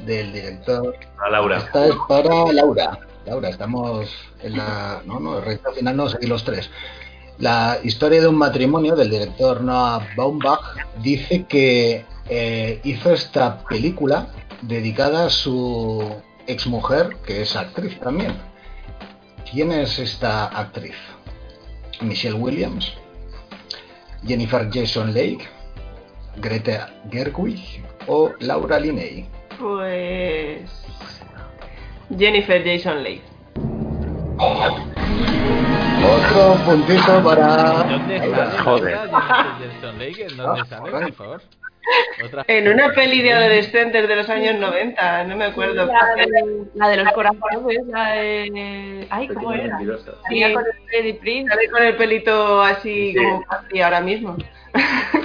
del director. A Laura. Esta es para Laura. Laura, estamos en la. No, no, recta final, no, los tres. La historia de un matrimonio del director Noah Baumbach dice que eh, hizo esta película dedicada a su exmujer, que es actriz también. ¿Quién es esta actriz? Michelle Williams, Jennifer Jason Leigh, Greta Gerwig o Laura Linney. Pues. Jennifer Jason Leigh. Otro puntito para. ¿Dónde Laura. sale? Joder. Leigh? ¿Dónde sale, por favor? Otra En una peli de adolescentes de los años 90, no me acuerdo. la, de, la de los corazones, la de... Ay, ¿cómo era? Sí, Sí, con el sale con el pelito así como así ahora mismo.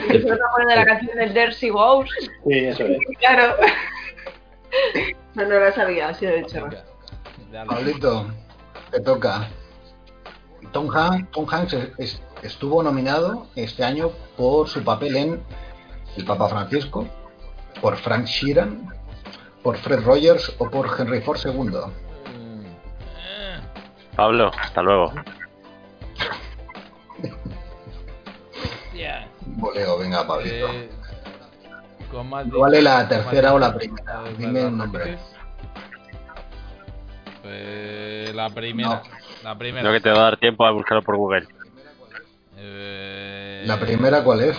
Y se pone de la canción del Jersey Ghost. Sí, eso es. Claro. No, no la sabía, ha sido de hecho. Pablito, te toca. Tom, Han- Tom Hanks es- es- estuvo nominado este año por su papel en El Papa Francisco, por Frank Sheeran, por Fred Rogers o por Henry Ford II. Pablo, hasta luego. Boleo, venga, Pablito. Eh, con más ¿Cuál es la tercera o la primera? Dime ¿me un nombre. Pues la primera. La primera. Creo que te va a dar tiempo a buscarlo por Google. Eh, ¿La primera cuál es?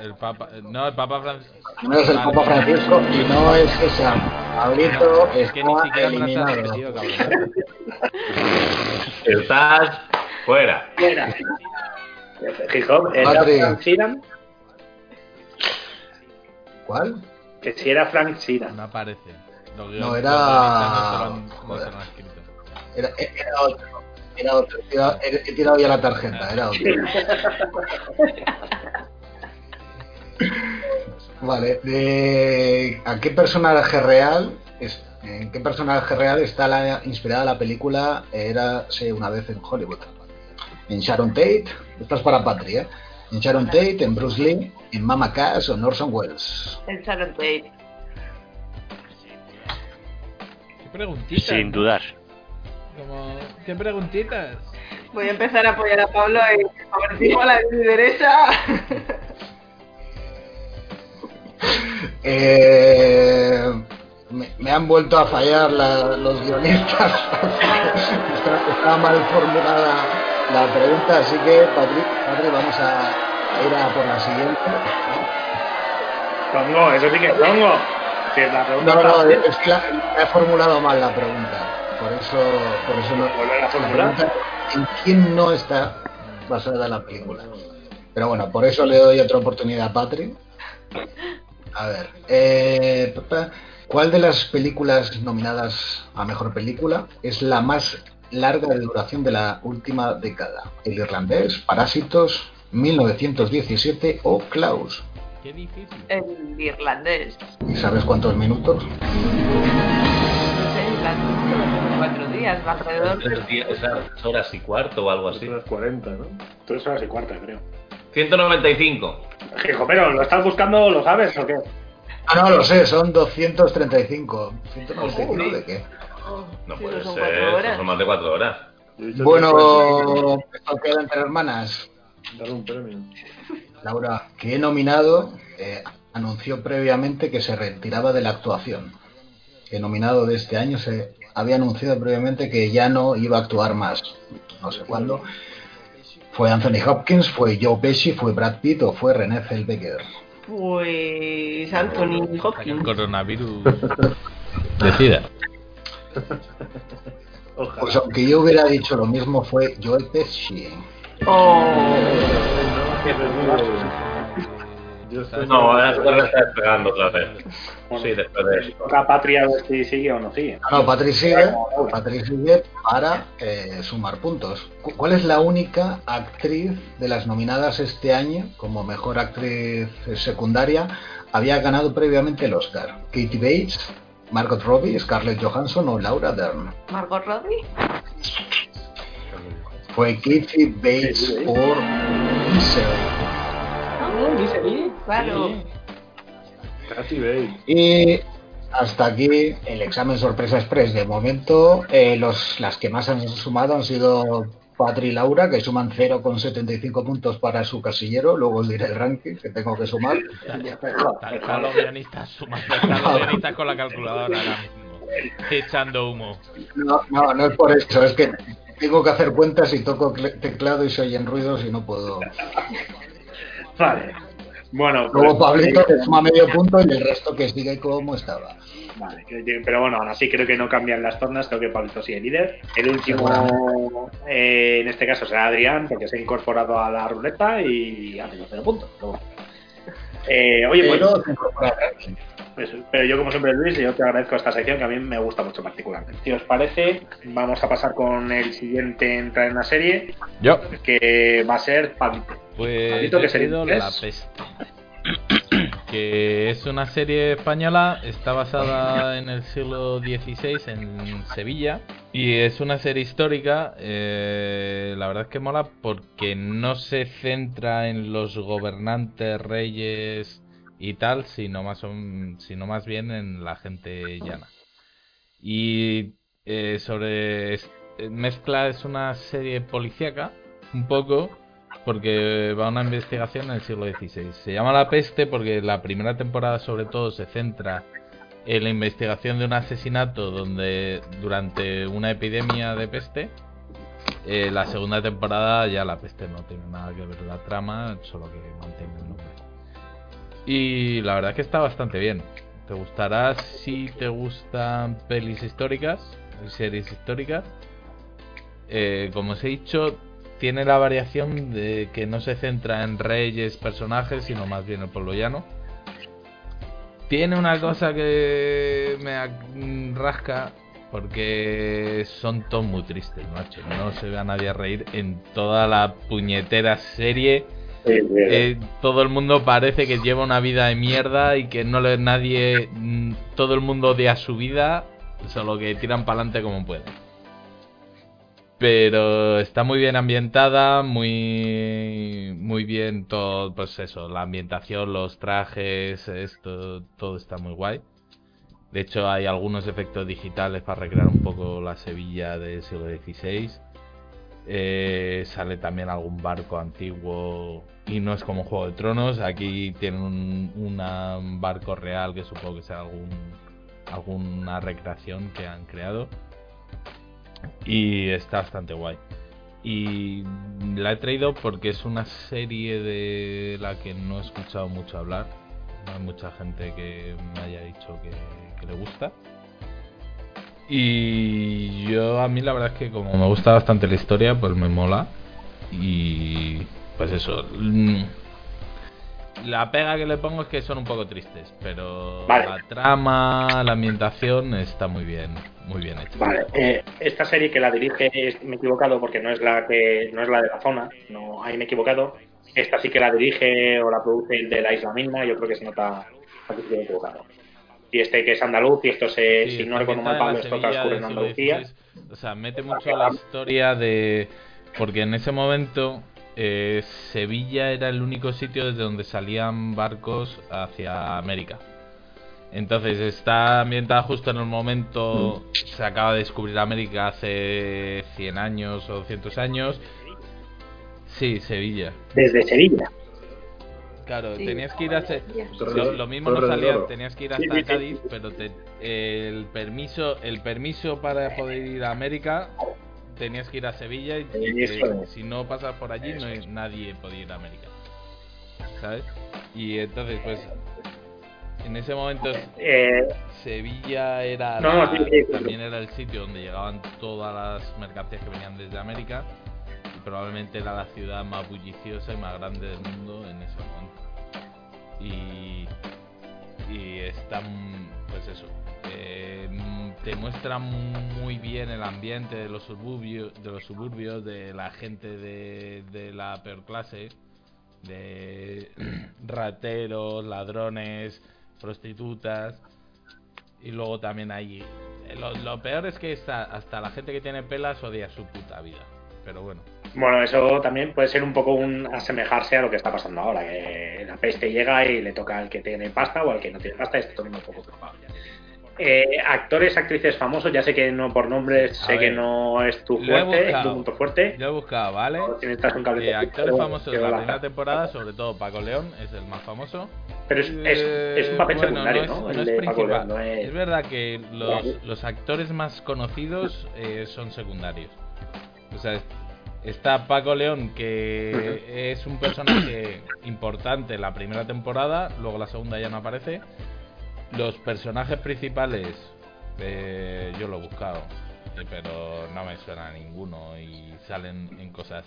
El, el Papa. No, el Papa Francisco. No es el Papa Francisco y no es esa. Pablito Es que ni siquiera la has eliminado. repetido, cabrón. Estás fuera. Fuera. Hip-hop, ¿era Patri. ¿Cuál? Que si era Frank Sheeran. No aparece. Los No, era- no se lo han- escrito. Era, era otro. Era otro. He tirado, he- he tirado ya la tarjeta, era otro. Vale, de ¿a qué personaje real es- en qué personaje real está la, inspirada la película Érase una vez en Hollywood? En Sharon Tate, esta es para Patria, ¿eh? en Sharon Tate, en Bruce Lee, en Mama Cass o en Orson Welles. El Sharon Tate. ¿Qué preguntitas? Sin dudar. Como, ¿Qué preguntitas? Voy a empezar a apoyar a Pablo en favoritismo a la derecha. Eh, me, me han vuelto a fallar la- los guionistas. Está- Estaba mal formulada la pregunta, así que, Patri, Patri, vamos a ir a por la siguiente. Tongo, eso sí que es tongo. Si es la pregunta No, no, es que la- he formulado mal la pregunta. Por eso, por eso no. A la pregunta, ¿En quién no está basada la película? Pero bueno, por eso le doy otra oportunidad a Patri. A ver, eh, ¿cuál de las películas nominadas a mejor película es la más larga de duración de la última década? ¿El irlandés, Parásitos, 1917 o Klaus? Qué difícil. El irlandés. ¿Y sabes cuántos minutos? No sé, irlandés cuatro días, alrededor de Tres días, tres horas y cuarto o algo así. Unas 40, ¿no? Tres horas y cuarta, creo. 195. Hijo, pero ¿lo estás buscando? ¿Lo sabes o qué? Ah, no lo sé, son 235. ¿195 de qué? No Sí, puede no son ser, horas. son más de cuatro horas. Bueno, esto queda entre hermanas. Dar un premio. Laura, que he nominado, eh, anunció previamente que se retiraba de la actuación. Que nominado de este año se había anunciado previamente que ya no iba a actuar más. No sé cuándo. ¿Fue Anthony Hopkins, fue Joe Pesci, fue Brad Pitt o fue René Zellweger? Pues Anthony El Hopkins. coronavirus decida. Ojalá. Pues aunque yo hubiera dicho lo mismo, fue Joe Pesci. Oh, Yo estoy- No, ahora se está despegando otra vez. Sí, después de eso. Toca a Patria a ver si sigue o no sigue. No, no, Patrick sigue, sigue para eh, sumar puntos. Cu- ¿Cuál es la única actriz de las nominadas este año como mejor actriz secundaria? Había ganado previamente el Oscar. Katie Bates, Margot Robbie, Scarlett Johansson o Laura Dern. Margot Robbie. Fue Katie Bates Sí, sí. por Misery. Claro. Katy Bates. Y hasta aquí el examen sorpresa express. De momento, eh, los, las que más han sumado han sido Patri y Laura, que suman 0,75 puntos para su casillero. Luego os diré el ranking que tengo que sumar. Están los guionistas sumando, están los guionistas con la calculadora ahora mismo. Echando humo. No, no, no es por eso, es que tengo que hacer cuentas y toco teclado y se oyen ruidos y no puedo. Vale. Bueno, Luego pues- Pablito que suma medio punto y el resto que sigue como estaba. Vale, pero bueno, aún así creo que no cambian las tornas, creo que Pablito sigue líder. El último, eh, en este caso, será Adrián, porque se ha incorporado a la ruleta y ha tenido cero puntos. pero bueno. Eh, oye, pues, pues, pero yo como siempre Luis, yo te agradezco esta sección que a mí me gusta mucho particularmente. Si os parece, vamos a pasar con el siguiente en entrar en la serie, Yo. que va a ser Pablito. Pues Pablito, que sería. La Peste. Que es una serie española, está basada en el siglo XVI en Sevilla y es una serie histórica. eh, la verdad es que mola porque no se centra en los gobernantes, reyes y tal, sino más, sino más bien en la gente llana. Y eh, sobre eh, mezcla es una serie policíaca un poco porque va una investigación en el siglo XVI. Se llama La Peste porque la primera temporada sobre todo se centra en la investigación de un asesinato donde durante una epidemia de peste. Eh, la segunda temporada ya la peste no tiene nada que ver la trama, solo que mantiene el nombre. Y la verdad es que está bastante bien. Te gustará si te gustan pelis históricas, series históricas. Eh, como os he dicho, tiene la variación de que no se centra en reyes, personajes, sino más bien el pueblo llano. Tiene una cosa que me ac- rasca porque son todos muy tristes, macho. No se ve a nadie a reír en toda la puñetera serie. Eh, todo el mundo parece que lleva una vida de mierda y que no le nadie, mm, todo el mundo odia su vida, solo que tiran para adelante como pueden. Pero está muy bien ambientada, muy muy bien todo, pues eso, la ambientación, los trajes, esto, todo está muy guay. De hecho, hay algunos efectos digitales para recrear un poco la Sevilla del siglo XVI. Eh, sale también algún barco antiguo y no es como Juego de Tronos. Aquí tienen un un barco real que supongo que sea algún alguna recreación que han creado y está bastante guay. Y la he traído porque es una serie de la que no he escuchado mucho hablar. No hay mucha gente que me haya dicho que, le gusta. Y yo a mí la verdad es que como me gusta bastante la historia, pues me mola. Y pues eso. La pega que le pongo es que son un poco tristes, pero Vale. la trama, la ambientación está muy bien, muy bien hecha. Vale, eh, esta serie que la dirige, me he equivocado porque no es la que no es la de la zona, no, ahí me he equivocado. Esta sí que la dirige o la produce el de la isla misma, yo creo que se nota aquí he equivocado. Y este que es andaluz, y esto se, Sí, si no recuerdo mal, Pablo, esto transcurre en Andalucía. O sea, mete mucho la historia de... Porque en ese momento eh, Sevilla era el único sitio desde donde salían barcos hacia América. Entonces está ambientada justo en el momento... Se acaba de descubrir América hace 100 años o 200 años. Sí, Sevilla. Desde Sevilla. Claro, Sí. tenías que ir a... Se- lo, mismo no salía, tenías que ir Sí, hasta sí, sí. Cádiz, pero te- el permiso el permiso para poder ir a América tenías que ir a Sevilla y, que si no pasas por allí no nadie podía ir a América. ¿Sabes? Y entonces pues en ese momento Eh, Sevilla era No, la- sí, sí, sí. también era el sitio donde llegaban todas las mercancías que venían desde América y probablemente era la ciudad más bulliciosa y más grande del mundo en ese momento. Y, y está, mm, pues eso, eh, te muestra muy bien el ambiente de los suburbios, de los suburbios, de la gente de, la peor clase, de rateros, ladrones, prostitutas. Y luego también hay... Lo, lo peor es que hasta la gente que tiene pelas odia su puta vida. Pero bueno. Bueno, eso también puede ser un poco un asemejarse a lo que está pasando ahora, que la peste llega y le toca al que tiene pasta o al que no tiene pasta, esto es un poco probable. Eh, actores, actrices famosos, ya sé que no por nombres, A sé que no es tu fuerte, es tu punto fuerte. Yo he buscado, ¿vale? Si un cable Eh, actores pero- famosos de la primera temporada, sobre todo Paco León, es el más famoso. Pero es, es, es un Eh, papel bueno, secundario, no ¿no? es, no principal. León, no es- verdad que los, los actores más conocidos eh, son secundarios. O sea, es- está Paco León, que es un personaje importante en la primera temporada, luego la segunda ya no aparece. Los personajes principales, eh, yo lo he buscado, eh, pero no me suena a ninguno y salen en cosas.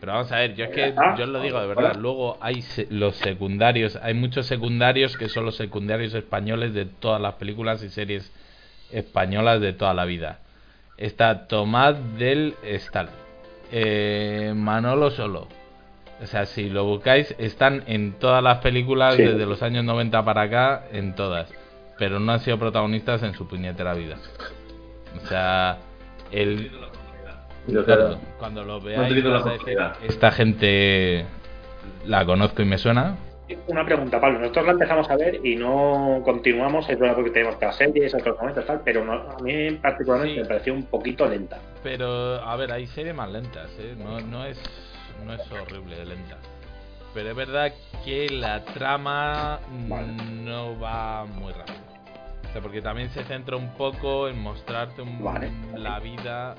Pero vamos a ver, yo es que Ah, yo os lo digo de verdad. Luego hay se- los secundarios, hay muchos secundarios que son los secundarios españoles de todas las películas y series españolas de toda la vida. Está Tomás del Estal, eh, Manolo Solo. O sea, si lo buscáis, están en todas las películas Sí. desde los años 90 para acá, en todas. Pero no han sido protagonistas en su puñetera vida. O sea, el. Yo Claro, cuando lo veáis, decir, esta gente la conozco y me suena. Una pregunta, Pablo. Nosotros la empezamos a ver y no continuamos, es verdad porque tenemos otras series, otros momentos, tal, pero no- a mí particularmente me pareció un poquito lenta. Pero, a ver, hay series más lentas, ¿eh? No, no, es, no es horrible de lenta. Pero es verdad que la trama no va muy rápido. O sea, porque también se centra un poco en mostrarte un- la vida,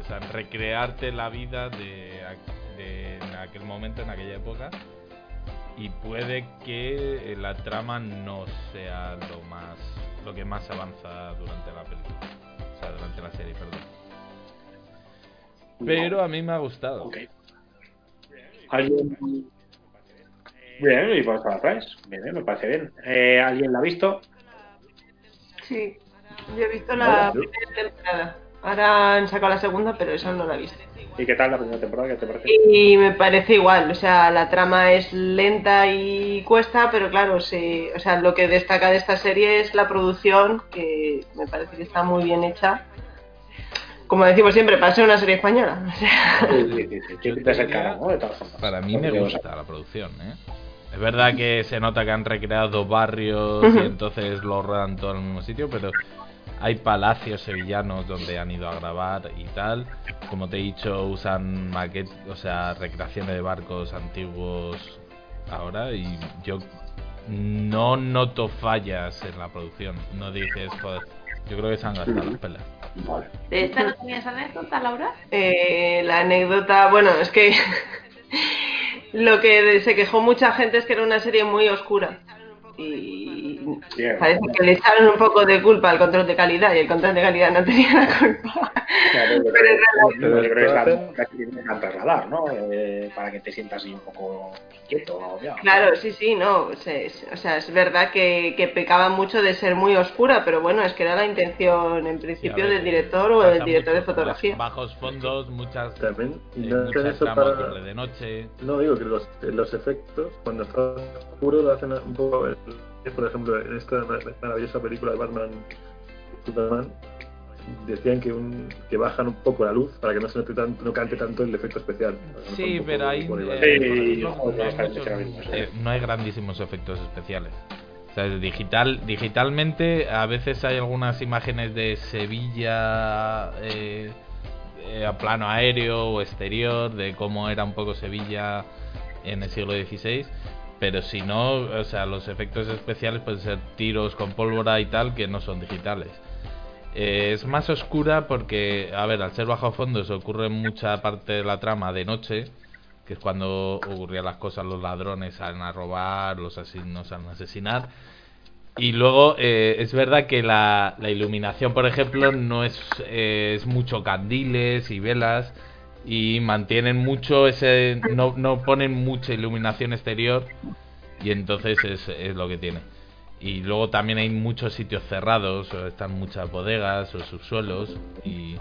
o sea, en recrearte la vida de, en aquel momento, en aquella época. Y puede que eh, la trama no sea lo más lo que más avanza durante la película. O sea, durante la serie, perdón. Pero a mí me ha gustado. ¿Alguien? Bien, y pues para atrás. Bien, bien, me parece bien. Eh, ¿Alguien la ha visto? Sí, yo he visto la primera temporada. Ahora han sacado la segunda, pero esa no la he visto. ¿Y qué tal la primera temporada? ¿Qué te parece? Y me parece igual, o sea, la trama es lenta y cuesta, pero claro, sí, o sea, lo que destaca de esta serie es la producción, que me parece que está muy bien hecha. Como decimos siempre, para ser una serie española. o sea, Sí, sí, sí, sí. Siempre es el cara, ¿no? De todas formas. Para mí me gusta la producción, ¿eh? Es verdad que se nota que han recreado dos barrios y entonces lo rodan todo en el mismo sitio, pero hay palacios sevillanos donde han ido a grabar y tal. Como te he dicho, usan maquet, o sea, recreaciones de barcos antiguos ahora y yo no noto fallas en la producción. No dices, joder, yo creo que se han gastado las pelas. ¿De esta no tenías anécdota, Laura? Eh, la anécdota, bueno, es que lo que se quejó mucha gente es que era una serie muy oscura. Y Bien. parece que le echaron un poco de culpa al control de calidad y el control de calidad no tenía la culpa. Claro, Pero yo creo que es la, trasladar, ¿no? Eh, para que te sientas así un poco quieto, agobiado. Claro, sí, sí, no. se- o sea, es verdad que, que pecaba mucho de ser muy oscura, pero bueno, es que era la intención en principio ver, del director o del director de fotografía. Bajos fondos, muchas, También, eh, no hacen muchas eso para- de noche. No, digo que los, los efectos, cuando está oscuro, lo hacen un poco. Por ejemplo, en esta ma- maravillosa película de Batman Superman, decían que, un, que bajan un poco la luz para que no se note tanto, no cante tanto el efecto especial. Sí, pero hay, eh, no, hay muchos- eh, no grandísimos efectos especiales. O sea, digital, digitalmente a veces hay algunas imágenes de Sevilla eh, eh, a plano aéreo o exterior, de cómo era un poco Sevilla en el siglo XVI. Pero si no, o sea, los efectos especiales pueden ser tiros con pólvora y tal que no son digitales. Eh, es más oscura porque, a ver, al ser bajo fondos ocurre mucha parte de la trama de noche, que es cuando ocurrían las cosas, los ladrones salen a robar, los asesinos salen a asesinar. Y luego eh, es verdad que la, la iluminación, por ejemplo, no es, eh, es mucho candiles y velas y mantienen mucho ese, no, no ponen mucha iluminación exterior y entonces es, es lo que tiene. Y luego también hay muchos sitios cerrados, o están muchas bodegas o subsuelos y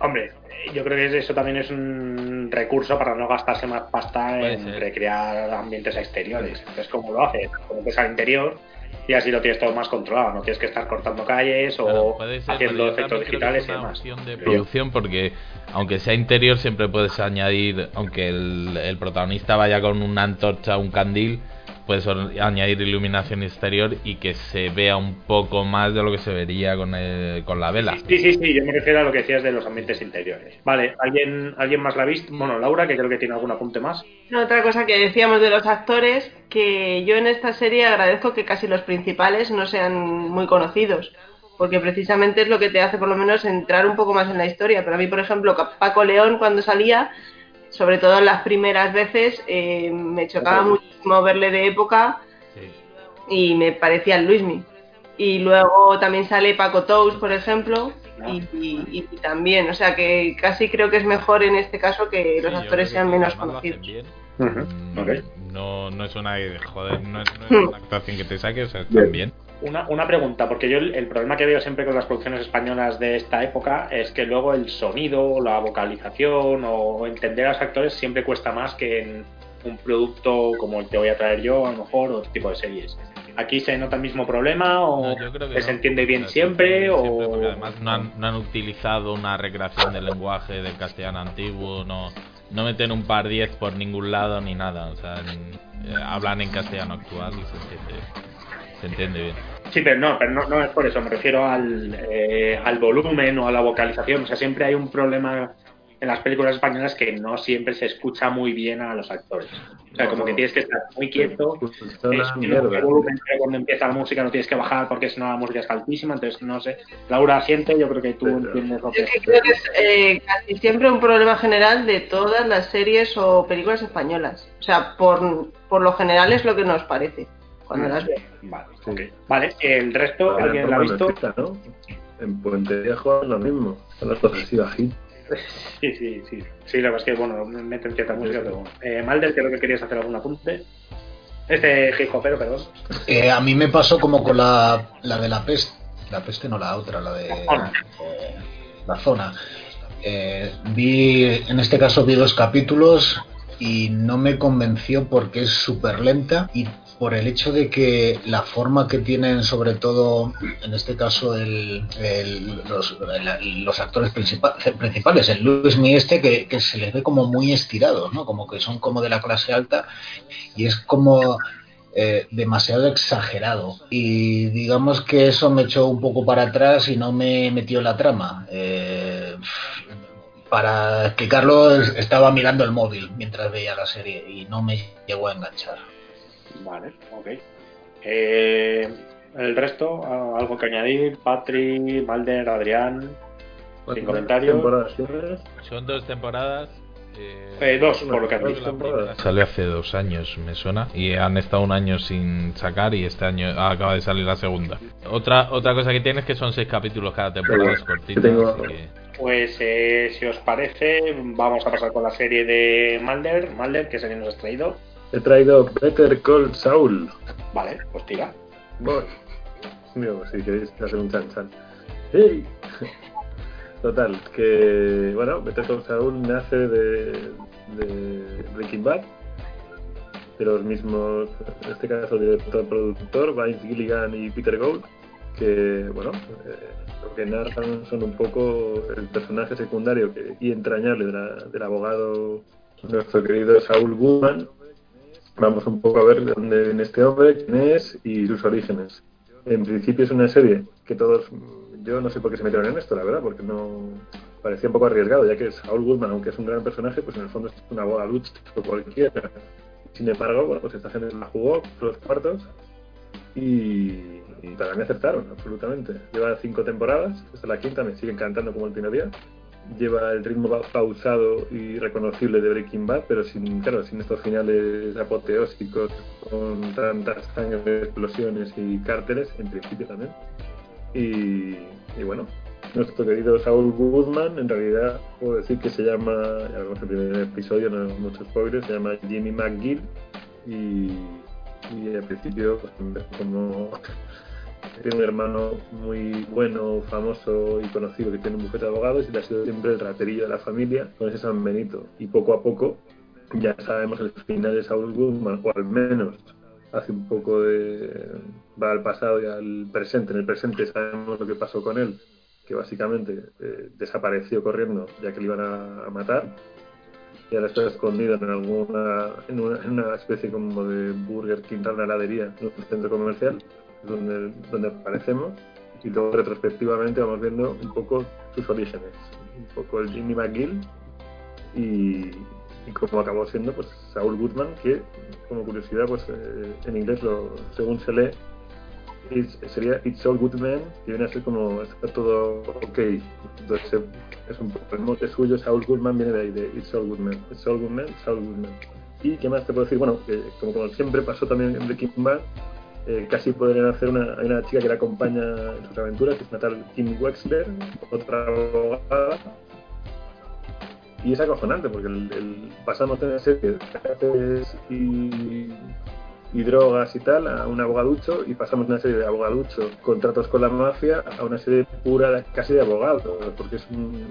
Hombre, yo creo que eso también es un recurso para no gastarse más pasta Puede en ser. recrear ambientes exteriores. Entonces, ¿cómo lo haces? Como que es al interior y así lo tienes todo más controlado. No tienes que estar cortando calles o haciendo efectos digitales es y demás. de producción porque aunque sea interior siempre puedes añadir, aunque el, el protagonista vaya con una antorcha o un candil, puedes añadir iluminación exterior y que se vea un poco más de lo que se vería con, el- con la vela. Sí, sí, sí, yo me refiero a lo que decías de los ambientes interiores. Vale, ¿alguien, ¿alguien más la ha visto? Bueno, Laura, que creo que tiene algún apunte más. Otra cosa que decíamos de los actores, que yo en esta serie agradezco que casi los principales no sean muy conocidos, porque precisamente es lo que te hace por lo menos entrar un poco más en la historia. Pero a mí, por ejemplo, Paco León cuando salía, sobre todo en las primeras veces, eh, me chocaba muchísimo verle de época y me parecía el Luismi. Y luego también sale Paco Tous, por ejemplo, y, y- y también, o sea que casi creo que es mejor en este caso que los Sí, actores sean menos conocidos. bien. No, no es una joder, no es, no es una actuación que te saque, o sea, están bien. Una, una pregunta, porque yo el, el problema que veo siempre con las producciones españolas de esta época es que luego el sonido, la vocalización o entender a los actores siempre cuesta más que en un producto como el que voy a traer yo, a lo mejor, o otro tipo de series. ¿Aquí se nota el mismo problema o No, que se no. entiende bien siempre? o... siempre, porque además no han, no han utilizado una recreación del lenguaje del castellano antiguo, no, no meten un par 10 por ningún lado ni nada, o sea, en- eh, hablan en castellano actual y se entiende, se entiende bien. Sí, pero no, pero no, no es por eso, me refiero al, eh, al volumen o a la vocalización. O sea, siempre hay un problema en las películas españolas que no siempre se escucha muy bien a los actores. O sea, como que tienes que estar muy quieto, es tiene mierda. un volumen, pero cuando empieza la música no tienes que bajar porque si no la música está altísima, entonces no sé. Laura siente, yo creo que tú entiendes lo que Yo que creo que es eh, casi siempre un problema general de todas las series o películas españolas. O sea, por, por lo general es lo que nos parece cuando las vemos. Vale, el resto, ¿alguien la ha visto? En Puente Viejo es lo mismo. Son las cosas así bajitas. Sí, sí, sí. Sí, la verdad es que, bueno, meten cierta música, pero bueno. Eh, Malder, creo que querías hacer algún apunte. Este hip hopero, perdón. Eh, a mí me pasó como con la, la de la peste. La peste no la otra, la de zona. eh, la zona. Eh, vi, en este caso vi dos capítulos y no me convenció porque es súper lenta y por el hecho de que la forma que tienen sobre todo en este caso el, los, actores principa- principales, el Luis Mi este que, se les ve como muy estirados, ¿no? como que son como de la clase alta y es como eh, demasiado exagerado. Y digamos que eso me echó un poco para atrás y no me metió la trama. Eh, para explicarlo, es- estaba mirando el móvil mientras veía la serie y no me llegó a enganchar. Vale, ok. Eh, el resto, ¿a- algo que añadir. Patrick, Malder, Adrián, sin comentarios. temporadas tienes? Son dos temporadas. Eh, dos, por lo que han visto. Salió hace dos años, me suena. Y han estado un año sin sacar y este año acaba de salir la segunda. Otra otra cosa que tiene es que son seis capítulos cada temporada, es cortita. Tengo- así que- Pues eh, si os parece, vamos a pasar con la serie de Malder. Malder, ¿qué serie nos has traído? He traído Better Call Saul. Vale, pues tira. Voy. Digo, si queréis hacer un chan chan. ¡Hey! Total, que bueno, Better Call Saul nace de, de Breaking Bad, de los mismos, en este caso, director, productor, Vince Gilligan y Peter Gould, que bueno, eh, lo que narran son un poco el personaje secundario que- y entrañable de la- del abogado, nuestro querido Saul Goodman. Vamos un poco a ver de dónde viene este hombre, quién es y sus orígenes. En principio es una serie que todos, yo no sé por qué se metieron en esto, la verdad, porque no parecía un poco arriesgado, ya que Saul Goodman, aunque es un gran personaje, pues en el fondo es un abogado cualquiera. Sin embargo, bueno, pues esta gente la jugó los cuartos y, para mí aceptaron, absolutamente. Lleva cinco temporadas, esta es la quinta, me sigue encantando como el primer día. Lleva el ritmo pa- pausado y reconocible de Breaking Bad, pero sin, claro, sin estos finales apoteósicos con tantas sangre, explosiones y cárteles, en principio también. Y, bueno, nuestro querido Saul Goodman, en realidad puedo decir que se llama, ya vemos el primer episodio, no muchos spoilers, se llama Jimmy McGill y, y al principio pues, como tiene un hermano muy bueno, famoso y conocido que tiene un bufete de abogados y le ha sido siempre el raterillo de la familia con ese San Benito. Y poco a poco ya sabemos el final de Saul Goodman, o al menos hace un poco de... va al pasado y al presente. En el presente sabemos lo que pasó con él, que básicamente eh, desapareció corriendo ya que le iban a, matar. Y ahora está escondido en alguna en una, en una especie como de Burger King, una heladería, en un centro comercial, donde, donde aparecemos. Y luego retrospectivamente vamos viendo un poco sus orígenes. Un poco el Jimmy McGill y, y cómo acabó siendo pues Saul Goodman, que como curiosidad pues eh, en inglés lo, según se lee it's- sería It's All Good Man, que viene a ser como está todo ok. Entonces es un poco el mote suyo, Saul Goodman viene de ahí, de It's All Good Man. It's All Good Man, Saul Goodman. ¿Y qué más te puedo decir? Bueno, como, como siempre pasó también en Breaking Bad, eh, casi podrían hacer una, una chica que la acompaña en sus aventuras, que es una tal Kim Wexler, otra abogada, y es acojonante porque el, el- pasamos de una serie de cárteles y, drogas y tal a un abogaducho y pasamos de una serie de abogaducho con tratos con la mafia a una serie pura casi de abogados porque es un-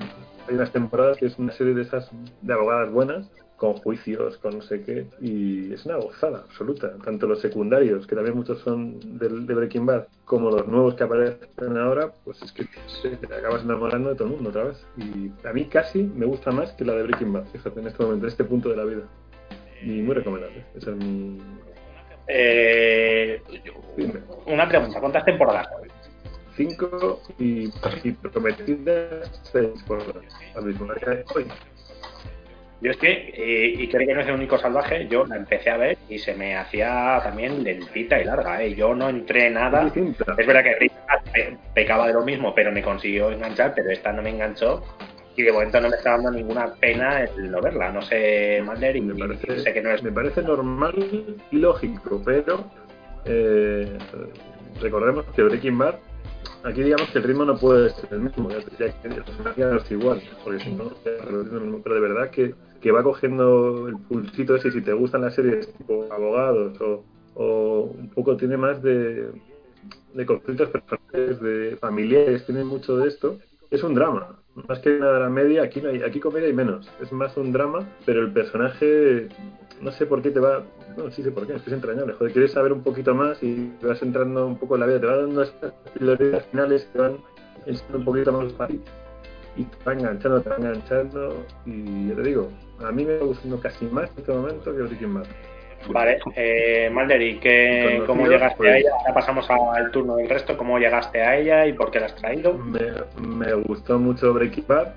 hay unas temporadas que es una serie de esas de abogadas buenas con juicios, con no sé qué, y es una gozada absoluta. Tanto los secundarios, que también muchos son del, de Breaking Bad, como los nuevos que aparecen ahora, pues es que te acabas enamorando de todo el mundo otra vez. Y a mí casi me gusta más que la de Breaking Bad, fíjate, en este momento, en este punto de la vida. Y muy recomendable. Esa es mi. Eh, una pregunta, ¿cuántas temporadas? Cinco y, y prometidas seis por al mismo día de hoy. Yo es que, eh, y creo que no es el único salvaje, yo la empecé a ver y se me hacía también lentita y larga, ¿eh? Yo no entré nada. Es verdad que pe- pecaba de lo mismo, pero me consiguió enganchar, pero esta no me enganchó. Y de momento no me está dando ninguna pena el no verla. No sé, Mulder, y, y sé que no es Me parece normal y lógico, pero eh, recordemos que Breaking Bad, aquí digamos que el ritmo no puede ser el mismo, ya, ya no es igual, porque si no, ya, pero de verdad que, que va cogiendo el pulsito ese, si te gustan las series tipo abogados o, o un poco tiene más de, de conflictos personales, de familiares, tiene mucho de esto, es un drama. Más que nada la media, aquí no hay, aquí comedia hay menos. Es más un drama, pero el personaje, no sé por qué te va. No, sí sé por qué, es que es entrañable. Joder, quieres saber un poquito más y te vas entrando un poco en la vida, te va dando estas prioridades finales que van enseñando un poquito más para ti. Y te va enganchando, te va enganchando. Y ya te digo, a mí me va gustando casi más en este momento que Breaking Bad. Vale, eh, Malder, ¿y qué, cómo llegaste pues- a ella? Ya pasamos al turno del resto. ¿Cómo llegaste a ella y por qué la has traído? Me, me gustó mucho Breaking Bad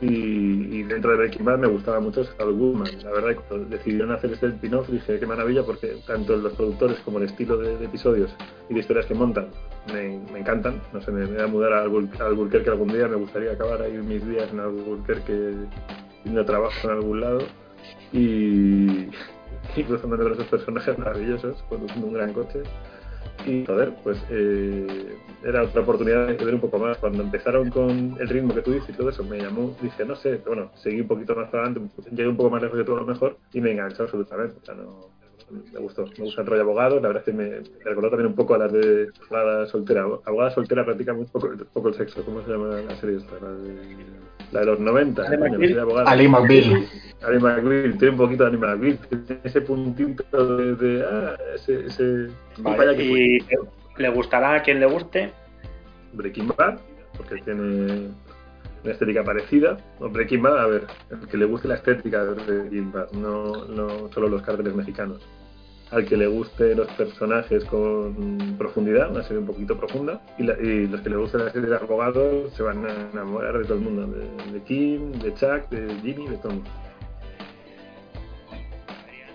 y, y dentro de Breaking Bad me gustaba mucho Saul Goodman. La verdad, cuando decidieron hacer este spin-off dije qué maravilla porque tanto los productores como el estilo de, episodios y de historias que montan me, encantan. No sé, me, voy a mudar a Albuquerque algún día, me gustaría acabar ahí mis días en Albuquerque haciendo trabajo en algún lado y, y cruzándome con esos personajes maravillosos, conduciendo un gran coche. Y joder, pues eh, era otra oportunidad de ver un poco más. Cuando empezaron con el ritmo que tú dices y todo eso, me llamó, dije, no sé, bueno, seguí un poquito más adelante, pues, llegué un poco más lejos de todo lo mejor y me enganchó absolutamente. O sea, no, me gustó, me gusta el rollo abogado, la verdad es que me, recordó también un poco a las de abogada soltera. Abogada soltera practica muy poco, poco el sexo, ¿cómo se llama la serie esta? De, la de los 90, Ali McBeal. Ali McBeal. Ali McBeal, tiene un poquito de Ali McBeal, tiene ese puntito de, de ah, ese, ese Vale, vaya que ¿y fue. le gustará a quien le guste? Breaking Bad, porque tiene una estética parecida. O Breaking Bad, a ver, el que le guste la estética de Breaking Bad, no, no solo los cárteles mexicanos. Al que le guste los personajes con profundidad, una serie un poquito profunda, y, la- y los que le guste la serie de abogados se van a enamorar de todo el mundo, de, de Kim, de Chuck, de Jimmy, de todo el mundo.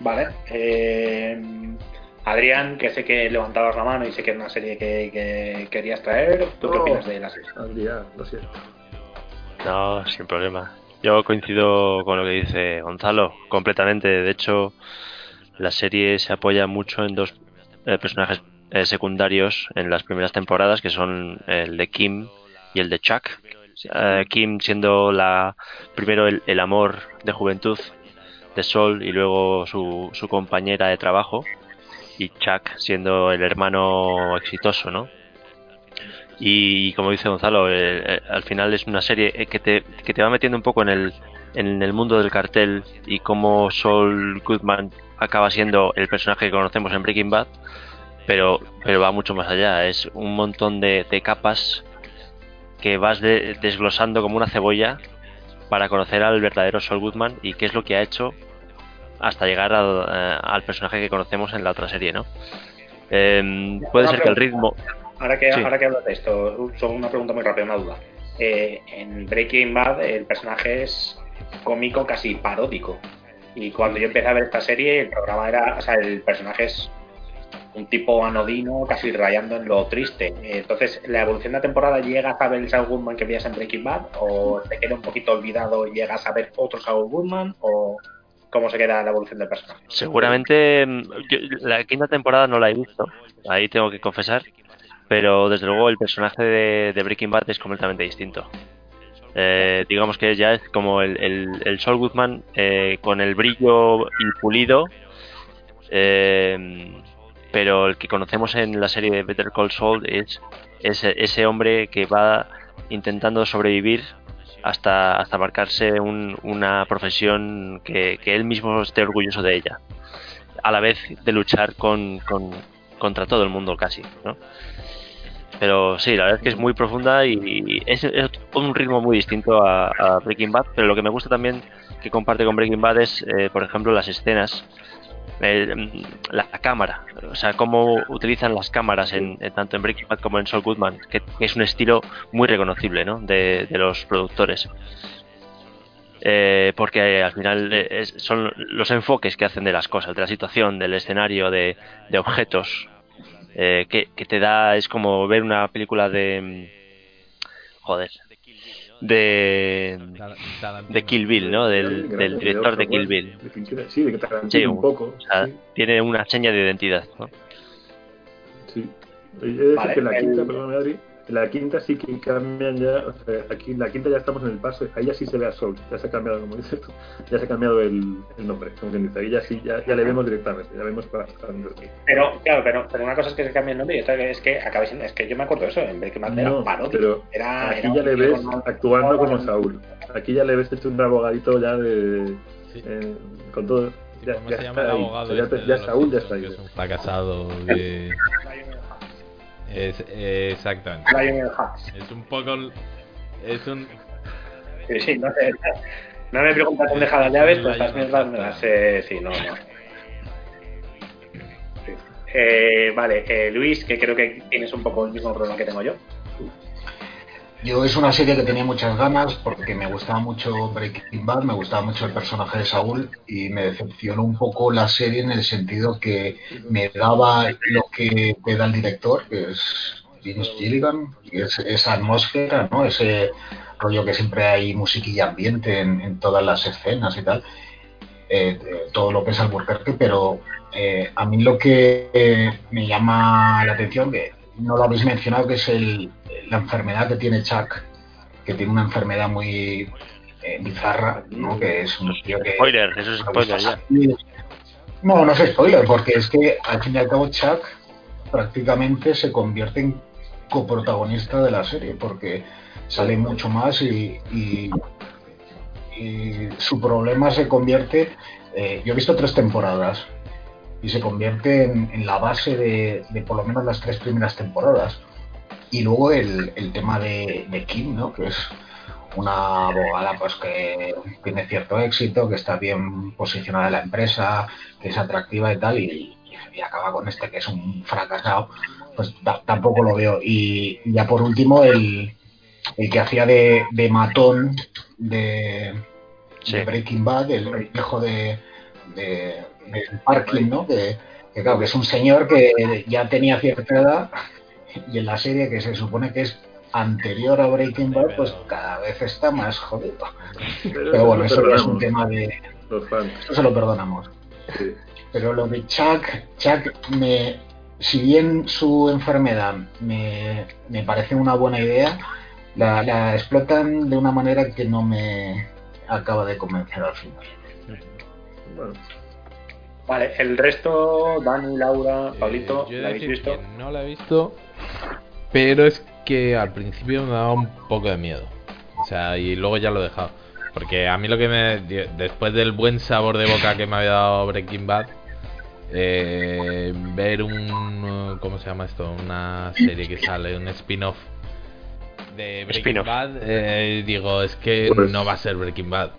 Vale. eh, Adrián, que sé que levantabas la mano y sé que es una serie que, que querías traer. ¿Tú qué No. opinas de la serie? Adrián, lo siento. No, sin problema. Yo coincido con lo que dice Gonzalo, completamente. De hecho, la serie se apoya mucho en dos eh, personajes eh, secundarios en las primeras temporadas, que son el de Kim y el de Chuck. Eh, Kim siendo la primero el, el amor de juventud de Sol y luego su, su compañera de trabajo y Chuck siendo el hermano exitoso, ¿no? Y como dice Gonzalo, eh, eh, al final es una serie que te, que te va metiendo un poco en el, en el mundo del cartel y cómo Saul Goodman acaba siendo el personaje que conocemos en Breaking Bad, pero, pero va mucho más allá. Es un montón de, de capas que vas de- desglosando como una cebolla para conocer al verdadero Saul Goodman y qué es lo que ha hecho hasta llegar al, eh, al personaje que conocemos en la otra serie, ¿no? Em, puede Una ser que el ritmo... Ahora que, Sí. ahora que hablas de esto, solo una pregunta muy rápida, una duda. Eh, en Breaking Bad el personaje es cómico, casi paródico. Y cuando yo empecé a ver esta serie, el programa era, o sea, el personaje es un tipo anodino, casi rayando en lo triste. Entonces, ¿la evolución de la temporada llegas a ver el Saul Goodman que veías en Breaking Bad? ¿O te queda un poquito olvidado y llegas a ver otro Saul Goodman? ¿O cómo se queda la evolución del personaje? Seguramente mm, yo- la quinta temporada no la he visto, ahí tengo que confesar, pero desde luego el personaje de Breaking Bad es completamente distinto. Eh, digamos que ya es como el, el, Saul Goodman eh, con el brillo y pulido, eh, pero el que conocemos en la serie de Better Call Saul es ese, ese hombre que va intentando sobrevivir hasta, hasta marcarse un- una profesión que, que él mismo esté orgulloso de ella, a la vez de luchar con, con- contra todo el mundo casi, ¿no? Pero sí, la verdad es que es muy profunda y es, es un ritmo muy distinto a, Breaking Bad, pero lo que me gusta también que comparte con Breaking Bad es, eh, por ejemplo, las escenas, eh, la, cámara, o sea, cómo utilizan las cámaras en, tanto en Breaking Bad como en Saul Goodman, que, es un estilo muy reconocible, ¿no? De, de los productores. Eh, porque al final eh, son los enfoques que hacen de las cosas, de la situación, del escenario, de objetos, eh, que, que te da, es como ver una película de... mm, Joder. De, de Kill Bill, ¿no? Del, del director de Kill Bill. Sí, de que un poco. o sea, tiene una seña de identidad, ¿no? Sí. He de decir Vale, que en la el- quinta, perdón, Adri, la quinta sí que cambian ya, o sea, aquí en la quinta ya estamos en el paso, ahí ya sí se ve a Soul, ya se ha cambiado, como dices tú, ya se ha cambiado el, el nombre, como quien dice, ahí ya sí, ya, ya le vemos directamente, ya vemos bastante. Pero, claro, pero, pero una cosa es que se cambie el nombre y otra es que acabe siendo. Es que yo me acuerdo de eso, en Breaking Bad era No, paródico. pero Era, aquí era ya le ves con- actuando como Saúl, aquí ya le ves hecho un abogadito ya de... eh, con todo... Ya, ¿Cómo ya está ahí, ya, este te- de ya Saúl ya está ahí. es un fracasado de... Es, exactamente. Lionel Hutz. Es un poco... Es un... Sí, sí, no, sé, no me preguntas dónde dejar las llaves, pues estas mierdas me las sé. Sí, no, no. Eh, vale, eh, Luis, que creo que tienes un poco el mismo problema que tengo yo. Yo es una serie que tenía muchas ganas porque me gustaba mucho Breaking Bad, me gustaba mucho el personaje de Saúl y me decepcionó un poco la serie en el sentido que me daba lo que te da el director, que es Vince Gilligan, es esa atmósfera, ¿no? Ese rollo que siempre hay musiquilla ambiente en, en todas las escenas y tal, eh, todo lo que es Albuquerque, pero eh, a mí lo que eh, me llama la atención, que no lo habéis mencionado, que es el, la enfermedad que tiene Chuck, que tiene una enfermedad muy eh, bizarra, ¿no? Que es un tío que... Spoiler, eso es spoiler ya. No, no es spoiler, porque es que al fin y al cabo Chuck prácticamente se convierte en coprotagonista de la serie, porque sale mucho más y, y- y su problema se convierte, eh, yo he visto tres temporadas, y se convierte en, en la base de, de por lo menos las tres primeras temporadas. Y luego el, el tema de, de Kim, ¿no? que es una abogada pues que tiene cierto éxito, que está bien posicionada en la empresa, que es atractiva y tal, y, y acaba con este que es un fracasado, pues ta- tampoco lo veo. Y ya por último, el, el que hacía de, de matón de, de Breaking Bad, el hijo de, de, del parking, ¿no? Que, que claro, que es un señor que ya tenía cierta edad y en la serie que se supone que es anterior a Breaking Bad, pues cada vez está más jodido. Pero bueno, eso ya es un tema de... Eso se lo perdonamos. Pero lo de Chuck, Chuck me, si bien su enfermedad me, me parece una buena idea, la, la explotan de una manera que no me acaba de convencer al final. Vale, el resto, Dani, Laura, Pablito, Yo he ¿la habéis visto? que no la he visto, pero es que al principio me daba un poco de miedo. O sea, y luego ya lo he dejado. Porque a mí lo que me. Después del buen sabor de boca que me había dado Breaking Bad, eh, ver un. ¿Cómo se llama esto? Una serie que sale, un spin-off de Breaking Spin-off. Bad, eh, digo, es que Pues- no va a ser Breaking Bad.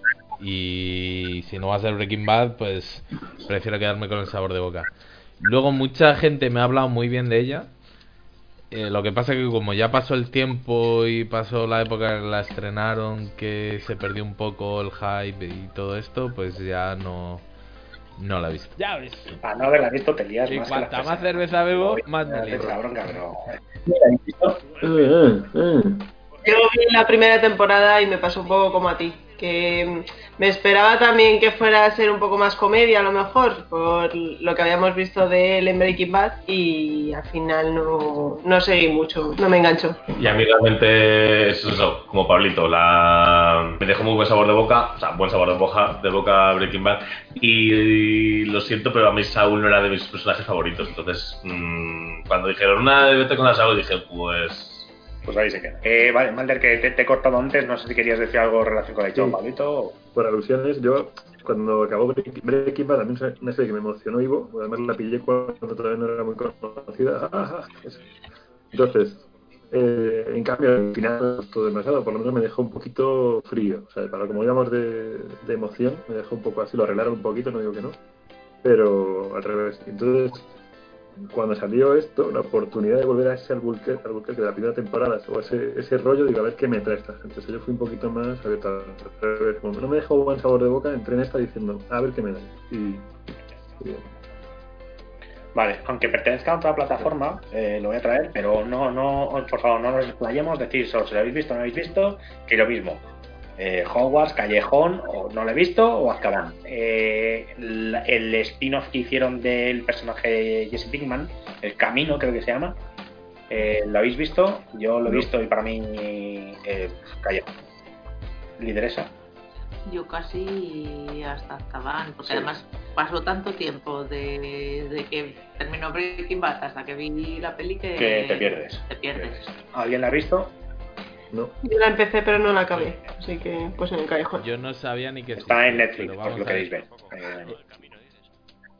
Y si no va a ser Breaking Bad, pues prefiero quedarme con el sabor de boca. Luego mucha gente me ha hablado muy bien de ella. Eh, lo que pasa que como ya pasó el tiempo y pasó la época que la estrenaron, que se perdió un poco el hype y todo esto, pues ya no, no la he visto. Ya ves. Para no haberla visto te lías Y más que la cuanta más cerveza bebo, más me Ya te lío. echa la bronca, pero... Yo vi la primera temporada y me pasó un poco como a ti, que me esperaba también que fuera a ser un poco más comedia a lo mejor, por lo que habíamos visto de él en Breaking Bad y al final no, no seguí mucho, no me enganchó. Y a mí realmente es eso, como Pablito, la... me dejó muy buen sabor de boca, o sea, buen sabor de boca, de boca Breaking Bad. Y, lo siento, pero a mí Saúl no era de mis personajes favoritos. Entonces, mm, cuando dijeron una vete con la Saúl, dije, pues. Pues ahí se queda. Eh, vale, Malder, que te, te he cortado antes, no sé si querías decir algo en relación con el show, Sí. Pablito. Por alusiones, yo cuando acabó Breaking Bad, también es una serie que me emocionó Ivo, además la pillé cuando todavía no era muy conocida. Ah, eso. Entonces, eh, en cambio, al final gustó demasiado, por lo menos me dejó un poquito frío. O sea, para como digamos de, de emoción, me dejó un poco así, lo arreglaron un poquito, no digo que no, pero al revés. Entonces, cuando salió esto, la oportunidad de volver a ese Albuquerque, de la primera temporada, o ese, ese rollo, digo, a ver qué me trae esta gente. Yo fui un poquito más abierto como no me dejó buen sabor de boca, entré en esta diciendo, a ver qué me da. Y. Vale, aunque pertenezca a otra plataforma, eh, lo voy a traer, pero no, no, por favor, no nos explayemos, decir si lo habéis visto o no habéis visto, que lo mismo. Eh, Hogwarts, Callejón, o no lo he visto, o Azkaban. Eh, el, el spin-off que hicieron del personaje de Jesse Pinkman, El Camino creo que se llama, eh, ¿lo habéis visto? Yo lo he visto y para mí, eh, Callejón. Lideresa. Yo casi hasta Azkaban, porque Sí. además pasó tanto tiempo de- desde que terminó Breaking Bad hasta que vi la peli que, Que te pierdes. Te pierdes. ¿Alguien la ha visto? No. Yo la empecé pero no la acabé, así que pues en el callejón. Yo no sabía ni que Está en Netflix, por lo queréis ver. Eh,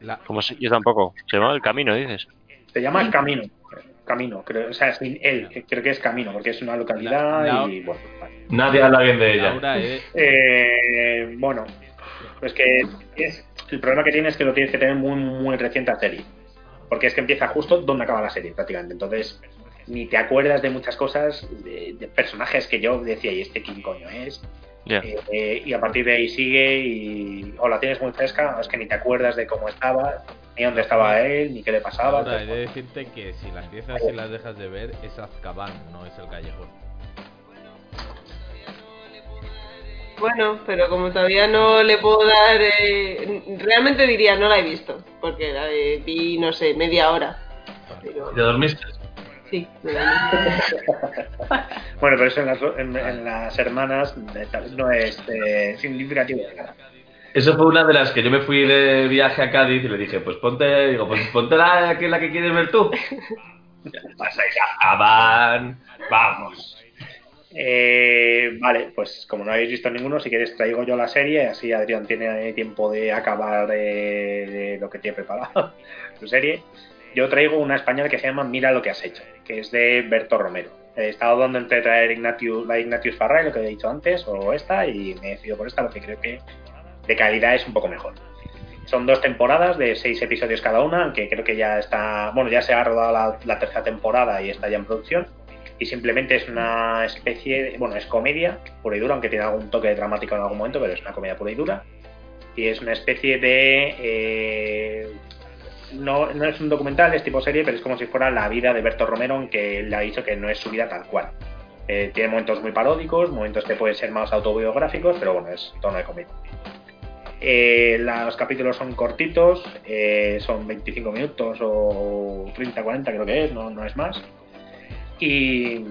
La- Como si- yo tampoco. Se llama El Camino, dices. Se llama Camino. Camino, creo, o sea, sin él, que creo que es Camino, porque es una localidad La- la- y bueno. vale. Nadie habla bien de ella. Eh, Eh, bueno, pues que es, el problema que tiene es que lo tienes que tener muy, muy reciente a serie. porque es que empieza justo donde acaba la serie prácticamente. Entonces, ni te acuerdas de muchas cosas, de, de personajes que yo decía, ¿y este quién coño es? Eh, eh, y a partir de ahí sigue y o la tienes muy fresca, o es que ni te acuerdas de cómo estaba, ni dónde estaba él, ni qué le pasaba. Ahora, he de decirte que si las empiezas y las dejas de ver, es Azkaban, no es el callejón. Bueno, pero como todavía no le puedo dar. eh, realmente diría, no la he visto. Porque la eh, vi, no sé, media hora. Pero ¿Te dormiste? Sí, me. Bueno, pero eso en las, en- en las hermanas eh, no es eh, significativo de nada. Eso fue una de las que yo me fui de viaje a Cádiz y le dije, pues ponte, digo, pues ponte la que, la que quieres ver tú. Pasáis a Azkaban, vamos. Eh, vale, pues como no habéis visto ninguno, si queréis traigo yo la serie, así Adrián tiene tiempo de acabar eh, de lo que tiene preparado, su serie. Yo traigo una española que se llama Mira lo que has hecho, que es de Berto Romero. He estado dando entre traer Ignatius, la Ignatius Farray, lo que he dicho antes, o esta, y me he decidido por esta porque creo que de calidad es un poco mejor. Son dos temporadas de seis episodios cada una, aunque creo que ya está, bueno, ya se ha rodado la, la tercera temporada y está ya en producción. Y simplemente es una especie, de, bueno, es comedia pura y dura, aunque tiene algún toque dramático en algún momento, pero es una comedia pura y dura. Y es una especie de, eh, no, no es un documental, es tipo serie, pero es como si fuera la vida de Berto Romero, aunque él ha dicho que no es su vida tal cual. Eh, tiene momentos muy paródicos, momentos que pueden ser más autobiográficos, pero bueno, es tono de comedia. Eh, los capítulos son cortitos, eh, son 25 minutos o 30, 40 creo que es, no, no es más. Y,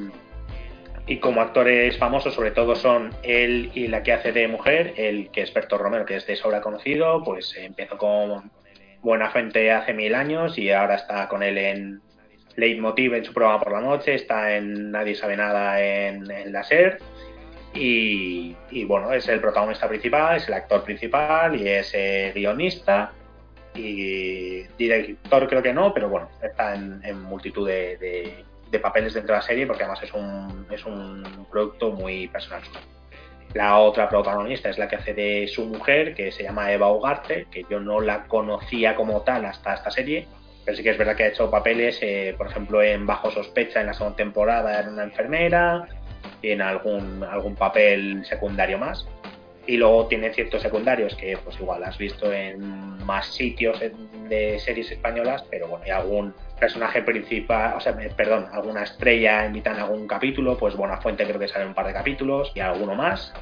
y como actores famosos, sobre todo son él y la que hace de mujer, el que es Berto Romero, que es de sobra conocido, pues empezó con Buena Fuente hace mil años y ahora está con él en Leitmotiv en su programa por la noche, está en Nadie sabe nada en, la SER y, bueno, es el protagonista principal, es el actor principal y es eh, guionista y director creo que no, pero bueno, está en, multitud de, papeles dentro de la serie porque además es un, es un producto muy personal. La otra protagonista es la que hace de su mujer, que se llama Eva Ugarte, que yo no la conocía como tal hasta esta serie, pero sí que es verdad que ha hecho papeles, eh, por ejemplo, en Bajo Sospecha en la segunda temporada era una enfermera, y en algún, algún papel secundario más. Y luego tiene ciertos secundarios que pues igual has visto en más sitios en- de series españolas, pero bueno, hay algún personaje principal, o sea, perdón, alguna estrella invita en algún capítulo, pues Buenafuente creo que sale un par de capítulos y alguno más.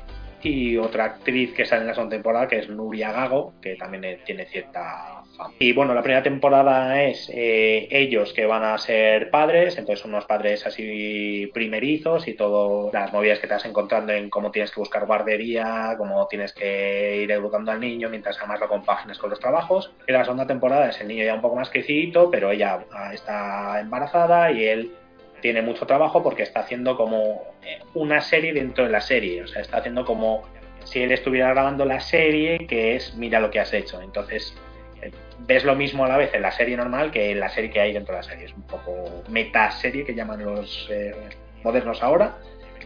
Y otra actriz que sale en la segunda temporada, que es Nuria Gago, que también eh, tiene cierta. Y bueno, la primera temporada es eh, ellos que van a ser padres, entonces unos padres así primerizos y todas las movidas que te vas encontrando en cómo tienes que buscar guardería, cómo tienes que ir educando al niño mientras además lo compaginas con los trabajos. Y la segunda temporada es el niño ya un poco más crecidito, pero ella está embarazada y él tiene mucho trabajo porque está haciendo como eh, una serie dentro de la serie, o sea, está haciendo como si él estuviera grabando la serie que es mira lo que has hecho. Entonces, ves lo mismo a la vez en la serie normal que en la serie que hay dentro de la serie. Es un poco meta-serie que llaman los eh, modernos ahora.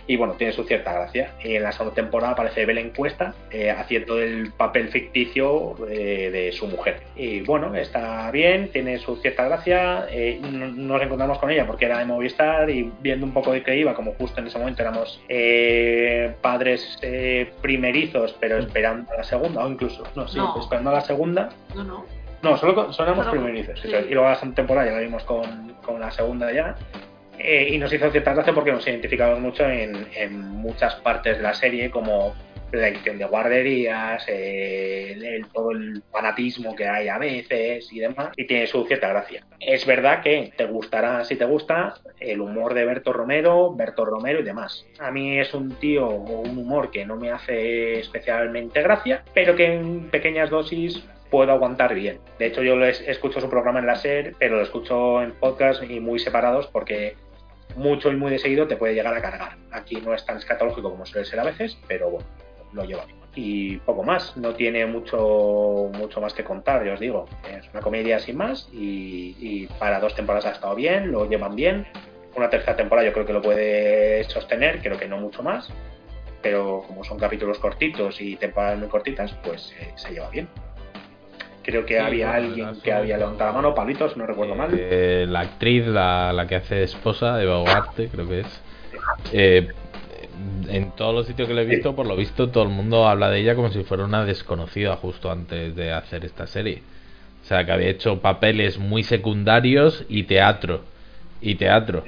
Y bueno, tiene su cierta gracia. En la segunda temporada aparece Belén Cuesta eh, haciendo el papel ficticio eh, de su mujer. Y bueno, está bien, tiene su cierta gracia. eh, no- nos encontramos con ella porque era de Movistar y viendo un poco de qué iba, como justo en ese momento éramos eh, padres eh, primerizos, pero esperando a la segunda, o incluso, no, sí, No. esperando a la segunda. No, no. No, solo, con- solo éramos primerizos. sí. Y luego la temporada ya la vimos con, con la segunda ya. Eh, y nos hizo cierta gracia porque nos identificamos mucho en, en muchas partes de la serie, como la edición de guarderías, eh, el, el- todo el fanatismo que hay a veces y demás, y tiene su cierta gracia. Es verdad que te gustará, si te gusta, el humor de Berto Romero, Berto Romero y demás. A mí es un tío o un humor que no me hace especialmente gracia, pero que en pequeñas dosis puedo aguantar bien. De hecho, yo lo es- escucho su programa en la SER, pero lo escucho en podcast y muy separados porque mucho y muy de seguido te puede llegar a cargar. Aquí no es tan escatológico como suele ser a veces, pero bueno, lo lleva bien. Y poco más, no tiene mucho, mucho más que contar, ya os digo. Es una comedia sin más y, y para dos temporadas ha estado bien, lo llevan bien. Una tercera temporada yo creo que lo puede sostener, creo que no mucho más, pero como son capítulos cortitos y temporadas muy cortitas, pues eh, se lleva bien. Creo que Sí, había bueno, alguien que había levantado la mano, Pablito, si no recuerdo mal. Eh, la actriz, la, la que hace de esposa, Eva Ugarte, creo que es. Eh, en todos los sitios que le he visto, por lo visto, todo el mundo habla de ella como si fuera una desconocida justo antes de hacer esta serie. O sea, que había hecho papeles muy secundarios y teatro. Y teatro.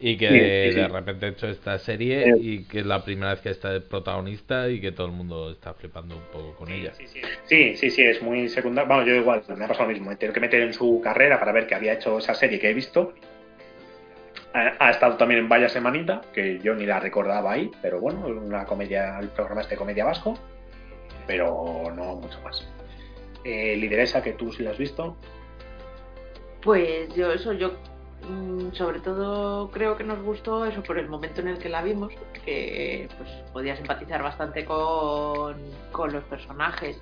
Y que Sí, de, sí, sí. de repente ha hecho esta serie Eh. y que es la primera vez que está de protagonista y que todo el mundo está flipando un poco con ella. Sí, sí, sí, es muy secundario. Vamos, yo igual, me ha pasado lo mismo. Me tengo que meter en su carrera para ver que había hecho esa serie que he visto. Ha, ha estado también en Vaya Semanita, que yo ni la recordaba ahí, pero bueno, una comedia, el programa este de comedia vasco, pero no mucho más. Eh, lideresa, que tú sí la has visto. Pues yo eso, yo sobre todo creo que nos gustó eso por el momento en el que la vimos, que pues podía simpatizar bastante con, con los personajes.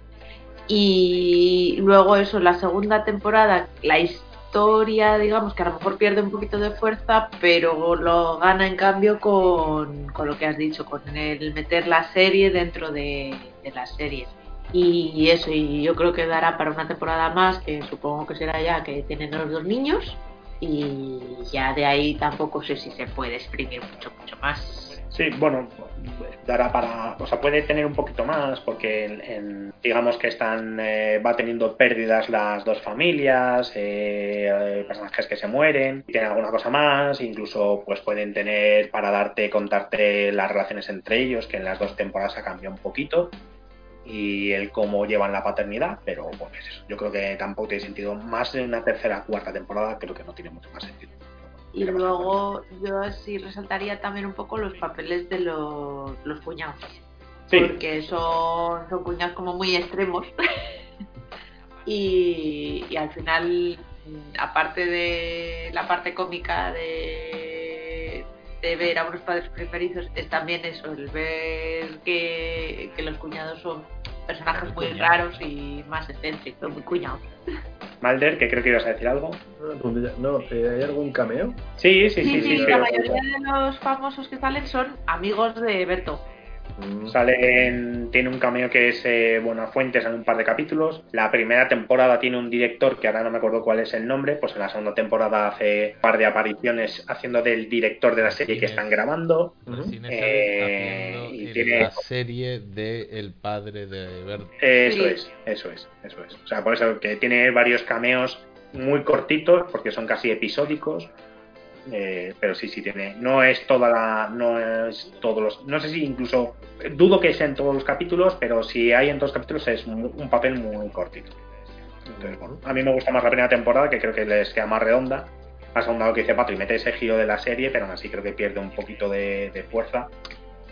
Y luego eso, la segunda temporada, la historia, digamos que a lo mejor pierde un poquito de fuerza, pero lo gana en cambio con, con lo que has dicho, con el meter la serie dentro de, de la serie. Y eso, y yo creo que dará para una temporada más, que supongo que será ya que tienen los dos niños. Y ya de ahí tampoco sé si se puede exprimir mucho, mucho más. Sí, bueno, dará para. O sea, puede tener un poquito más, porque digamos que están. eh, va teniendo pérdidas las dos familias, eh, personajes que se mueren, tienen alguna cosa más, incluso pues pueden tener para darte, contarte las relaciones entre ellos, que en las dos temporadas ha cambiado un poquito. Y el cómo llevan la paternidad, pero bueno, es eso. Yo creo que tampoco tiene sentido. Más en una tercera cuarta temporada, creo que no tiene mucho más sentido. Y luego yo sí resaltaría también un poco los papeles de los, los cuñados. Sí. Porque son, son cuñados como muy extremos. y, y al final, aparte de la parte cómica de, de ver a unos padres preferidos, es también eso, el ver que, que los cuñados son personajes muy raros y más excéntricos, muy cuñados. Malder, que creo que ibas a decir algo. No, eh, ¿hay algún cameo? Sí, sí, sí, Sí, sí, sí. la mayoría de los famosos que salen son amigos de Berto. Sale en- tiene un cameo que es eh, Buenafuentes en un par de capítulos. La primera temporada tiene un director que ahora no me acuerdo cuál es el nombre. Pues en la segunda temporada hace un par de apariciones haciendo del director de la serie que están grabando. Eh, y en tiene la serie de El padre de Bert. Eso es, eso es, eso es. O sea, por eso que tiene varios cameos muy cortitos, porque son casi episódicos. Eh, pero sí, sí tiene. No es toda la. No es todos los. No sé si incluso. Dudo que sea en todos los capítulos, pero si hay en todos los capítulos es mu- un papel muy cortito. Entonces, bueno, a mí me gusta más la primera temporada, que creo que les queda más redonda. Más ahondado lo que dice Patri, mete ese giro de la serie, pero aún así creo que pierde un poquito de, de fuerza.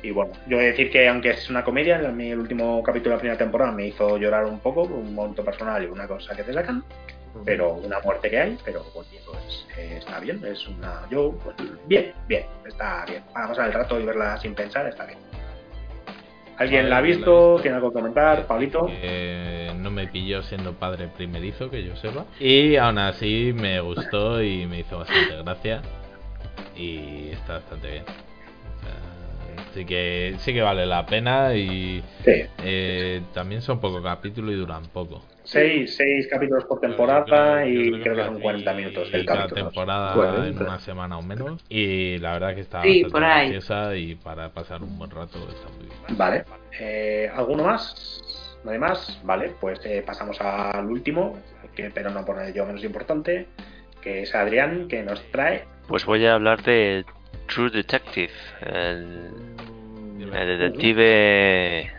Y bueno, yo voy a decir que aunque es una comedia, a el último capítulo de la primera temporada me hizo llorar un poco, un momento personal y una cosa que te sacan, pero una muerte que hay, pero bueno, pues eh, está bien, es una... Yo, pues, bien, bien, está bien. Para pasar el rato y verla sin pensar, está bien. ¿Alguien la ha visto? ¿Tiene algo que comentar? Pablito. que no me pilló siendo padre primerizo, que yo sepa. Y aún así me gustó y me hizo bastante gracia. Y está bastante bien. O sea, sí que, sí que vale la pena y eh, también son pocos capítulos y duran poco. Seis, seis capítulos por temporada y creo que son 40 minutos el Y cada capítulo. temporada 40. en una semana o menos. Y la verdad que está Sí, por ahí. y para pasar un buen rato está muy bien. Vale. Eh, ¿Alguno más? ¿No hay más? Vale, pues eh, pasamos al último, que, pero no por ello menos importante, que es Adrián, que nos trae. Pues voy a hablar de True Detective, el, el detective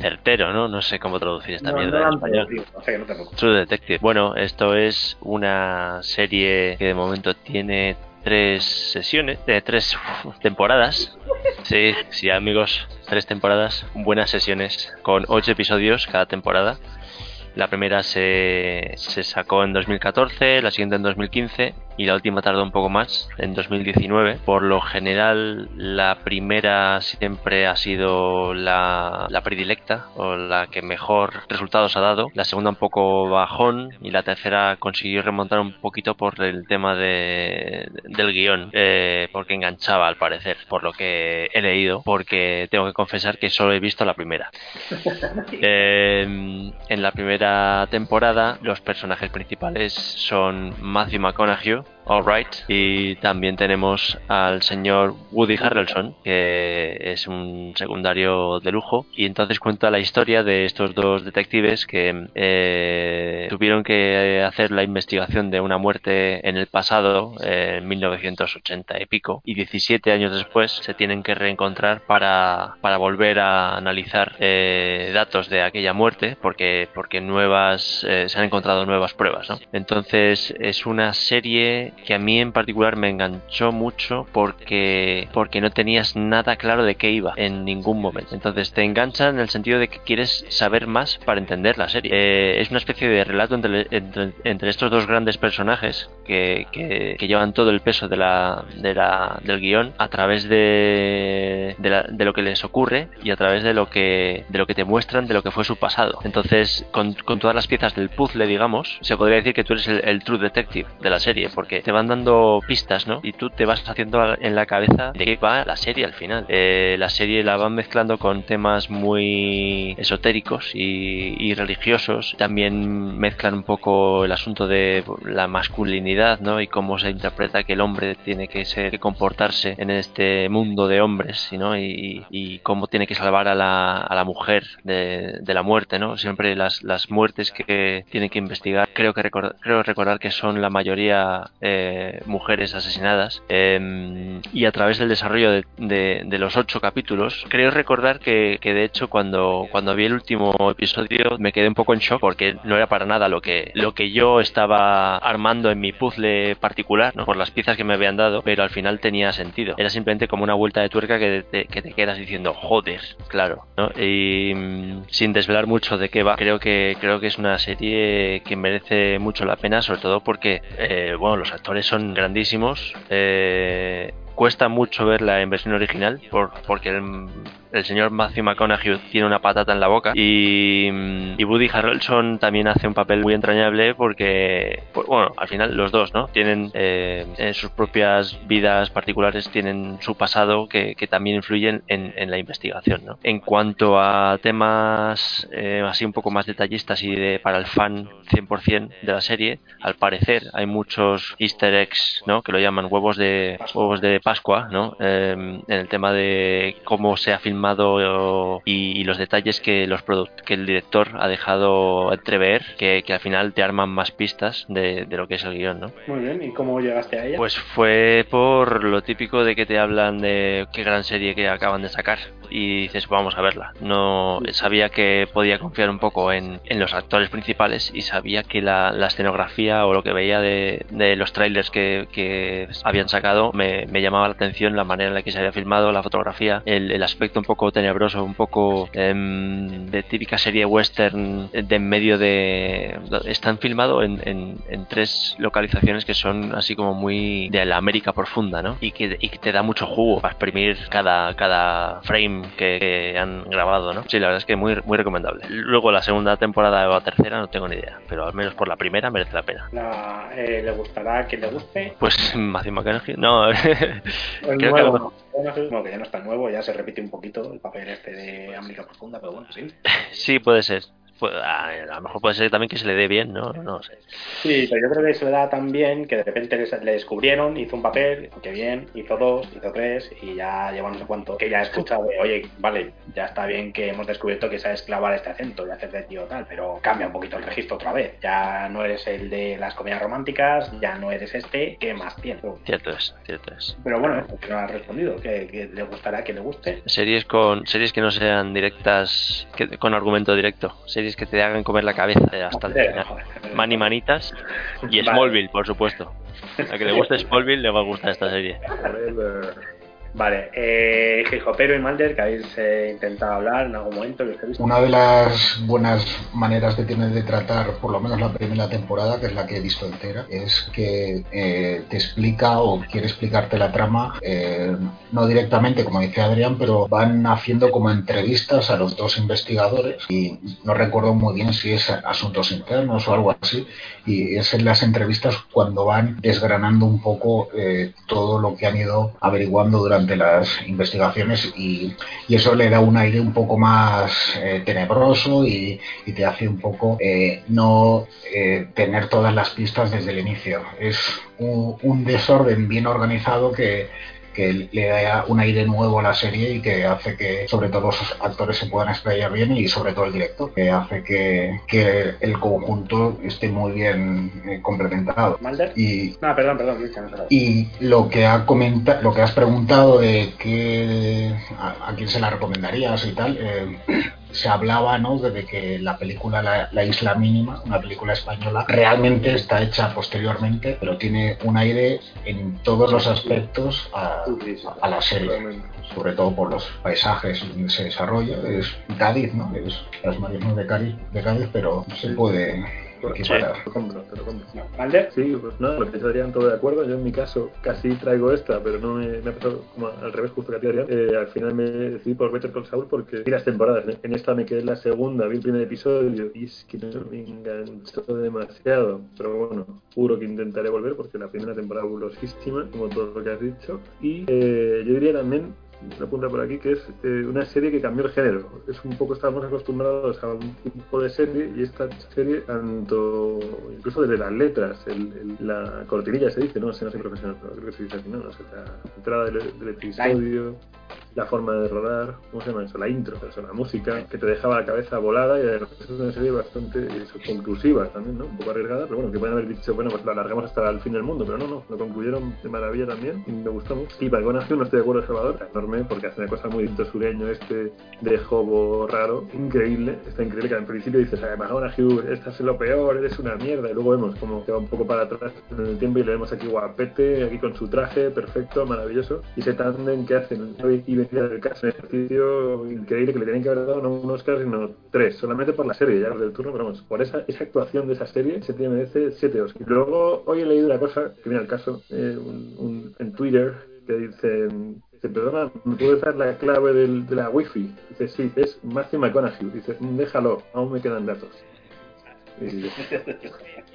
certero, ¿no? No sé cómo traducir esta No, mierda no en español. o sea no. True Detective. Bueno, esto es una serie que de momento tiene tres sesiones, de tres temporadas. Sí, sí, amigos, tres temporadas, buenas sesiones, con ocho episodios cada temporada. La primera se, se sacó en 2014, la siguiente en 2015 y la última tardó un poco más, en 2019. Por lo general, la primera siempre ha sido la, la predilecta o la que mejor resultados ha dado. La segunda un poco bajón y la tercera consiguió remontar un poquito por el tema de, del guion, eh, porque enganchaba al parecer, por lo que he leído, porque tengo que confesar que solo he visto la primera. Eh, en la primera temporada los personajes principales son Matthew McConaughey, Alright, y también tenemos al señor Woody Harrelson, que es un secundario de lujo, y entonces cuenta la historia de estos dos detectives que eh, tuvieron que hacer la investigación de una muerte en el pasado, eh, en 1980 y pico, y 17 años después se tienen que reencontrar para, para volver a analizar eh, datos de aquella muerte, porque, porque nuevas, eh, se han encontrado nuevas pruebas. ¿no? Entonces es una serie que a mí en particular me enganchó mucho porque, porque no tenías nada claro de qué iba en ningún momento. Entonces te engancha en el sentido de que quieres saber más para entender la serie. Eh, es una especie de relato entre, entre, estos dos grandes personajes que, que, que, llevan todo el peso de la, de la, del guion a través de, de, la, de, lo que les ocurre y a través de lo que, de lo que te muestran de lo que fue su pasado. Entonces, con, con todas las piezas del puzzle, digamos, se podría decir que tú eres el, el true detective de la serie porque te van dando pistas, ¿no? Y tú te vas haciendo en la cabeza de qué va la serie al final. Eh, la serie la van mezclando con temas muy esotéricos y, y, religiosos. También mezclan un poco el asunto de la masculinidad, ¿no? Y cómo se interpreta que el hombre tiene que ser, que comportarse en este mundo de hombres, ¿no? Y, y cómo tiene que salvar a la, mujer de, la muerte, ¿no? Siempre las, muertes que tienen que investigar, creo que recordar, que son la mayoría mujeres asesinadas. Eh, y a través del desarrollo de, los ocho capítulos, creo recordar que, que de hecho cuando, cuando vi el último episodio me quedé un poco en shock porque no era para nada lo que, lo que yo estaba armando en mi puzzle particular, ¿no? por las piezas que me habían dado, pero al final tenía sentido. Era simplemente como una vuelta de tuerca que te, que te quedas diciendo, joder, claro. ¿no? Y mm, sin desvelar mucho de qué va, creo que, creo que es una serie que merece mucho la pena, sobre todo porque, eh, bueno, los actores son grandísimos. Eh, cuesta mucho verla en versión original por, porque el, el, señor Matthew McConaughey tiene una patata en la boca y, y Woody Harrelson también hace un papel muy entrañable porque, pues, bueno, al final los dos, ¿no? Tienen eh, sus propias vidas particulares, tienen su pasado que, que también influyen en, en, la investigación, ¿no? En cuanto a temas eh, así un poco más detallistas y de, para el fan 100% de la serie, al parecer hay muchos easter eggs, ¿no? Que lo llaman huevos de huevos de Pascua, ¿no? Eh, en el tema de cómo se ha filmado y, y los detalles que los que el director ha dejado entrever, que, que, al final te arman más pistas de, de, lo que es el guion, ¿no? Muy bien, ¿y cómo llegaste a ella? Pues fue por lo típico de que te hablan de qué gran serie que acaban de sacar y dices, vamos a verla. No sabía que podía confiar un poco en, en los actores principales y sabía que la, la escenografía o lo que veía de, de los trailers que, que habían sacado me, me llamaba la atención la manera en la que se había filmado, la fotografía, el, el aspecto un poco tenebroso, un poco eh, de típica serie western de en medio de... Están filmados en, en, en, tres localizaciones que son así como muy de la América profunda, ¿no? Y que, y que te da mucho jugo para exprimir cada, cada frame que, que, han grabado, ¿no? Sí, la verdad es que muy, muy recomendable. Luego la segunda temporada o la tercera no tengo ni idea, pero al menos por la primera merece la pena. La, eh, ¿Le gustará a quien le guste? Pues Matthew McConaughey, no... Creo nuevo. que bueno, que ya no está nuevo, ya se repite un poquito el papel este de América Profunda, pero bueno, sí. Sí, puede ser. A lo mejor puede ser también que se le dé bien, ¿no? No sé. Sí, pero yo creo que se le da tan bien que de repente le descubrieron, hizo un papel, que bien, hizo dos, hizo tres y ya lleva no sé cuánto. Que ya ha escuchado de, oye, vale, ya está bien que hemos descubierto que sabes clavar este acento y hacer de tío tal, pero cambia un poquito el registro otra vez. Ya no eres el de las comedias románticas, ya no eres este, ¿qué más tienes? Cierto es, cierto es. Pero bueno, que no ha respondido, que, que, le gustará, que le guste. Series con series que no sean directas, que, con argumento directo. Series que te hagan comer la cabeza hasta el final. Mani Manitas y Smallville, por supuesto. A que le guste Smallville le va a gustar esta serie. Vale, eh, Hijopero y Malder, que habéis eh, intentado hablar en algún momento, que visto. Una de las buenas maneras que tiene de tratar, por lo menos la primera temporada, que es la que he visto entera, es que eh, te explica o quiere explicarte la trama, eh, no directamente, como dice Adrián, pero van haciendo como entrevistas a los dos investigadores y no recuerdo muy bien si es asuntos internos o algo así, y es en las entrevistas cuando van desgranando un poco eh, todo lo que han ido averiguando durante las investigaciones y, y eso le da un aire un poco más eh, tenebroso y, y te hace un poco eh, no eh, tener todas las pistas desde el inicio. Es un desorden bien organizado que, que le da un aire nuevo a la serie y que hace que sobre todo los actores se puedan explayar bien y sobre todo el director, que hace que, que el conjunto esté muy bien eh, complementado. ¿Malder? Y, No, perdón, perdón, y lo que ha comenta, lo que has preguntado de que a, a quién se la recomendarías y tal, eh, se hablaba ¿no? de que la película la, La Isla Mínima, una película española, realmente está hecha posteriormente, pero tiene un aire en todos los aspectos a, a la serie, sobre todo por los paisajes donde se desarrolla. Es Cádiz, ¿no? Es las marismas de Cádiz, de Cádiz, pero se puede equiparar. Te lo compro, te lo compro. ¿Malder? Sí, pues nada, lo que dice Adrián, todo de acuerdo. Yo en mi caso casi traigo esta, pero no me, me ha pasado como al revés justo que a ti, Adrián. Eh, al final me decidí por Better Call Saul porque vi las temporadas. En esta me quedé en la segunda, vi el primer episodio y es que no me enganchó demasiado. Pero bueno, juro que intentaré volver porque la primera temporada es como todo lo que has dicho. Y eh, yo diría también una punta por aquí que es eh, una serie que cambió el género. Es un poco estábamos acostumbrados a un tipo de serie y esta serie, tanto incluso desde las letras, el, el- la cortinilla se dice, no sé, no soy profesional, pero creo que se dice así, no, no sé, la entrada del, del episodio, la forma de rodar, ¿cómo se llama eso? La intro, eso, la música, que te dejaba la cabeza volada y es una serie bastante eso, conclusiva también, ¿no? Un poco arriesgada, pero bueno, que pueden haber dicho, bueno, pues la alargamos hasta el fin del mundo, pero no, no, lo concluyeron de maravilla también y me gustó mucho. Y para Conación no estoy de acuerdo, Salvador, enorme, porque hace una cosa muy distinto sureño este de Jobo raro, increíble, está increíble que al principio dices, además, Hugh, estás en lo peor, eres una mierda, y luego vemos como que va un poco para atrás en el tiempo y le vemos aquí guapete, aquí con su traje, perfecto, maravilloso, y ese tándem que hacen y del caso, un ejercicio increíble que le tienen que haber dado no un Oscar, sino tres, solamente por la serie, ya del turno, pero vamos, por esa, esa actuación de esa serie, se tiene merece siete Oscars. Luego, hoy he leído una cosa, que viene al caso, eh, un- un- en Twitter, que dicen, dice, perdona, ¿me puedes dar la clave del- de la wifi? Dice, sí, es Matthew McConaughey. Dice, "Mm, déjalo, aún me quedan datos. Y.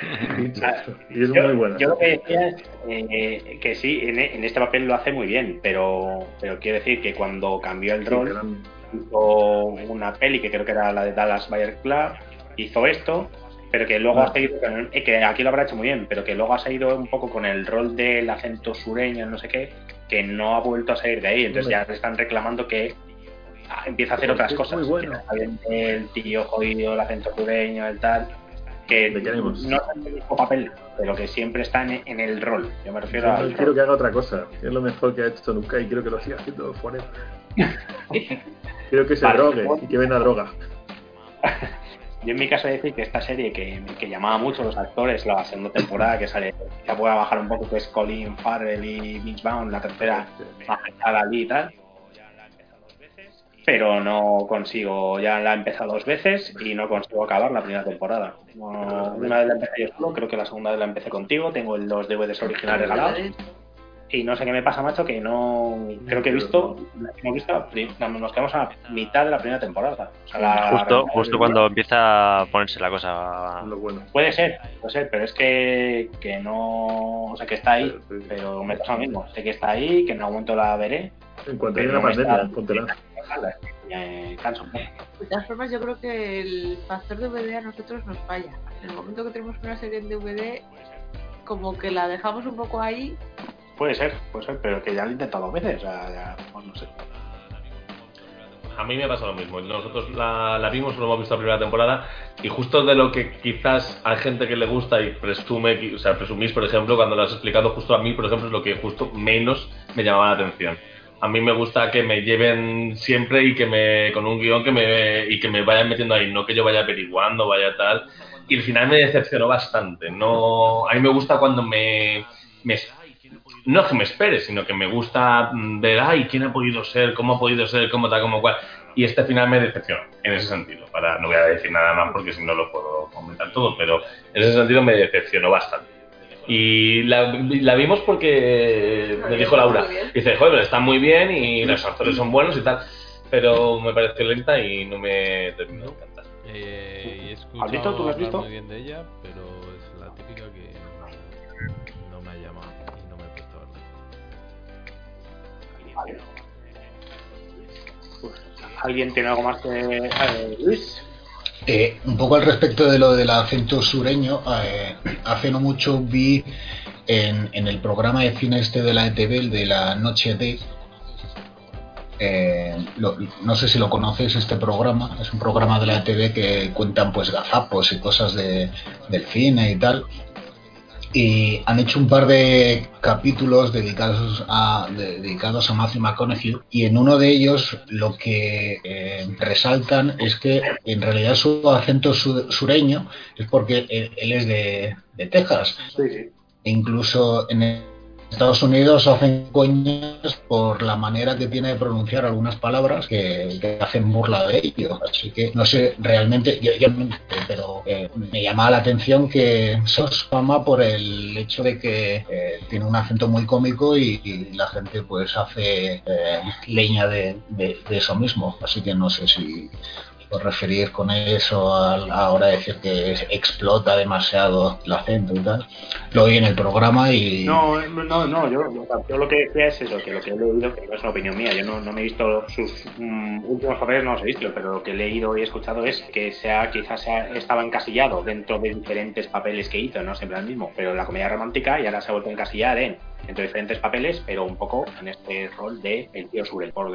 Y es yo, muy buena. yo lo que decía es eh, que sí, en, en este papel lo hace muy bien, pero, pero quiero decir que cuando cambió el rol, hizo una peli que creo que era la de Dallas Bayer Club, hizo esto, pero que luego Ah. ha seguido, con el- eh, que aquí lo habrá hecho muy bien, pero que luego ha seguido un poco con el rol del acento sureño, no sé qué, que no ha vuelto a salir de ahí, entonces ya le están reclamando que ah, empieza a hacer otras cosas. muy bueno. el tío jodido, el acento sureño, el tal, que no es el mismo papel, pero que siempre está en, en el rol. Yo me refiero al quiero rol. que haga otra cosa. Es lo mejor que ha hecho nunca y quiero que lo siga haciendo forever. quiero que se Vale. drogue y que venda droga. Yo en mi caso he de decir que esta serie que, que llamaba mucho a los actores, la segunda temporada que sale, ya puede bajar un poco, que es Colin Farrell y Vince Vaughn, la tercera bajada allí y tal. Pero no consigo, ya la he empezado dos veces y no consigo acabar la primera temporada. No, una vez la empecé yo solo, creo que la segunda vez la empecé contigo, tengo los DVDs originales regalados. Y no sé qué me pasa, macho, que no. Creo que he visto. Hemos visto. Nos quedamos a la mitad de la primera temporada. O sea, la- Justo, la- justo cuando empieza a ponerse la cosa. Lo bueno. Puede ser, puede ser, pero es que, que no. O sea, que está ahí, pero me pasa lo mismo. Sé que está ahí, que en algún momento la veré. En cuanto no me pandemia, póntela. Canso. De todas formas, yo creo que el factor DVD a nosotros nos falla. En el momento que tenemos una serie en DVD, como que la dejamos un poco ahí. Puede ser, puede ser, pero que ya lo he intentado dos veces. O sea, ya, pues no sé. A mí me pasa lo mismo. Nosotros la, la vimos, no hemos visto la primera temporada y justo de lo que quizás hay gente que le gusta y presume, o sea, presumís, por ejemplo, cuando lo has explicado, justo a mí, por ejemplo, es lo que justo menos me llamaba la atención. A mí me gusta que me lleven siempre y que me con un guion que me y que me vayan metiendo ahí, no que yo vaya averiguando, vaya tal. Y al final me decepcionó bastante. No, a mí me gusta cuando me, me no que me espere, sino que me gusta mm, ver, ay, quién ha podido ser, cómo ha podido ser, cómo tal, cómo cual. Y este final me decepcionó, en ese sentido. Para, no voy a decir nada más porque si no lo puedo comentar todo, pero en ese sentido me decepcionó bastante. Y la, la vimos porque me dijo Laura, dice, joder, pero está muy bien y los actores son buenos y tal, pero me pareció lenta y no me terminó de encantar. Eh, he escuchado ¿Has visto? ¿Tú has visto? muy bien de ella, pero es la típica que no, me ha llamado y no me he puesto a verla. ¿Alguien tiene algo más que Luis? Eh, un poco al respecto de lo del acento sureño, eh, hace no mucho vi en, el programa de cine este de la ETV, el de la Noche de, eh, no sé si lo conoces este programa, es un programa de la ETV que cuentan pues gazapos y cosas de, del cine y tal. Y han hecho un par de capítulos dedicados a, de- dedicados a Matthew McConaughey y en uno de ellos lo que eh, resaltan es que en realidad su acento su- sureño es porque él, él es de, de Texas. Sí, sí. E incluso en Estados Unidos hacen coñas por la manera que tiene de pronunciar algunas palabras que, hacen burla de ello. Así que no sé, realmente, yo, pero eh, me llamaba la atención que sos fama por el hecho de que eh, tiene un acento muy cómico y, la gente pues hace eh, leña de- de eso mismo. Así que no sé si os referir con eso a la decir que explota demasiado el acento y tal. Lo oí en el programa y No, no, no, yo, yo lo que decía es eso, que lo que he leído, que no es una opinión mía, yo no, no me he visto sus mm, últimos papeles, no los he visto, pero lo que he leído y escuchado es que sea, quizás sea, estaba encasillado dentro de diferentes papeles que hizo, no siempre el mismo, pero la comedia romántica y ahora se ha vuelto a encasillar en entre diferentes papeles, pero un poco en este rol de el tío Sure, por-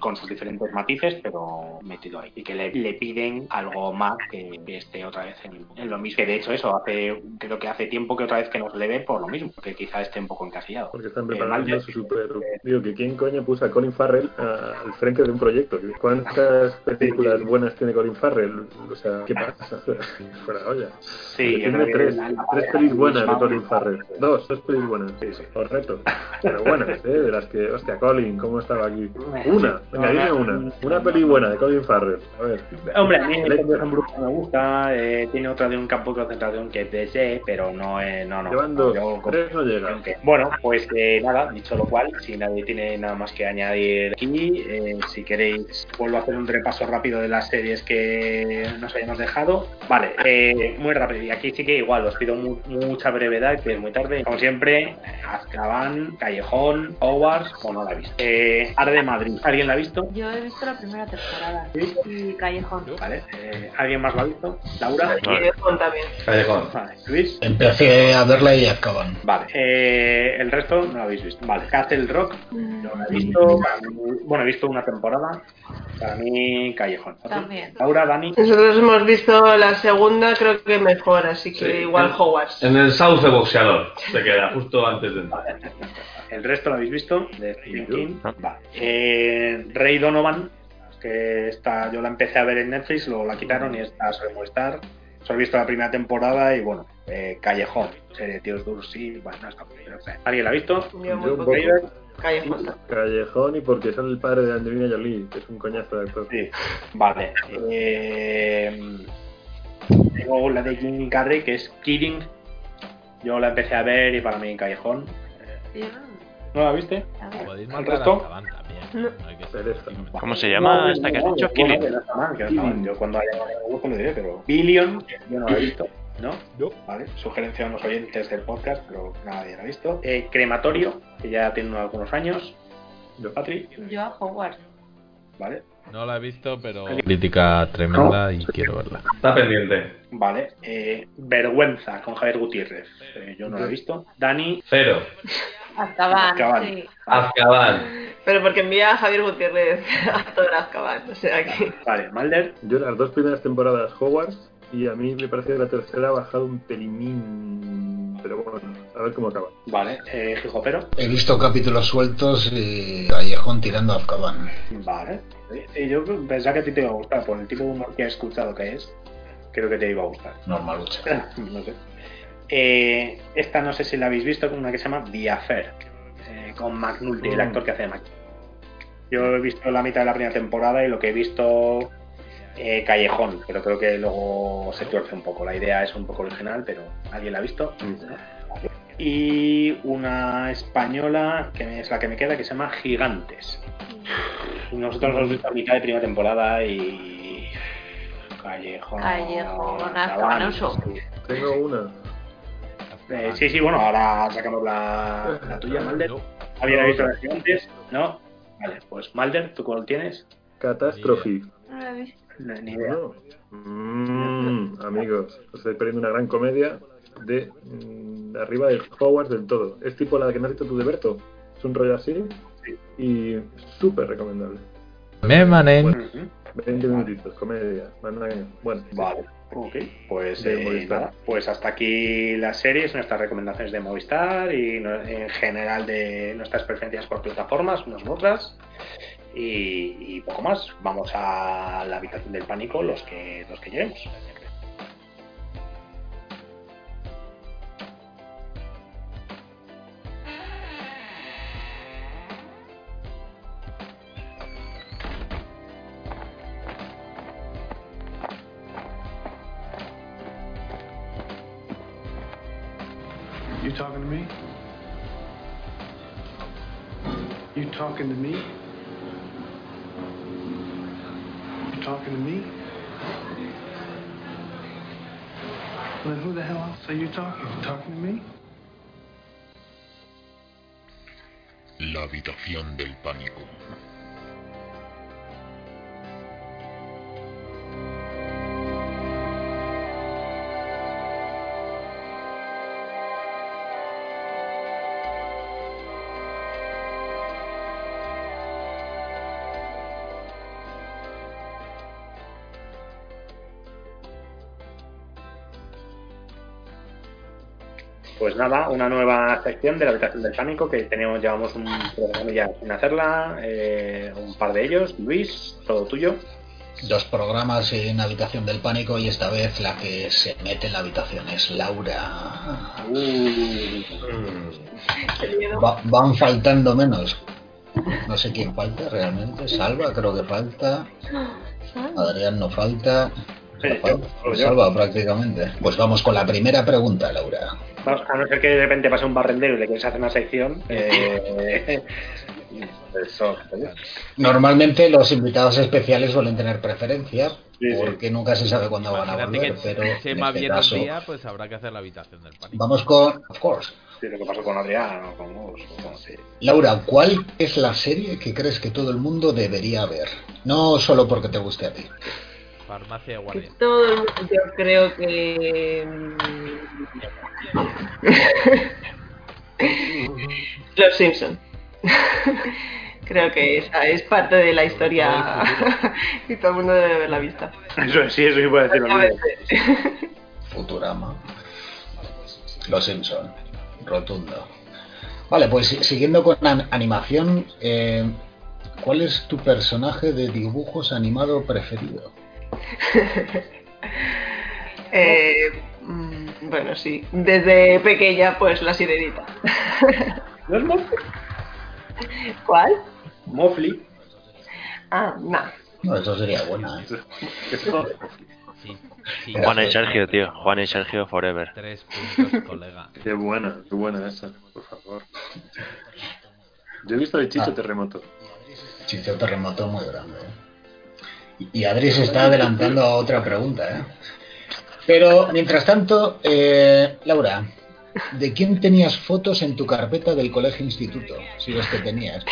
con sus diferentes matices, pero metido ahí. Y que le, le piden algo más que, que esté otra vez en, en lo mismo. Que de hecho eso, hace creo que hace tiempo que otra vez que nos le ve por lo mismo, que quizá esté un poco encasillado. Porque están Eh, preparando su super. Digo, que quién coño puso a Colin Farrell al frente de un proyecto. ¿Cuántas películas buenas tiene Colin Farrell? O sea, ¿qué pasa? Fuera de olla. Sí, tiene tres, tres pelis buenas de Colin Farrell. Dos, dos pelis buenas. Correcto. Pero buenas, ¿eh? De las que, hostia, Colin, ¿cómo estaba aquí? Una, venga, dime una. Una peli buena de Colin Farrell. A ver. Hombre, a mí el me gusta, eh, tiene otra de un campo de concentración que es DC, pero no es, no, no. Llevan no, dos, yo- tres no llegan. Bueno, pues eh, nada, dicho lo cual, si nadie tiene nada más que añadir aquí, eh, si queréis, vuelvo a hacer un repaso rápido de las series que nos hayamos dejado. Vale, eh, muy rápido, y aquí sí que igual os pido mu- mucha brevedad, que es muy tarde. Como siempre, Azkaban, Callejón, Hogwarts, o no la he visto. Eh, Arde Madrid, ¿alguien la ha visto? Yo he visto la primera temporada. Y Callejón. Vale, eh, ¿alguien más la ha visto? ¿Laura? Callejón también. Callejón. Vale, Luis. empecé a verla y acaban. Vale, eh, el resto no lo habéis visto. Vale, Castle Rock, no lo he visto. Bueno, he visto una temporada. Para mí, Callejón. También. Laura, Dani. Nosotros hemos visto la segunda, creo que mejor, así que Sí. igual Hogwarts. En el Sauce Boxeador se queda justo antes de entrar. El resto lo habéis visto, de Stephen King. Vale. Eh, Rey Donovan, que está, yo la empecé a ver en Netflix, luego la quitaron y está sobre Movistar. Solo he visto la primera temporada y bueno, eh, Callejón, serie de tíos duros, sí, bueno, no está muy bien, ¿Alguien la ha visto? Callejón. Callejón y porque sale el padre de Angelina Jolie, que es un coñazo de actor. Sí, vale. Eh, tengo la de Jim Carrey, que es Kidding. Yo la empecé a ver y para mí Callejón. Yo ¿No la viste? Podéis ¿El mandar a resto? Azkaban también. No hay que ser- ¿Cómo se llama No, esta que has dicho? Killing. Yo cuando haya lo diré, pero. Billion, que yo no la he visto. ¿No? Vale, sugerencia a los oyentes del podcast, pero nadie la ha visto. Eh, Crematorio, que ya tiene unos- algunos años. Yo, Patri, Yo a Hogwarts. ¿vale? No la he visto, pero crítica tremenda y quiero verla. Está pendiente. Vale. Eh, Vergüenza con Javier Gutiérrez. Eh, yo no la he visto. Dani, Cero. Azkaban, Azkaban. sí. Azkaban. Pero porque envía a Javier Gutiérrez a todo el Azkaban, o sea que... vale, Malder, Yo las dos primeras temporadas Hogwarts y a mí me parece que la tercera ha bajado un pelín. Pero bueno, a ver cómo acaba. vale. Eh, Gijopero, He visto capítulos sueltos y Callejón tirando a Azkaban. vale. Sí, yo pensaba que a ti te iba a gustar, por el tipo de humor que he escuchado que es, creo que te iba a gustar. Normal lucha. no sé. Eh, esta no sé si la habéis visto, una que se llama The Affair. con McNulty, el actor que hace de Mac. Yo he visto la mitad de la primera temporada y lo que he visto eh, Callejón, pero creo que luego se tuerce un poco. La idea es un poco original, pero ¿alguien la ha visto? Y una española, que es la que me queda, que se llama Gigantes. Y nosotros hemos visto la mitad de primera temporada y... Callejón... Callejón asqueroso. Tengo una. Eh, sí, sí, bueno, ahora sacamos la, la tuya, Malder. ¿Alguien ha visto las gigantes? ¿No? Vale, pues Malder, ¿tú cuál tienes? Catástrofe. No, ni idea. Mm, amigos, os estáis perdiendo una gran comedia de, mm, de arriba de Hogwarts del todo. Es tipo la que me has dicho tú de Berto. Es un rollo así y súper recomendable. Me manen. 20 minutitos, comedia. Bueno. Vale. Ok, pues, eh, nada, pues hasta aquí las series, nuestras recomendaciones de Movistar y no- en general de nuestras preferencias por plataformas, unas u otras. Y, y poco más. Vamos a la habitación del pánico los que, los que lleguemos. Talking to me? You talking to me? You talking to me? Well, then who the hell else are you talking? You talking to me? La habitación del pánico. Nada, una nueva sección de la habitación del pánico que tenemos, llevamos un programa ya sin hacerla, eh, un par de ellos. Luis, todo tuyo. Dos programas en Habitación del Pánico y esta vez la que se mete en la habitación es Laura. Va- van faltando menos. No sé quién falta realmente. Salva creo que falta. Adrián no falta. Sí, yo, yo. Salva prácticamente. Pues vamos con la primera pregunta, Laura. Vamos, a no ser que de repente pase un barrendero y le quieres hacer una sección. Eh, eso. Normalmente los invitados especiales suelen tener preferencia Sí, sí. porque nunca se sabe cuándo van a volver, que pero en Chema este caso día, pues habrá que hacer la habitación del pánico. vamos con, of course. Sí, lo que pasó con Adrián o con Gus, o con- sí. Laura, ¿cuál es la serie que crees que todo el mundo debería ver? No solo porque te guste a ti. Farmacia de guardia. Todo el mundo- yo creo que. mm, Los Simpson. creo que esa es parte de la historia y todo el mundo debe haberla vista. Eso sí, eso sí puede decir lo A mismo. veces. Futurama. Los Simpson. Rotundo. Vale, pues si- siguiendo con an- animación, eh, ¿cuál es tu personaje de dibujos animado preferido? Eh, mm, bueno, sí. Desde pequeña, pues la sirenita. ¿No es Mofli? ¿Cuál? Mofli. Ah, no. No, eso sería buena. ¿eh? Juan y. Sergio, tío. Juan y Sergio forever. Tres puntos, colega. Qué buena, qué buena esa, por favor. Yo he visto de Chicho Ah. Terremoto. Chicho Terremoto muy grande. ¿eh? Y Adri se está adelantando a otra pregunta. ¿eh? Pero, mientras tanto, eh, Laura, ¿de quién tenías fotos en tu carpeta del colegio-instituto? Si los que tenías.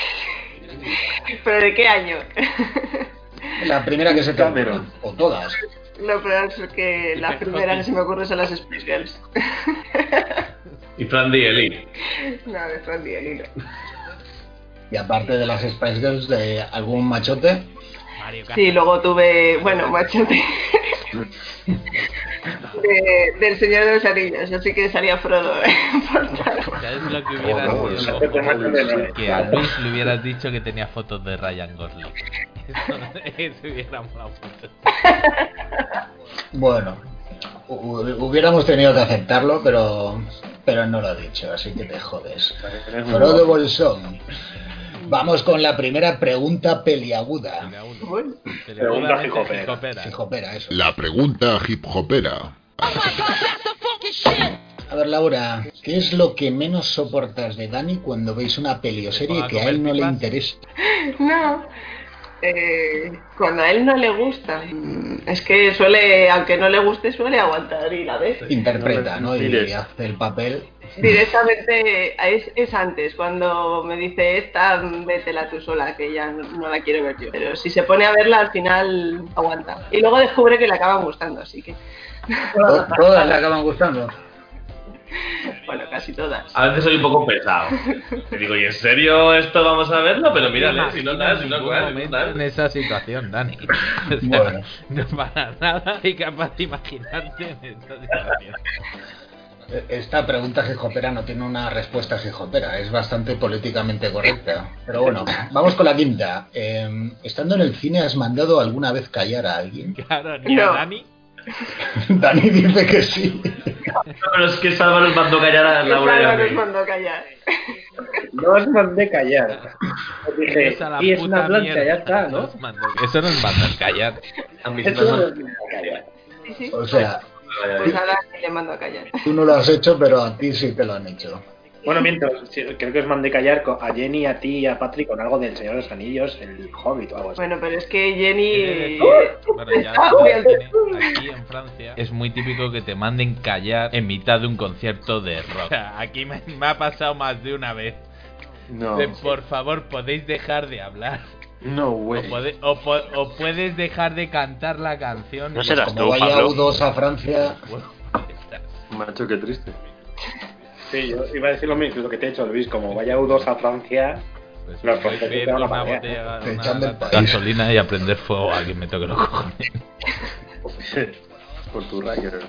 ¿Pero de qué año? La primera que se te ocurra, o todas. No, pero es que la primera que se me ocurre son las Spice Girls. Y Fran Dieli. no, de Fran Hilo. Y aparte de las Spice Girls, de algún machote. Mario Sí, luego tuve, bueno, machote. De- del Señor de los Anillos, así que salía Frodo. ¿eh? ¿Sabes lo que hubiera Oh, no, no- Que a Luis le hubieras dicho que tenía fotos de Ryan Gosling. Eso, eso hubiera molado. Bueno, hu- hubiéramos tenido que aceptarlo, pero pero no lo ha dicho, así que te jodes. Frodo Bolsón. Vamos con la primera pregunta peliaguda. Pregunta eso. La pregunta hip hopera. A ver, Laura, ¿qué es lo que menos soportas de Dani cuando veis una peli o serie que a él no le interesa? No. Eh, cuando a él no le gusta, mm, es que suele, aunque no le guste, suele aguantar y la ves. Interpreta, ¿no? Y hace el papel. Directamente es, es antes, cuando me dice esta, vétela tú sola, que ya no, la quiero ver yo. Pero si se pone a verla, al final aguanta. Y luego descubre que le acaban gustando, así que. To- Todas le acaban gustando. Bueno, casi todas. A veces soy un poco pesado. Te digo, ¿y en serio esto vamos a verlo? Pero mírale, si no tal, si no tal. en esa situación, Dani. O sea, Bueno. No para nada y capaz de imaginarte en esa situación. Esta pregunta gijopera no tiene una respuesta gijopera, es bastante políticamente correcta. Pero bueno, vamos con la quinta. Eh, estando en el cine, ¿has mandado alguna vez callar a alguien? Claro, ni a No. Dani. Dani dice que sí. Pero es que Salva nos mandó callar a Laura y a Claro, nos mandó callar. No os mandé callar. Os dije, Eres a la y es puta una blanca, mierda. ya está, ¿no? Nos mandó- Eso nos manda a callar. A mí Eso no mandó- os mandé callar. Sí, sí. O sea, Pues a Dani le mando a callar. tú no lo has hecho, pero a ti sí te lo han hecho. Bueno, mientras, creo que os mandé callar a Jenny, a ti y a Patrick con algo del Señor de los Anillos, el Hobbit o algo así. Bueno, pero es que Jenny. Bueno, ya Ah, sabes voy al- que aquí en Francia es muy típico que te manden callar en mitad de un concierto de rock. O sea, aquí me, me ha pasado más de una vez. No. De, por favor, podéis dejar de hablar. No, O, güey. pode- o po- o puedes dejar de cantar la canción. No serás Como tú, vaya Pablo. U2 a Francia, Bueno, estás- Macho, qué triste. Sí, yo iba a decir lo mismo, lo que te he hecho, Luis, como vaya U2 a Francia, pues Los franceses una botella, Te una echan del lata de país. gasolina y a prender fuego a quien me toque los cojones. Por tu racker.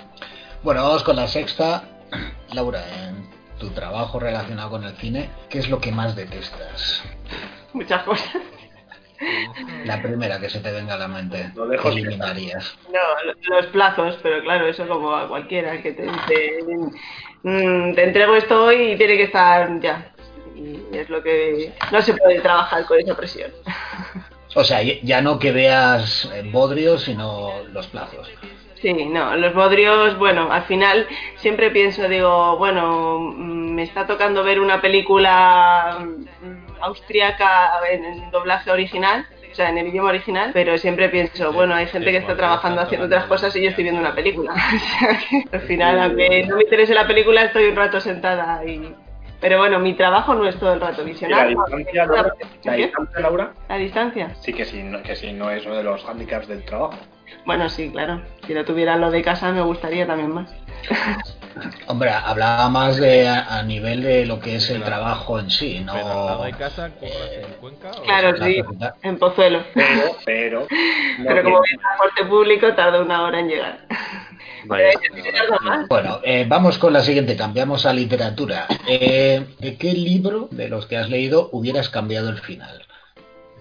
Bueno, vamos con la sexta. Laura, en tu trabajo relacionado con el cine, ¿qué es lo que más detestas? Muchas cosas. La primera que se te venga a la mente, Lo dejo ¿qué eliminarías? No, lo- los plazos, pero claro, eso como a cualquiera que te dice, mm, te entrego esto hoy y tiene que estar ya. Y es lo que no se puede trabajar con esa presión. O sea, ya- no que veas eh, bodrios, sino los plazos. Sí, no, los bodrios, bueno, al final siempre pienso, digo, bueno, mm, me está tocando ver una película mm, austriaca en doblaje original, o sea, en el idioma original, pero siempre pienso, bueno, hay gente que está trabajando haciendo otras cosas y yo estoy viendo una película. O sea que al final, aunque no me interese la película, estoy un rato sentada y... Pero bueno, mi trabajo no es todo el rato ¿Y la visionar. distancia, Laura? ¿La distancia, Laura? ¿La distancia? Sí que sí, no, que sí, no es uno de los handicaps del trabajo. Bueno, sí, claro. Si lo tuviera lo de casa me gustaría también más. Hombre, hablaba más de a, a nivel de lo que es el trabajo en sí, no... Pero al lado de casa, ¿curras en Cuenca? o- Claro, la sí, en Pozuelo. Pero, pero, no Pero como tiene- es transporte público, tarda una hora en llegar. Vaya. Bueno, eh, vamos con la siguiente, cambiamos a literatura. Eh, ¿De qué libro de los que has leído hubieras cambiado el final?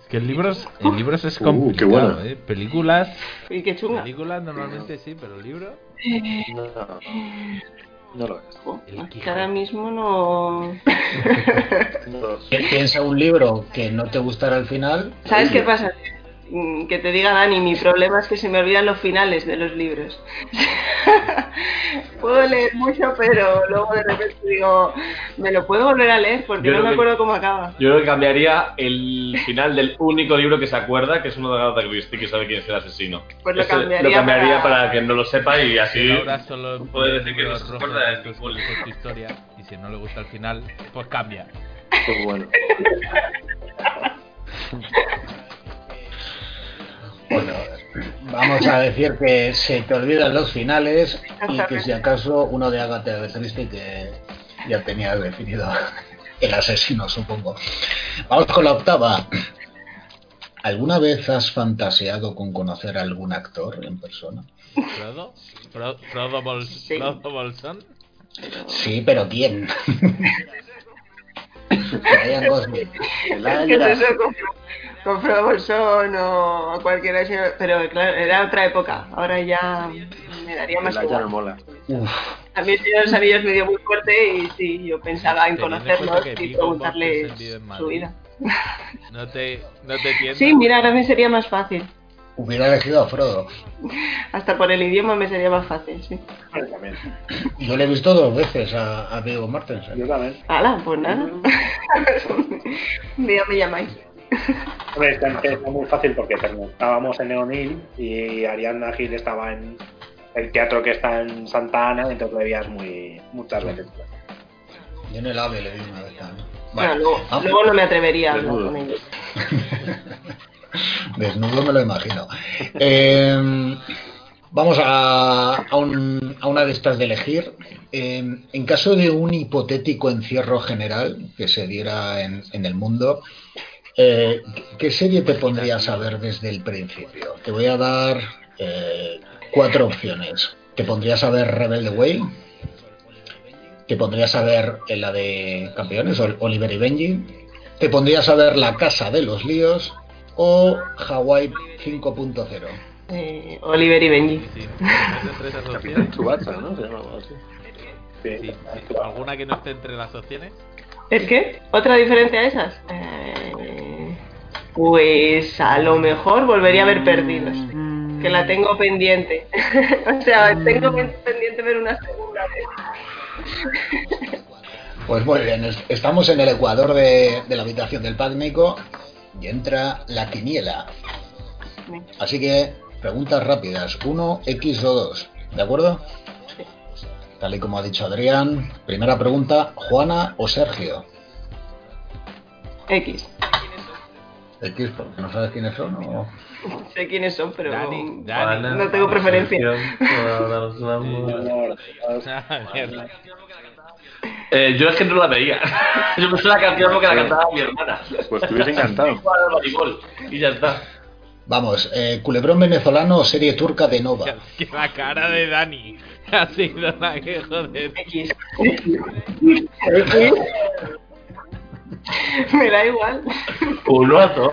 Que en libros, en libros es Uh, complicado, qué bueno. ¿eh? Películas, Y qué chunga. películas normalmente sí, pero libros... No, no lo es. El ahora mismo no. No. Pi- Piensa un libro que no te gustara al final. ¿Sabes qué pasa? Mm, Que te diga Dani, mi problema es que se me olvidan los finales de los libros. puedo leer mucho, pero luego de repente digo, ¿me lo puedo volver a leer? Porque Yo no me que- acuerdo cómo acaba. Yo creo que cambiaría el final del único libro que se acuerda, que es uno de Agatha Christie, que sabe quién es el asesino. Pues lo Ese cambiaría lo cambiaría para- para... que no lo sepa y así Laura solo puede decir que no se acuerda de de historia y si no le gusta el final, pues cambia. Pues bueno. Bueno, vamos a decir que se te olvidan los finales y que si acaso uno de Agatha Christie que ya tenías definido el asesino, supongo. Vamos con la octava. ¿Alguna vez has fantaseado con conocer a algún actor en persona? ¿Frodo? Fro- ¿Frodo, Bol- Sí. Pero ¿quién? Ryan Gosling. ¿Qué es eso? Con Frodo Bolsón o a cualquiera, pero claro, era otra época. Ahora ya me daría más igual. mola. A mí el Señor de los Anillos me dio muy fuerte y sí, yo pensaba en conocerlos y en su vida. No te, no te. Sí, mira, ahora me sería más fácil. Hubiera elegido a Frodo. Hasta por el idioma me sería más fácil, sí. Yo le he visto dos veces a, a Viggo Mortensen. Yo también. Hala, pues nada. Un día me llamáis. Hombre, está, está muy fácil porque estábamos en Neonil y Ariadna Gil estaba en el teatro que está en Santa Ana, entonces lo veías muy, muchas veces. Yo en el AVE le vi una vez también. Bueno, luego, Ah, luego no me atrevería a hablar desnudo. con ellos. Desnudo me lo imagino. Eh, vamos a, a un- a una de estas de elegir. Eh, en caso de un hipotético encierro general que se diera en, en el mundo, eh, ¿qué serie te pondrías a ver desde el principio? Te voy a dar eh, cuatro opciones. ¿Te pondrías a ver Rebelde Way? ¿Te pondrías a ver en la de campeones, Ol- Oliver y Benji? ¿Te pondrías a ver La Casa de los Líos? ¿O Hawaii 5.0? Eh, Oliver y Benji. Opciones. Chewbacca, ¿no? Se llama así. Sí, sí. ¿Alguna que no esté entre las opciones? ¿El qué? ¿Otra diferencia a esas? Eh, pues a lo mejor volvería a ver Perdidos. Que la tengo pendiente. o sea, tengo pen- pendiente ver una segunda vez. Pues muy bien, es- estamos en el ecuador de, de la habitación del Pádnico y entra la quiniela. Así que, preguntas rápidas, 1, X o 2, ¿de acuerdo? Tal y como ha dicho Adrián, primera pregunta, ¿Juana o Sergio? X. X, porque no sabes quiénes son o... Sé quiénes son, pero Dani, no tengo preferencia. Eh, yo es que no la veía. Yo me sé la canción porque la cantaba mi hermana. Pues te hubiese encantado. Y ya está. Vamos, eh, culebrón venezolano o serie turca de Nova. Que la cara de Dani ha sido la que joder. Me da igual. Uno a dos.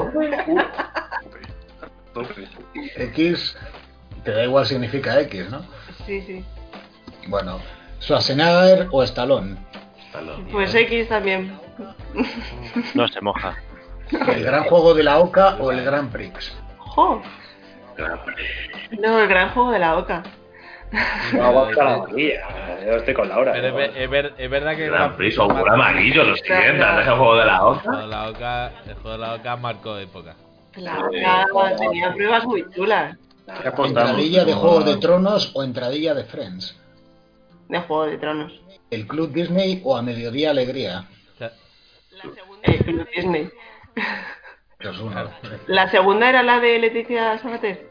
X, te da igual significa X, ¿no? Sí, sí. Bueno, Schwarzenegger o Stallone. Pues X también. No se moja. El gran juego de la Oca o el Gran Prix. Jo. No, el gran juego de la Oca. No, aguanta la vaquilla. Yo estoy con Laura. Pero es, es ver- es verdad que. Gran Prix o un amarillo, lo siguiente, ese juego de la El juego de la Oca, el juego de la Oca marcó época. La Oca tenía pruebas muy chulas. ¿Entradilla de Juego de Tronos o entradilla de Friends? De Juego de Tronos. ¿El Club Disney o a Mediodía Alegría? El Club Disney. La segunda era la de Leticia Sabater.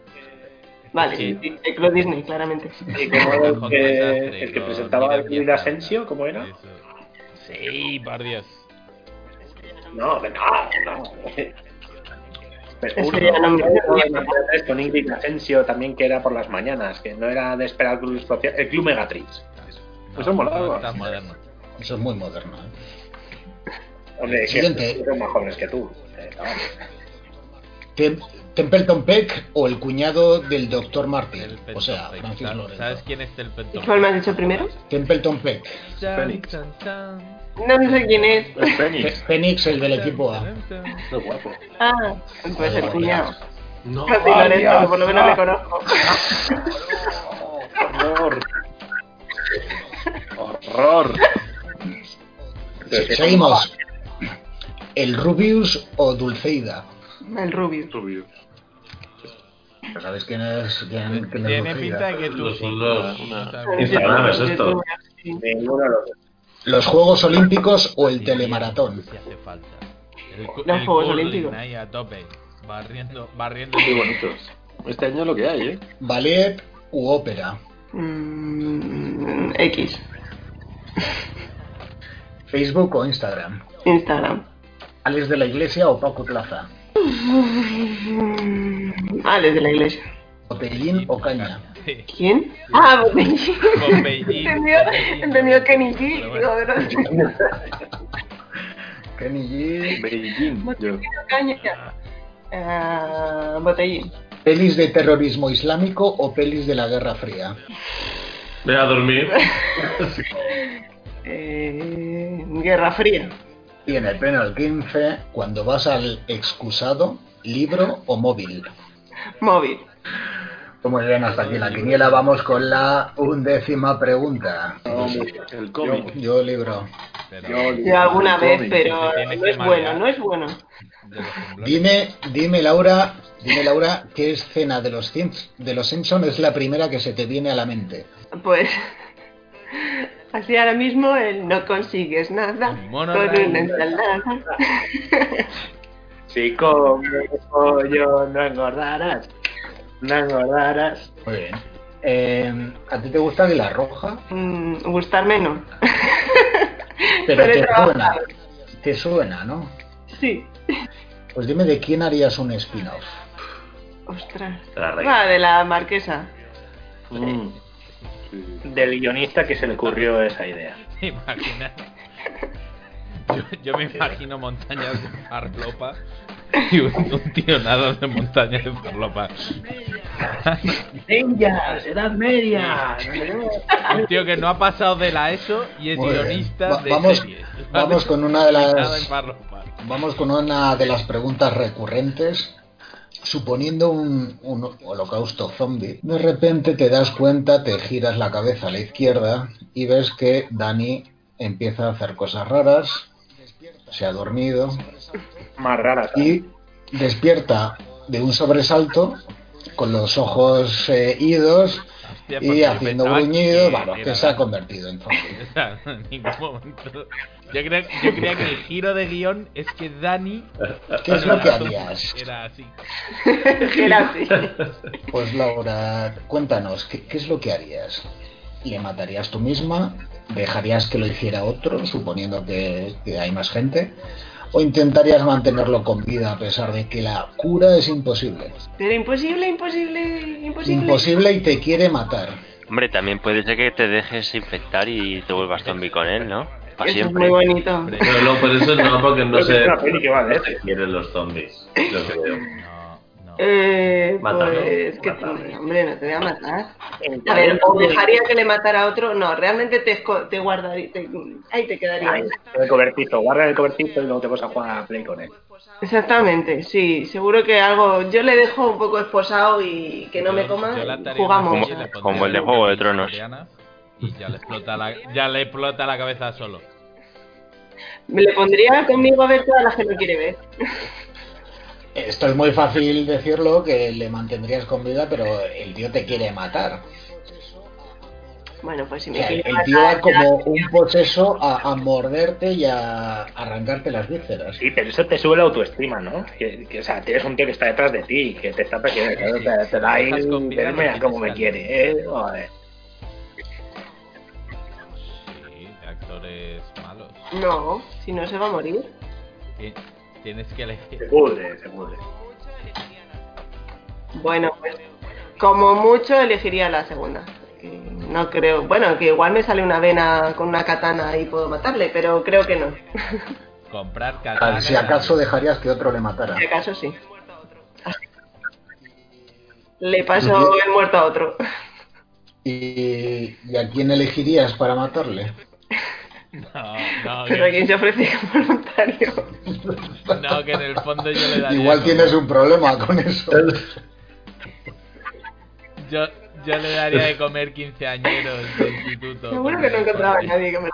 Vale, Sí. sí, el Club Disney, claramente. ¿Y cómo era el que, el que presentaba el Luis Asensio? ¿Cómo era? Sí, por Dios. No, no, no. Pero con Ingrid Asensio también que era por las mañanas, que no era de esperar el club social, el club Megatrix. Eso molaba. Está moderno. Eso es muy moderno. ¿eh? Hombre, que Siguiente. son más jóvenes que tú. No. Tem- Templeton Peck o el cuñado del Dr. Martin. O sea, Francis ¿Sabes- Lorenzo. ¿Sabes quién es el ¿Y pentón? cuál me has dicho primero? Templeton Peck. Phoenix. No, sé quién es. Es Phoenix. Phoenix, el del equipo A. Qué guapo. Ah, pues el cuñado. No, Francis Lorenzo, que por lo menos le conozco. Horror. Horror. Se- Seguimos. ¿El Rubius o Dulceida? El Rubio. Rubio. ¿Sabes quién es, quién, quién es Tiene Dulceida? pinta de que tú Los sí. son los Una- Instagram, es esto. Los dos. ¿Los Juegos Olímpicos o el Telemaratón? Si hace falta. El, Los el Juegos Olímpicos. ahí a tope. Barriendo, barriendo. Muy bonitos. Este año lo que hay, ¿eh? ¿Ballet u ópera? Mm, X. ¿Facebook o Instagram? Instagram. ¿Alex de la Iglesia o Paco Plaza? Ah, desde la iglesia. ¿Botellín o Caña? ¿Quién? Ah, Botellín. Botellín, Entendió, Botellín. entendió Kenny G. Kenny G. Beijing. Yo. Caña. Eh, botellín. ¿Pelis de terrorismo islámico o pelis de la Guerra Fría? Ve a dormir. Eh, Guerra Fría. Y en el pleno del 15, cuando vas al excusado, libro o móvil. Móvil. Muy bien, hasta aquí la quiniela. Vamos con la undécima pregunta. El Yo, yo libro. Yo alguna vez, pero no es bueno, no es bueno. Dime, dime Laura, dime Laura, ¿qué escena de los de los Simpson es la primera que se te viene a la mente? Pues así ahora mismo el no consigues nada mono con una ensalada. Si comes pollo, no engordarás. No engordarás. Muy bien. Eh, ¿A ti te gusta Águila Roja? Mm, gustarme no. Pero te suena. Te suena, ¿no? Sí. Pues dime de quién harías un spin-off. Ostras. La reina. Va, de la marquesa. Mm. Del guionista que se le ocurrió esa idea. Imagina. Yo, yo me imagino montañas de farlopa y un, un tío nada de montañas de farlopa. ¡Ninjas! ¡Edad media! Un tío que no ha pasado de la ESO y es Muy guionista Va- de vamos, series. vamos con una de las vamos con una de las preguntas recurrentes. Suponiendo un, un holocausto zombie, de repente te das cuenta, te giras la cabeza a la izquierda y ves que Dani empieza a hacer cosas raras, se ha dormido Más raras. y despierta de un sobresalto con los ojos eh, idos Hostia, y haciendo gruñidos, que bueno, era que se ha convertido en zombie. O sea, en ningún momento. Yo, creía que el giro de guion es que Dani. ¿Qué es lo que harías? Era así. Era así. Pues Laura, cuéntanos, ¿qué, qué es lo que harías? ¿Le matarías tú misma? ¿Dejarías que lo hiciera otro, suponiendo que, que hay más gente? ¿O intentarías mantenerlo con vida a pesar de que la cura es imposible? Pero imposible, imposible, imposible. Imposible y te quiere matar. Hombre, también puede ser que te dejes infectar y te vuelvas zombie con él, ¿no? Para Eso es siempre. muy bonito. Pero no, por eso no, porque no sé es una peli que va qué quieren los zombies. Creo. Eh, Mátalo, pues que hombre, no te voy a matar. A ver, o dejaría que le matara a otro. No, realmente te, esco- te guardaría. Te, ahí te quedaría. Ahí, el cobertito. Guarda el cobertito y luego te vas a jugar a Play con él. Exactamente, sí. Seguro que algo. Yo le dejo un poco esposado y que no me coma. Jugamos. como el de Juego de Tronos. Y ya le explota la, ya le explota la cabeza solo. Me le pondría conmigo a ver todas las que no quiere ver. Esto es muy fácil decirlo, que le mantendrías con vida, pero el tío te quiere matar. Bueno, pues si O me sea, el, quiere el tío va matar, como un poseso a, a morderte y a arrancarte las vísceras. Sí, pero eso te sube la autoestima, ¿no? Que, que, o sea, tienes un tío que está detrás de ti, que te está persiguiendo, te, te da ahí, mira cómo me quiere, ¿eh? Joder. Sí, actores malos. No, si no se va a morir. Ti- Tienes que elegir. Se pudre, se pudre. Bueno, pues como mucho elegiría la segunda. No creo. Bueno, que igual me sale una vena con una katana y puedo matarle, pero creo que no. Comprar katana. Si acaso dejarías que otro le matara. Si acaso sí. Le paso el muerto a otro. ¿Y, y a quién elegirías para matarle? No, no, Pero que, se ofrece voluntario. no, que en el fondo yo le daría. Igual tienes un problema con eso. Yo, yo le daría de comer quinceañeros de instituto. Seguro que no encontraba a nadie que me lo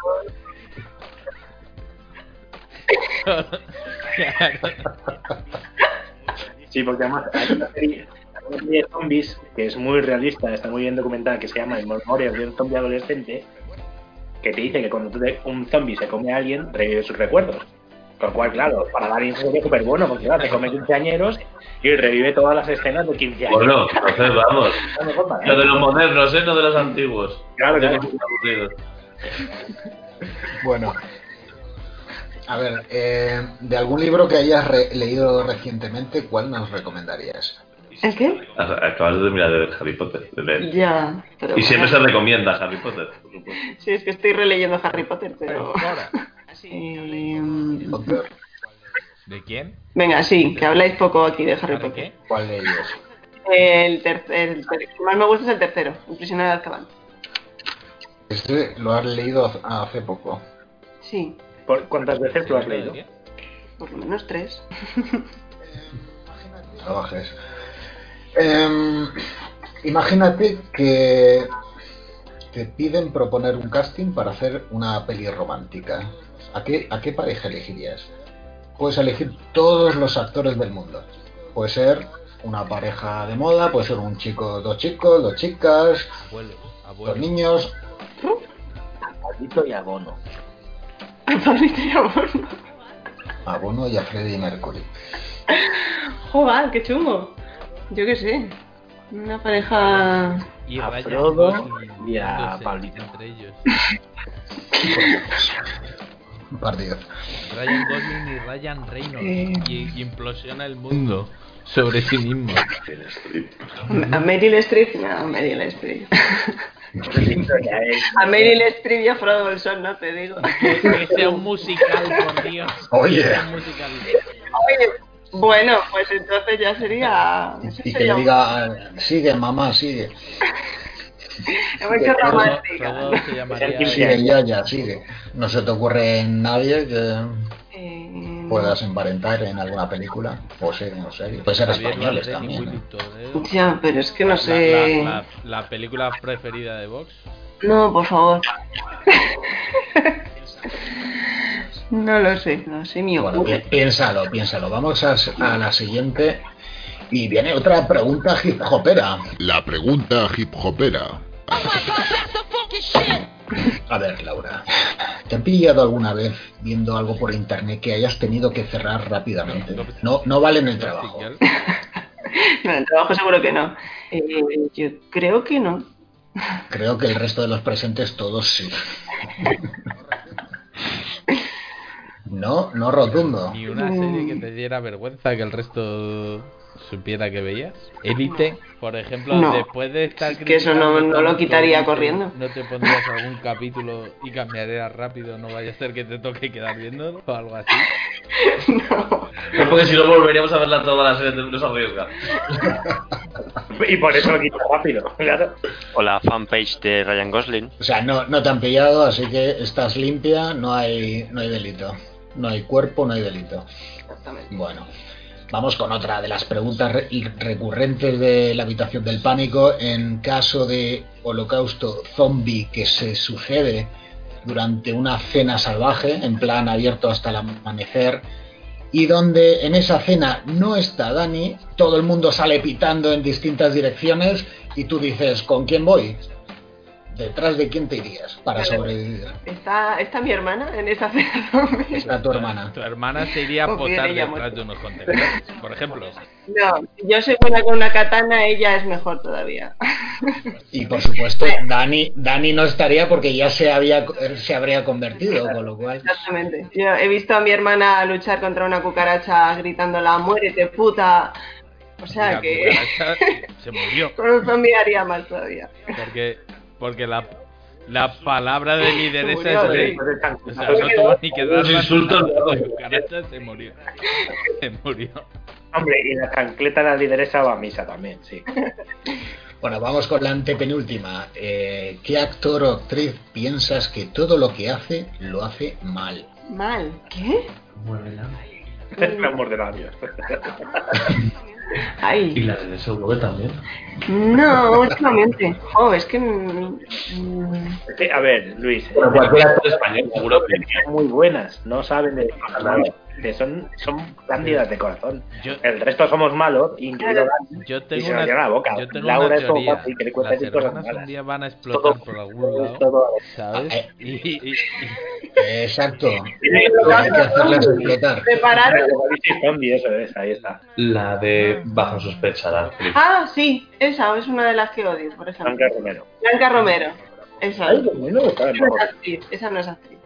Sí, porque además hay una serie, hay una serie de zombies que es muy realista, está muy bien documentada, que se llama Memorias de un zombie adolescente, que te dice que cuando un zombie se come a alguien, revive sus recuerdos. Con lo cual, claro, para dar es súper bueno, porque claro, te come quinceañeros y revive todas las escenas de 15 años. Bueno, entonces vamos. ¿eh? Lo de los modernos, ¿eh? No de los antiguos. Claro. Bueno. A ver, eh, de algún libro que hayas re- leído recientemente, ¿cuál nos recomendarías? ¿El qué? Acabas de terminar de ver Harry Potter. de leer. Ya. Pero Y siempre se bueno. recomienda Harry Potter, por supuesto. Sí, es que estoy releyendo Harry Potter, pero. Eh, ¿De quién? Venga, sí, que habláis poco aquí de Harry ¿De Potter. qué? ¿Cuál de ellos? El, ter- el ter- que más me gusta es el tercero, El prisionero de Azkaban. Este lo has leído hace- poco. Sí, ¿Por ¿Cuántas veces lo has leído? Por lo menos tres. Trabajes. Em, imagínate que te piden proponer un casting para hacer una peli romántica. ¿A qué, ¿A qué pareja elegirías? Puedes elegir todos los actores del mundo. Puede ser una pareja de moda, puede ser un chico, dos chicos, dos chicas, Abuelo, dos niños. Pablito y Abono. Pablito y amor. A Bono y a Freddie Mercury. Joder, qué chungo. Yo qué sé. Una pareja. Y A Ryan Frodo y a Pablito. Entre ellos. Partido. Ryan Gosling y Ryan Reynolds. Eh. Y, y implosiona el mundo sobre sí mismo. A Meryl Streep. No, Meryl Streep. A Meryl Streep y a Frodo Bolsón, no te digo. Que, que sea un musical, por Dios. Oye. Que sea un musical. Oye, bueno, pues entonces ya sería. Y que sería le diga, sigue mamá, sigue. Romántica. Frodo se llamaría. Sigue ya, ya, sigue. No se te ocurre nadie que Eh, puedas emparentar en alguna película. O serie, no sé. Puede ser españoles también. ¿eh? Ya, pero es que no La- sé. La, la- la película preferida de Vox. No, por favor. no lo sé, no sé mi Bueno, pi- piénsalo, piénsalo. Vamos a, a la siguiente. Y viene otra pregunta hip hopera. La pregunta hip hopera. A ver, Laura. ¿Te han pillado alguna vez viendo algo por internet que hayas tenido que cerrar rápidamente? No, no vale en el trabajo. No, en el trabajo seguro que no. Eh, yo creo que no. Creo que el resto de los presentes todos sí. No, no rotundo. Ni una serie que te diera vergüenza que el resto supiera que veías. Élite, por ejemplo, No. después de estar Es que eso no- no lo quitaría corriendo. ¿No te pondrías algún capítulo y cambiarías rápido? ¿No vaya a ser que te toque quedar viendo o algo así? Es porque si no volveríamos a verla toda la serie, nos arriesga. Y por eso lo quito rápido, claro. O la fanpage de Ryan Gosling. O sea, no, no te han pillado, así que estás limpia, no hay, no hay delito. No hay cuerpo, no hay delito. Bueno, vamos con otra de las preguntas recurrentes de la habitación del pánico. En caso de holocausto zombie que se sucede durante una cena salvaje, en plan abierto hasta el amanecer, y donde en esa cena no está Dani, todo el mundo sale pitando en distintas direcciones y tú dices, ¿con quién voy? ¿Detrás de quién te irías para sobrevivir? ¿Está, ¿Está mi hermana en esa cena zombie? Está tu hermana. Tu hermana se iría a potar detrás mucho. de unos contenedores, por ejemplo. No, yo soy buena con una katana, ella es mejor todavía. Y por supuesto, Dani, Dani no estaría porque ya se había se habría convertido, con lo cual. Exactamente. Yo he visto a mi hermana luchar contra una cucaracha gritándola, muérete puta. O sea La que cucaracha se murió. con un zombie haría más todavía. Porque, porque la, la palabra de lideresa es rey. sí. O sea, no tuvo ni que dar la se murió. Se murió. Hombre, y la chancleta de la lideresa va a misa también, sí. Bueno, vamos con la antepenúltima. Eh, ¿Qué actor o actriz piensas que todo lo que hace lo hace mal? Mal. ¿Qué? El amor de labios. Ay. Y la de que también. No, últimamente. Oh, es que. mm, Es que, a ver, Luis. Pero cualquier actor español, seguro que son muy buenas, no saben de nada. Que son, son cándidas de corazón. El resto somos malos, incluido Yo y se nos una, llena la boca. yo tengo Laura una es como que le cuenta decir cosas un malas. día van a explotar por algún lado, todo- ¿sabes? Eh, Y, y- y- Exacto. Hay que hacerlas explotar. Preparar. Apocalipsis zombie, eso es, ahí está. La de Bajo sospecha, la. Ah, sí, esa es una de las que odio, por ejemplo. Blanca Romero. Blanca Romero. Esa. Ay, no es actriz. Esa no es actriz.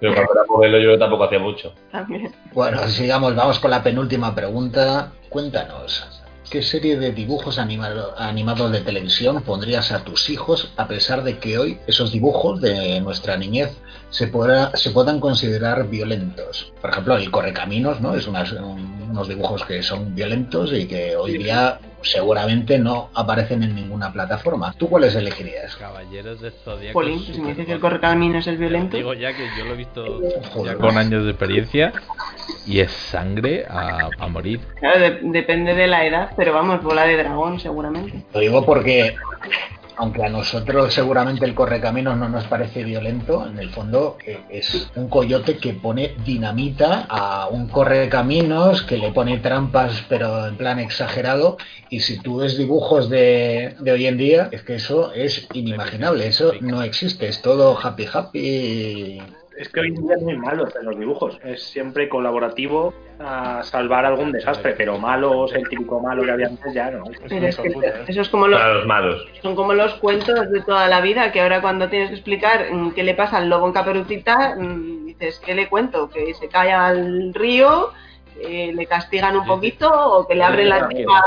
Pero cuando era modelo yo tampoco hacía mucho. También. Bueno, sigamos, vamos con la penúltima pregunta. Cuéntanos, ¿qué serie de dibujos animado- animados de televisión pondrías a tus hijos a pesar de que hoy esos dibujos de nuestra niñez se, podrá- se puedan considerar violentos? Por ejemplo, el Correcaminos, ¿no? Es unas- unos dibujos que son violentos y que hoy día seguramente no aparecen en ninguna plataforma. ¿Tú cuáles elegirías? Caballeros de Zodíaco. Polín, si me dices que el correcaminos es violento. Digo ya que yo lo he visto ya con años de experiencia y es sangre a, a morir. Claro, de- depende de la edad, pero vamos, bola de dragón seguramente. Lo digo porque, aunque a nosotros seguramente el correcaminos no nos parece violento, en el fondo es un coyote que pone dinamita a un correcaminos, que le pone trampas, pero en plan exagerado. Y si tú ves dibujos de, de hoy en día, es que eso es inimaginable, eso no existe, es todo happy happy. Es que hoy en día no hay malos en los dibujos. Es siempre colaborativo a salvar algún desastre, pero malos, el típico malo que había antes ya no. Pero es que eso es como los, Para los malos. son como los cuentos de toda la vida, que ahora cuando tienes que explicar mm, qué le pasa al lobo en caperucita, mm, dices, ¿qué le cuento? Que se cae al río, le castigan un poquito o que le abren la tripa.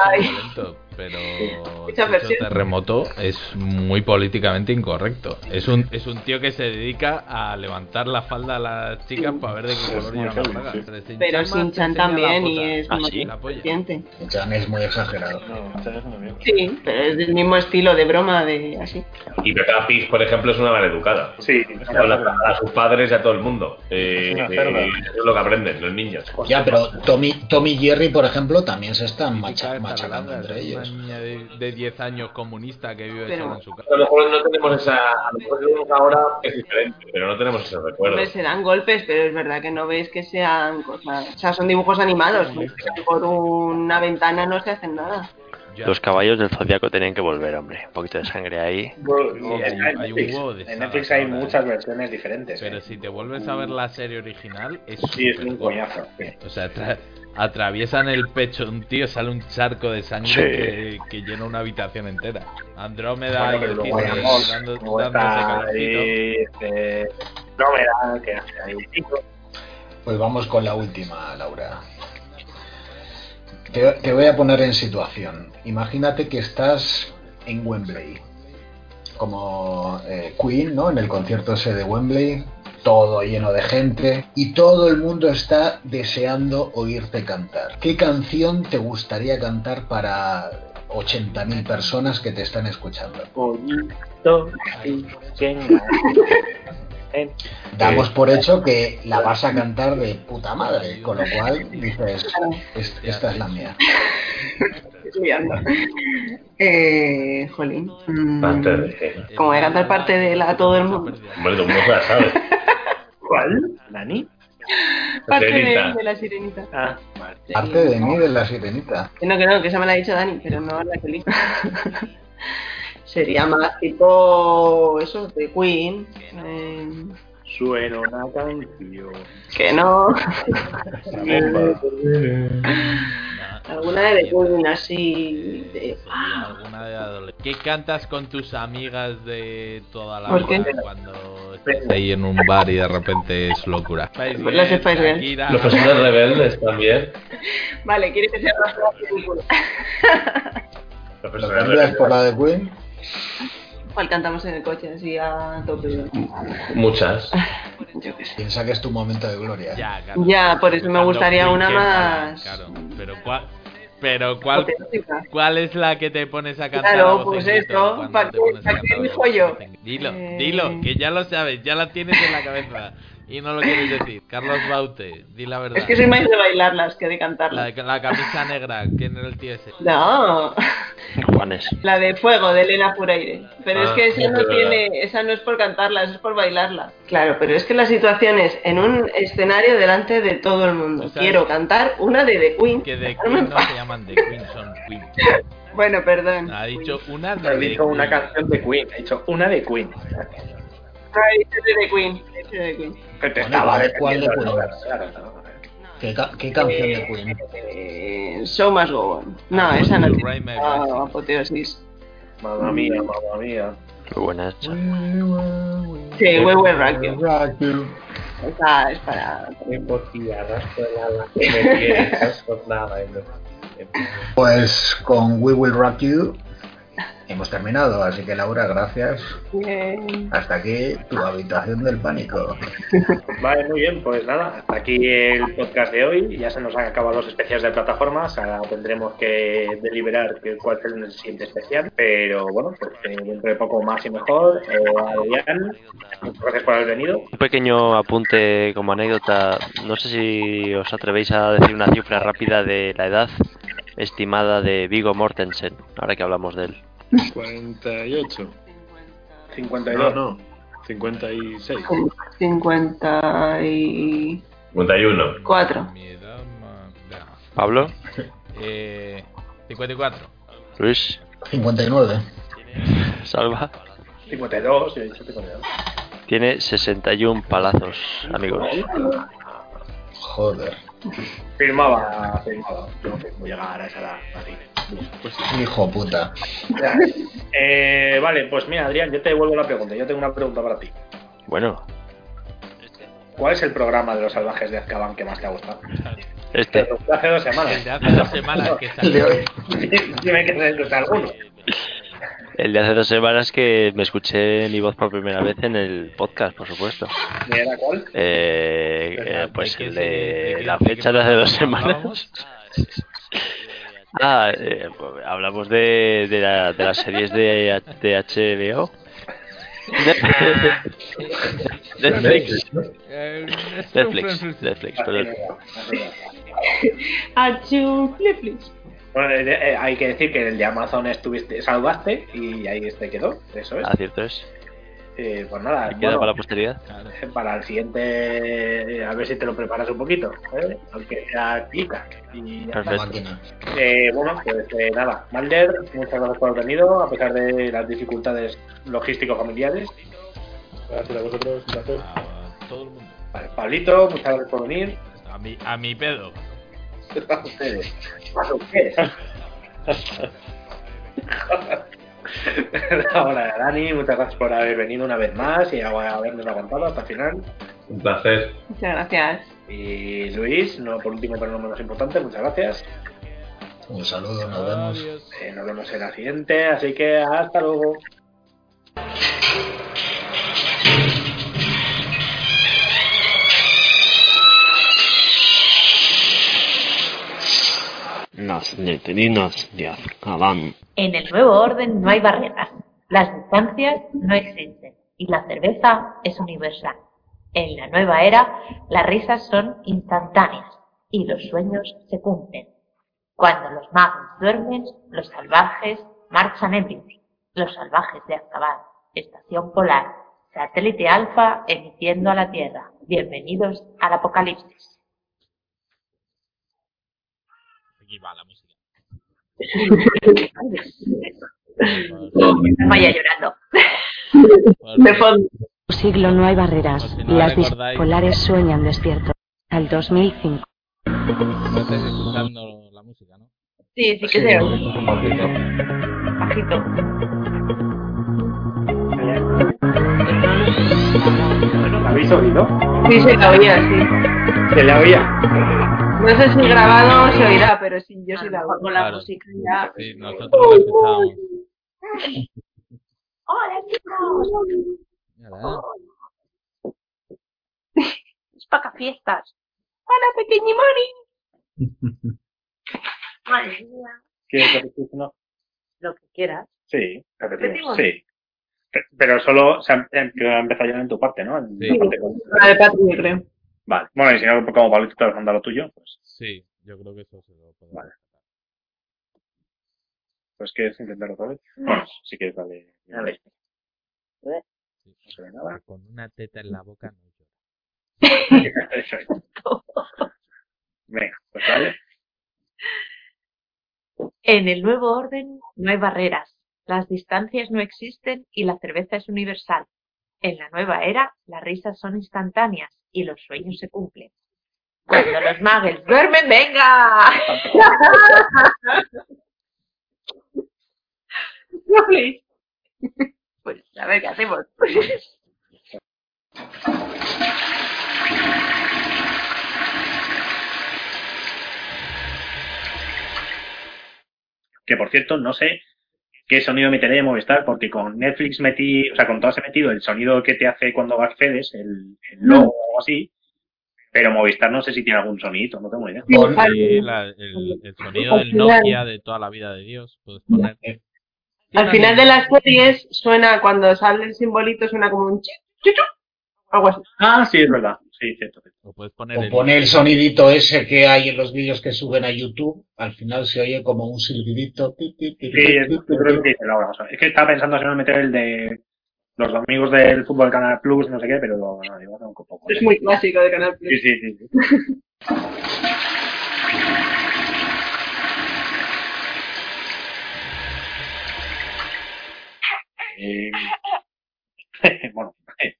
Pero versiones. Terremoto es muy políticamente incorrecto. Es un, es un tío que se dedica a levantar la falda a las chicas para ver de qué color llevan las bragas. Pero Sin-Chan también y es ¿Ah, más sí? consciente. Chan es muy exagerado. Sí, pero es del mismo estilo de broma, de así. Y Peppa Pig, por ejemplo, es una maleducada. Sí. Habla a sus padres y a todo el mundo. Eh, eh, eso es lo que aprenden los niños. Ya, pero Tommy, Tommy y Jerry, por ejemplo, también se están macha- machacando entre ellos. Niña de, de 10 años comunista que vive Pero- sola en su casa. A lo mejor no tenemos esa. A lo mejor tenemos ahora es diferente, pero no tenemos ese recuerdo. Hombre, se dan golpes, pero es verdad que no veis que sean cosas. O sea, son dibujos animados. ¿no? Por una ventana no se hacen nada. Los caballos del zodiaco tenían que volver, hombre. Un poquito de sangre ahí. Sí, hay- en un Netflix, huevo de en sagas Netflix hay ahora, ¿eh? muchas versiones diferentes. Pero ¿eh? si te vuelves a ver la serie original, es Sí, es un coñazo. sí. O sea, tra- atraviesan el pecho de un tío, sale un charco de sangre Sí. que, que llena una habitación entera. Andrómeda Bueno, y el dando, dándose calorcito. ahí, este, Andrómeda, que hace ahí un pico. Pues vamos con la última, Laura. Te, voy a poner en situación. Imagínate que estás en Wembley, como eh, Queen, ¿no? En el concierto ese de Wembley, todo lleno de gente y todo el mundo está deseando oírte cantar. ¿Qué canción te gustaría cantar para 80.000 personas que te están escuchando? Damos por hecho que la vas a cantar de puta madre, con lo cual dices, "Est- esta es la mía. Eh, jolín. mm, Parte de. Como de cantar parte de la a todo el mundo. Hombre, todo el mundo se la sabe. ¿Cuál? ¿Nani? Parte de, de la sirenita. Ah. Parte de mí, de la sirenita. No, que no, que esa me la ha dicho Dani, pero no la que Sería más tipo eso, de Queen. eh, Suena una canción. que no. Alguna de The Queen así. De... Sería alguna de ¿Qué cantas con tus amigas de toda la ¿Por qué? vida cuando estás ahí en un bar y de repente es locura? Spice Pues las Spice. Los personajes rebeldes también. Vale, ¿quieres que sea más la película? Los ¿Lo personajes cambias por rebeldes. la de Queen? ¿Cuál cantamos en el coche así a tope? Muchas. Yo sé. Piensa que es tu momento de gloria. Ya, claro. Ya, por eso me gustaría una más. Claro, pero ¿cuál, pero cuál, cuál es la que te pones a cantar? Claro, pues cuando ¿para qué- qué en yo? Dilo, Eh. dilo, que ya lo sabes, ya la tienes en la cabeza y no lo quieres decir. Carlos Baute, di la verdad. Es que soy más de bailarlas que de la, cantarlas. la camisa negra, ¿quién era el tío ese? No, Juanes. la de fuego de Elena Furaire. Pero es Ah, que esa no tiene, esa no es por cantarla, es por bailarla. Claro, pero es que la situación es en un escenario delante de todo el mundo. O sea, Quiero cantar una de The Queen. Que de en Queen no se llaman de Queen, son Queen. Bueno, perdón. Ha dicho una de Ha dicho una canción de Queen. Ha dicho una de Queen. Ah, dicho de The Queen. dicho de Queen. Que te Bueno, estaba ¿cuál- cuál de Queen? ¿Qué, ca- qué canción de Queen? Eh, show must go on. No, I esa no tiene ah, apoteosis. Mamma mía, mamma mía. Muy buenas. Sí, We Will Rock You. Esa es para... Pues con We Will Rock You hemos terminado, así que Laura, gracias. Bien. Hasta aquí tu habitación del pánico. Vale, muy bien, pues nada, hasta aquí el podcast de hoy. Ya se nos han acabado los especiales de plataformas. Ahora tendremos que deliberar que- cuál es el siguiente especial. Pero bueno, pues eh, dentro de poco más y mejor. Eh, Adrián, muchas gracias por haber venido. Un pequeño apunte como anécdota. No sé si os atrevéis a decir una cifra rápida de la edad estimada de Vigo Mortensen, ahora que hablamos de él. 48. 52. No, no. 56. 54. 51. Pablo, Eh, 54. Luis, 59. Salva, 52, yo he dicho 52. tiene 61 palazos, amigos. Joder. Firmaba, firmaba. Yo que voy a llegar a esa edad así. Pues Hijo puta. Eh, vale, pues mira, Adrián, yo te devuelvo la pregunta. Yo tengo una pregunta para ti. Bueno, ¿Cuál es el programa de los salvajes de Azkaban que más te ha gustado? este. Hace dos semanas. El de hace dos semanas que hoy. Dime que te alguno. El de hace dos semanas que me escuché mi voz por primera vez en el podcast, por supuesto. ¿Y era cuál? Eh, eh, pues el de de la de fecha de hace dos semanas. Ah, eh, pues hablamos de, de, la- de las series de, de HBO. Netflix. Eh, Netflix, Netflix, perdón. Netflix. Bueno, eh, eh, hay que decir que el de Amazon estuviste, salvaste y ahí este quedó. Eso es. Ah, cierto es. Eh, pues nada, ¿Queda bueno, para la posteridad? para el siguiente, eh, a ver si te lo preparas un poquito, ¿eh? aunque sea clica. Y ya. Eh, bueno, pues eh, nada, Malder, muchas gracias por haber venido, a pesar de las dificultades logístico-familiares. Gracias a vosotros, placer. A todo el mundo. Vale, Pablito, muchas gracias por venir. A mi, a mi pedo. A ustedes. A ustedes. Ahora, Dani, muchas gracias por haber venido una vez más y habernos aguantado hasta el final. Un placer. Muchas gracias. Y Luis, no por último pero no menos importante, muchas gracias. Un saludo, nos vemos. Eh, nos vemos en la siguiente, así que hasta luego. Las letrinas de Azkaban. En el nuevo orden no hay barreras, las distancias no existen y la cerveza es universal. En la nueva era, las risas son instantáneas y los sueños se cumplen. Cuando los magos duermen, los salvajes marchan ebrios. Los salvajes de Azkaban, estación polar, satélite alfa emitiendo a la Tierra. Bienvenidos al apocalipsis. Aquí va la música. Vaya llorando. De fondo. siglo no hay barreras. Por si no Las bipolares sueñan despierto. Al 2005. No estáis escuchando la música, ¿no? Sí, sí que se oye. Bajito. ¿La habéis oído? Sí, se la oía, sí. Se la oía. No sé si grabado se oirá, pero sí, yo sí la. Con la Claro. música ya. Sí, nosotros lo escuchamos. Hola chicos. Mira, Es para fiestas. Hola, pequeñi Mori. Madre mía. ¿Quieres repetir? No. Lo que quieras. Sí, repetimos. Sí. Pe- Pero solo o sea, em- que va a empezar ya en tu parte, ¿no? En Sí. la parte con- La de Patri, creo. Vale. Bueno, y si no, como Pablito te vas a mandar lo tuyo, pues, Sí, yo creo que eso se lo podemos Vale. pues ¿quieres intentarlo otra vez? Bueno, si quieres, dale. dale. Sí. No se ve nada. Que Con una teta en la boca no llora. Eso es. Venga, pues dale. En el nuevo orden no hay barreras, las distancias no existen y la cerveza es universal. En la nueva era, las risas son instantáneas y los sueños se cumplen. Cuando los magos duermen, venga. No, please. Pues a ver qué hacemos. Que por cierto, no sé qué sonido meteré de Movistar, porque con Netflix metí, o sea, con todo se metido el sonido que te hace cuando accedes, el, el logo o algo así, pero Movistar no sé si tiene algún sonidito, no tengo idea. Sí, la- el, el sonido del Nokia de toda la vida de Dios. Puedes poner. Al final de las series suena, cuando sale el simbolito, suena como un chi, chi, chu, algo así. Ah, sí, es verdad. Sí, cierto. O puedes poner O el- pone el sonidito ese que hay en los vídeos que suben a YouTube, al final se oye como un silbidito. Sí, es, creo que sea, es que estaba pensando si no meter el de los domingos del fútbol Canal Plus, no sé qué, pero no, digo, no, un poco. Es muy clásico de Canal Plus. Sí, sí, sí. sí. Eh, bueno,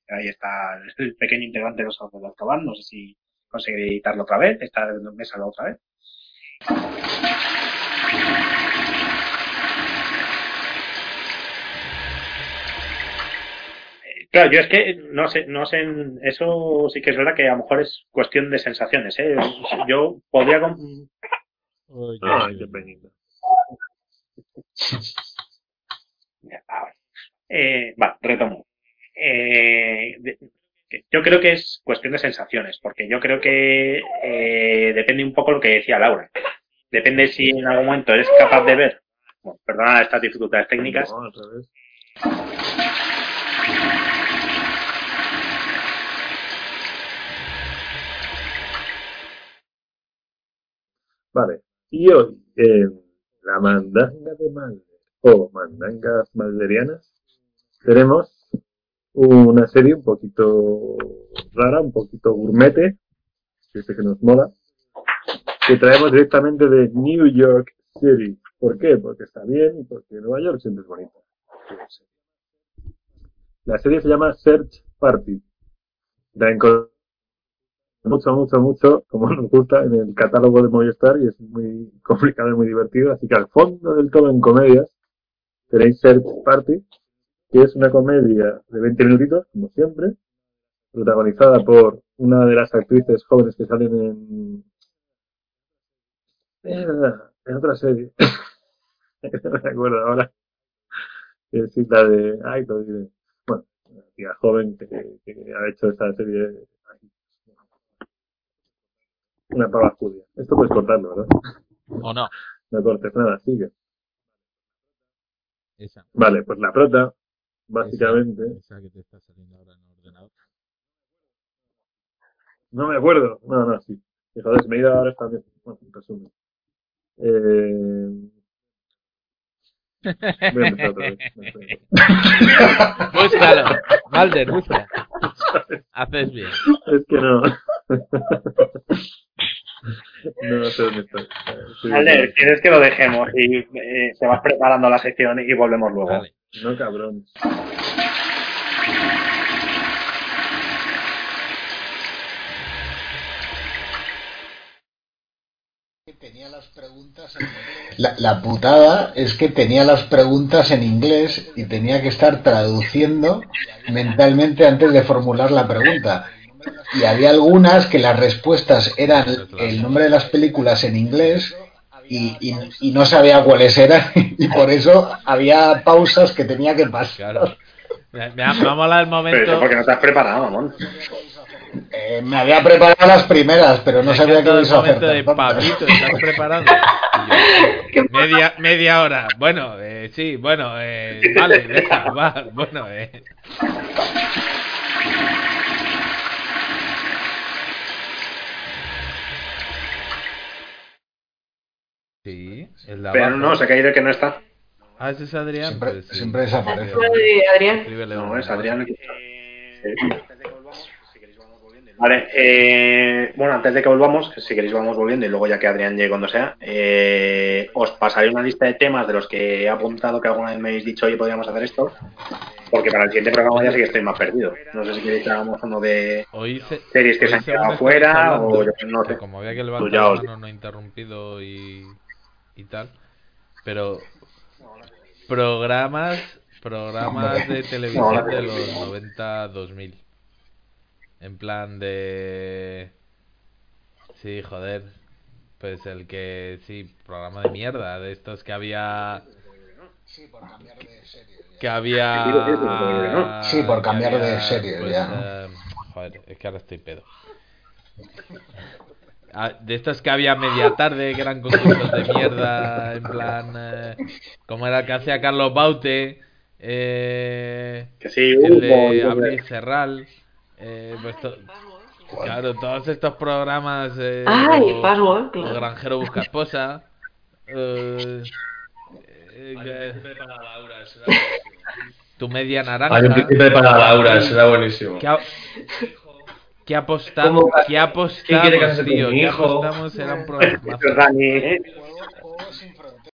ahí está el pequeño integrante de los ojos de Azkaban. No sé si conseguiré editarlo otra vez. Esta me salió otra vez. Eh, Claro, yo es que no sé, no sé, eso sí que es verdad que a lo mejor es cuestión de sensaciones, ¿eh? Yo podría... com- Ay, qué penita. Ya, ahora. Eh, va, retomo. Eh, yo creo que es cuestión de sensaciones, porque yo creo que eh, depende un poco lo que decía Laura. Depende si en algún momento eres capaz de ver, bueno, perdona estas dificultades técnicas, No. Vale. Y hoy, en la mandanga de Malder, o mandangas malderianas, tenemos una serie un poquito rara, un poquito gourmete, que que nos mola, que traemos directamente de New York City. ¿Por qué? Porque está bien y porque Nueva York siempre es bonito. La serie se llama Search Party. La encontramos mucho, mucho, mucho, como nos gusta, en el catálogo de Movistar y es muy complicado y muy divertido. Así que al fondo del todo en comedias tenéis Search Party, que es una comedia de 20 minutitos, como siempre, protagonizada por una de las actrices jóvenes que salen en... Mierda, en otra serie. no me acuerdo ahora. Es la de... Ay, lo diré. Bueno, una tía joven que, que ha hecho esta serie una pava judía. Esto puedes cortarlo, ¿verdad? ¿O no? No cortes nada, sigue. Esa. Vale, pues la prota, básicamente. Esa, esa que te está saliendo ahora en el ordenador. No me acuerdo. No, no, sí. Y, joder, se me ha ido ahora también. Bueno, en resumen. Eh... Voy a empezar otra vez. No sé. Búscalo. Malder, busca. Haces bien. Es que no. No sé dónde. Estoy Alder, ¿quieres que lo dejemos y eh, te vas preparando la sección y volvemos luego? No, cabrón. La, la putada es que tenía las preguntas en inglés y tenía que estar traduciendo mentalmente antes de formular la pregunta. Y había algunas que las respuestas eran el nombre de las películas en inglés y, y- y no sabía cuáles eran y por eso había pausas que tenía que pasar. Claro. Me, me ha, me ha molado el Pero momento. eso porque no te has preparado, mamón. Eh, me había preparado las primeras, pero no Me sabía que ibais a hacer de tantas. Pablito, ¿estás preparado? Yo, media, media hora. Bueno, eh, sí, bueno, eh, vale, deja, va, bueno, eh. Sí, el de Pero abajo. no, se ha caído que no está. Ah, ese es Adrián. Siempre- Pues sí. siempre desaparece. Adrián. No, es Adrián. Vale, eh, bueno, antes de que volvamos, que si queréis vamos volviendo y luego ya que Adrián llegue cuando sea, eh, os pasaré una lista de temas de los que he apuntado que alguna vez me habéis dicho, oye, podríamos hacer esto, porque para el siguiente programa ya sí que estoy más perdido. No sé si queréis que hagamos uno de Hoy se- series que se han quedado estabas fuera hablando, o yo no sé. Como había que levantar la mano no interrumpido y, y tal. Pero programas programas de televisión de los 90-2000. En plan de... Sí, joder. Pues el que, sí, programa de mierda, de estos que había... Sí, por cambiar de serie. Que había... Sí, por cambiar de serie, pues, ya. eh, joder, es que ahora estoy pedo. Ah, De estos que había media tarde, que eran concursos de mierda, en plan... eh, como era el que hacía Carlos Baute, eh, Que sí, el de Abril. Serral, eh, pues to- claro, todos estos programas... Eh, Ay, o- Password, o claro. Granjero Busca Esposa... eh, eh, Hay un que- príncipe para Laura, será tu media naranja. Hay un príncipe para Laura, será buenísimo. ¿Qué, qué apostamos? ¿Cómo- ¿Qué apostamos, tío? mi ¿Qué hijo? apostamos? Era un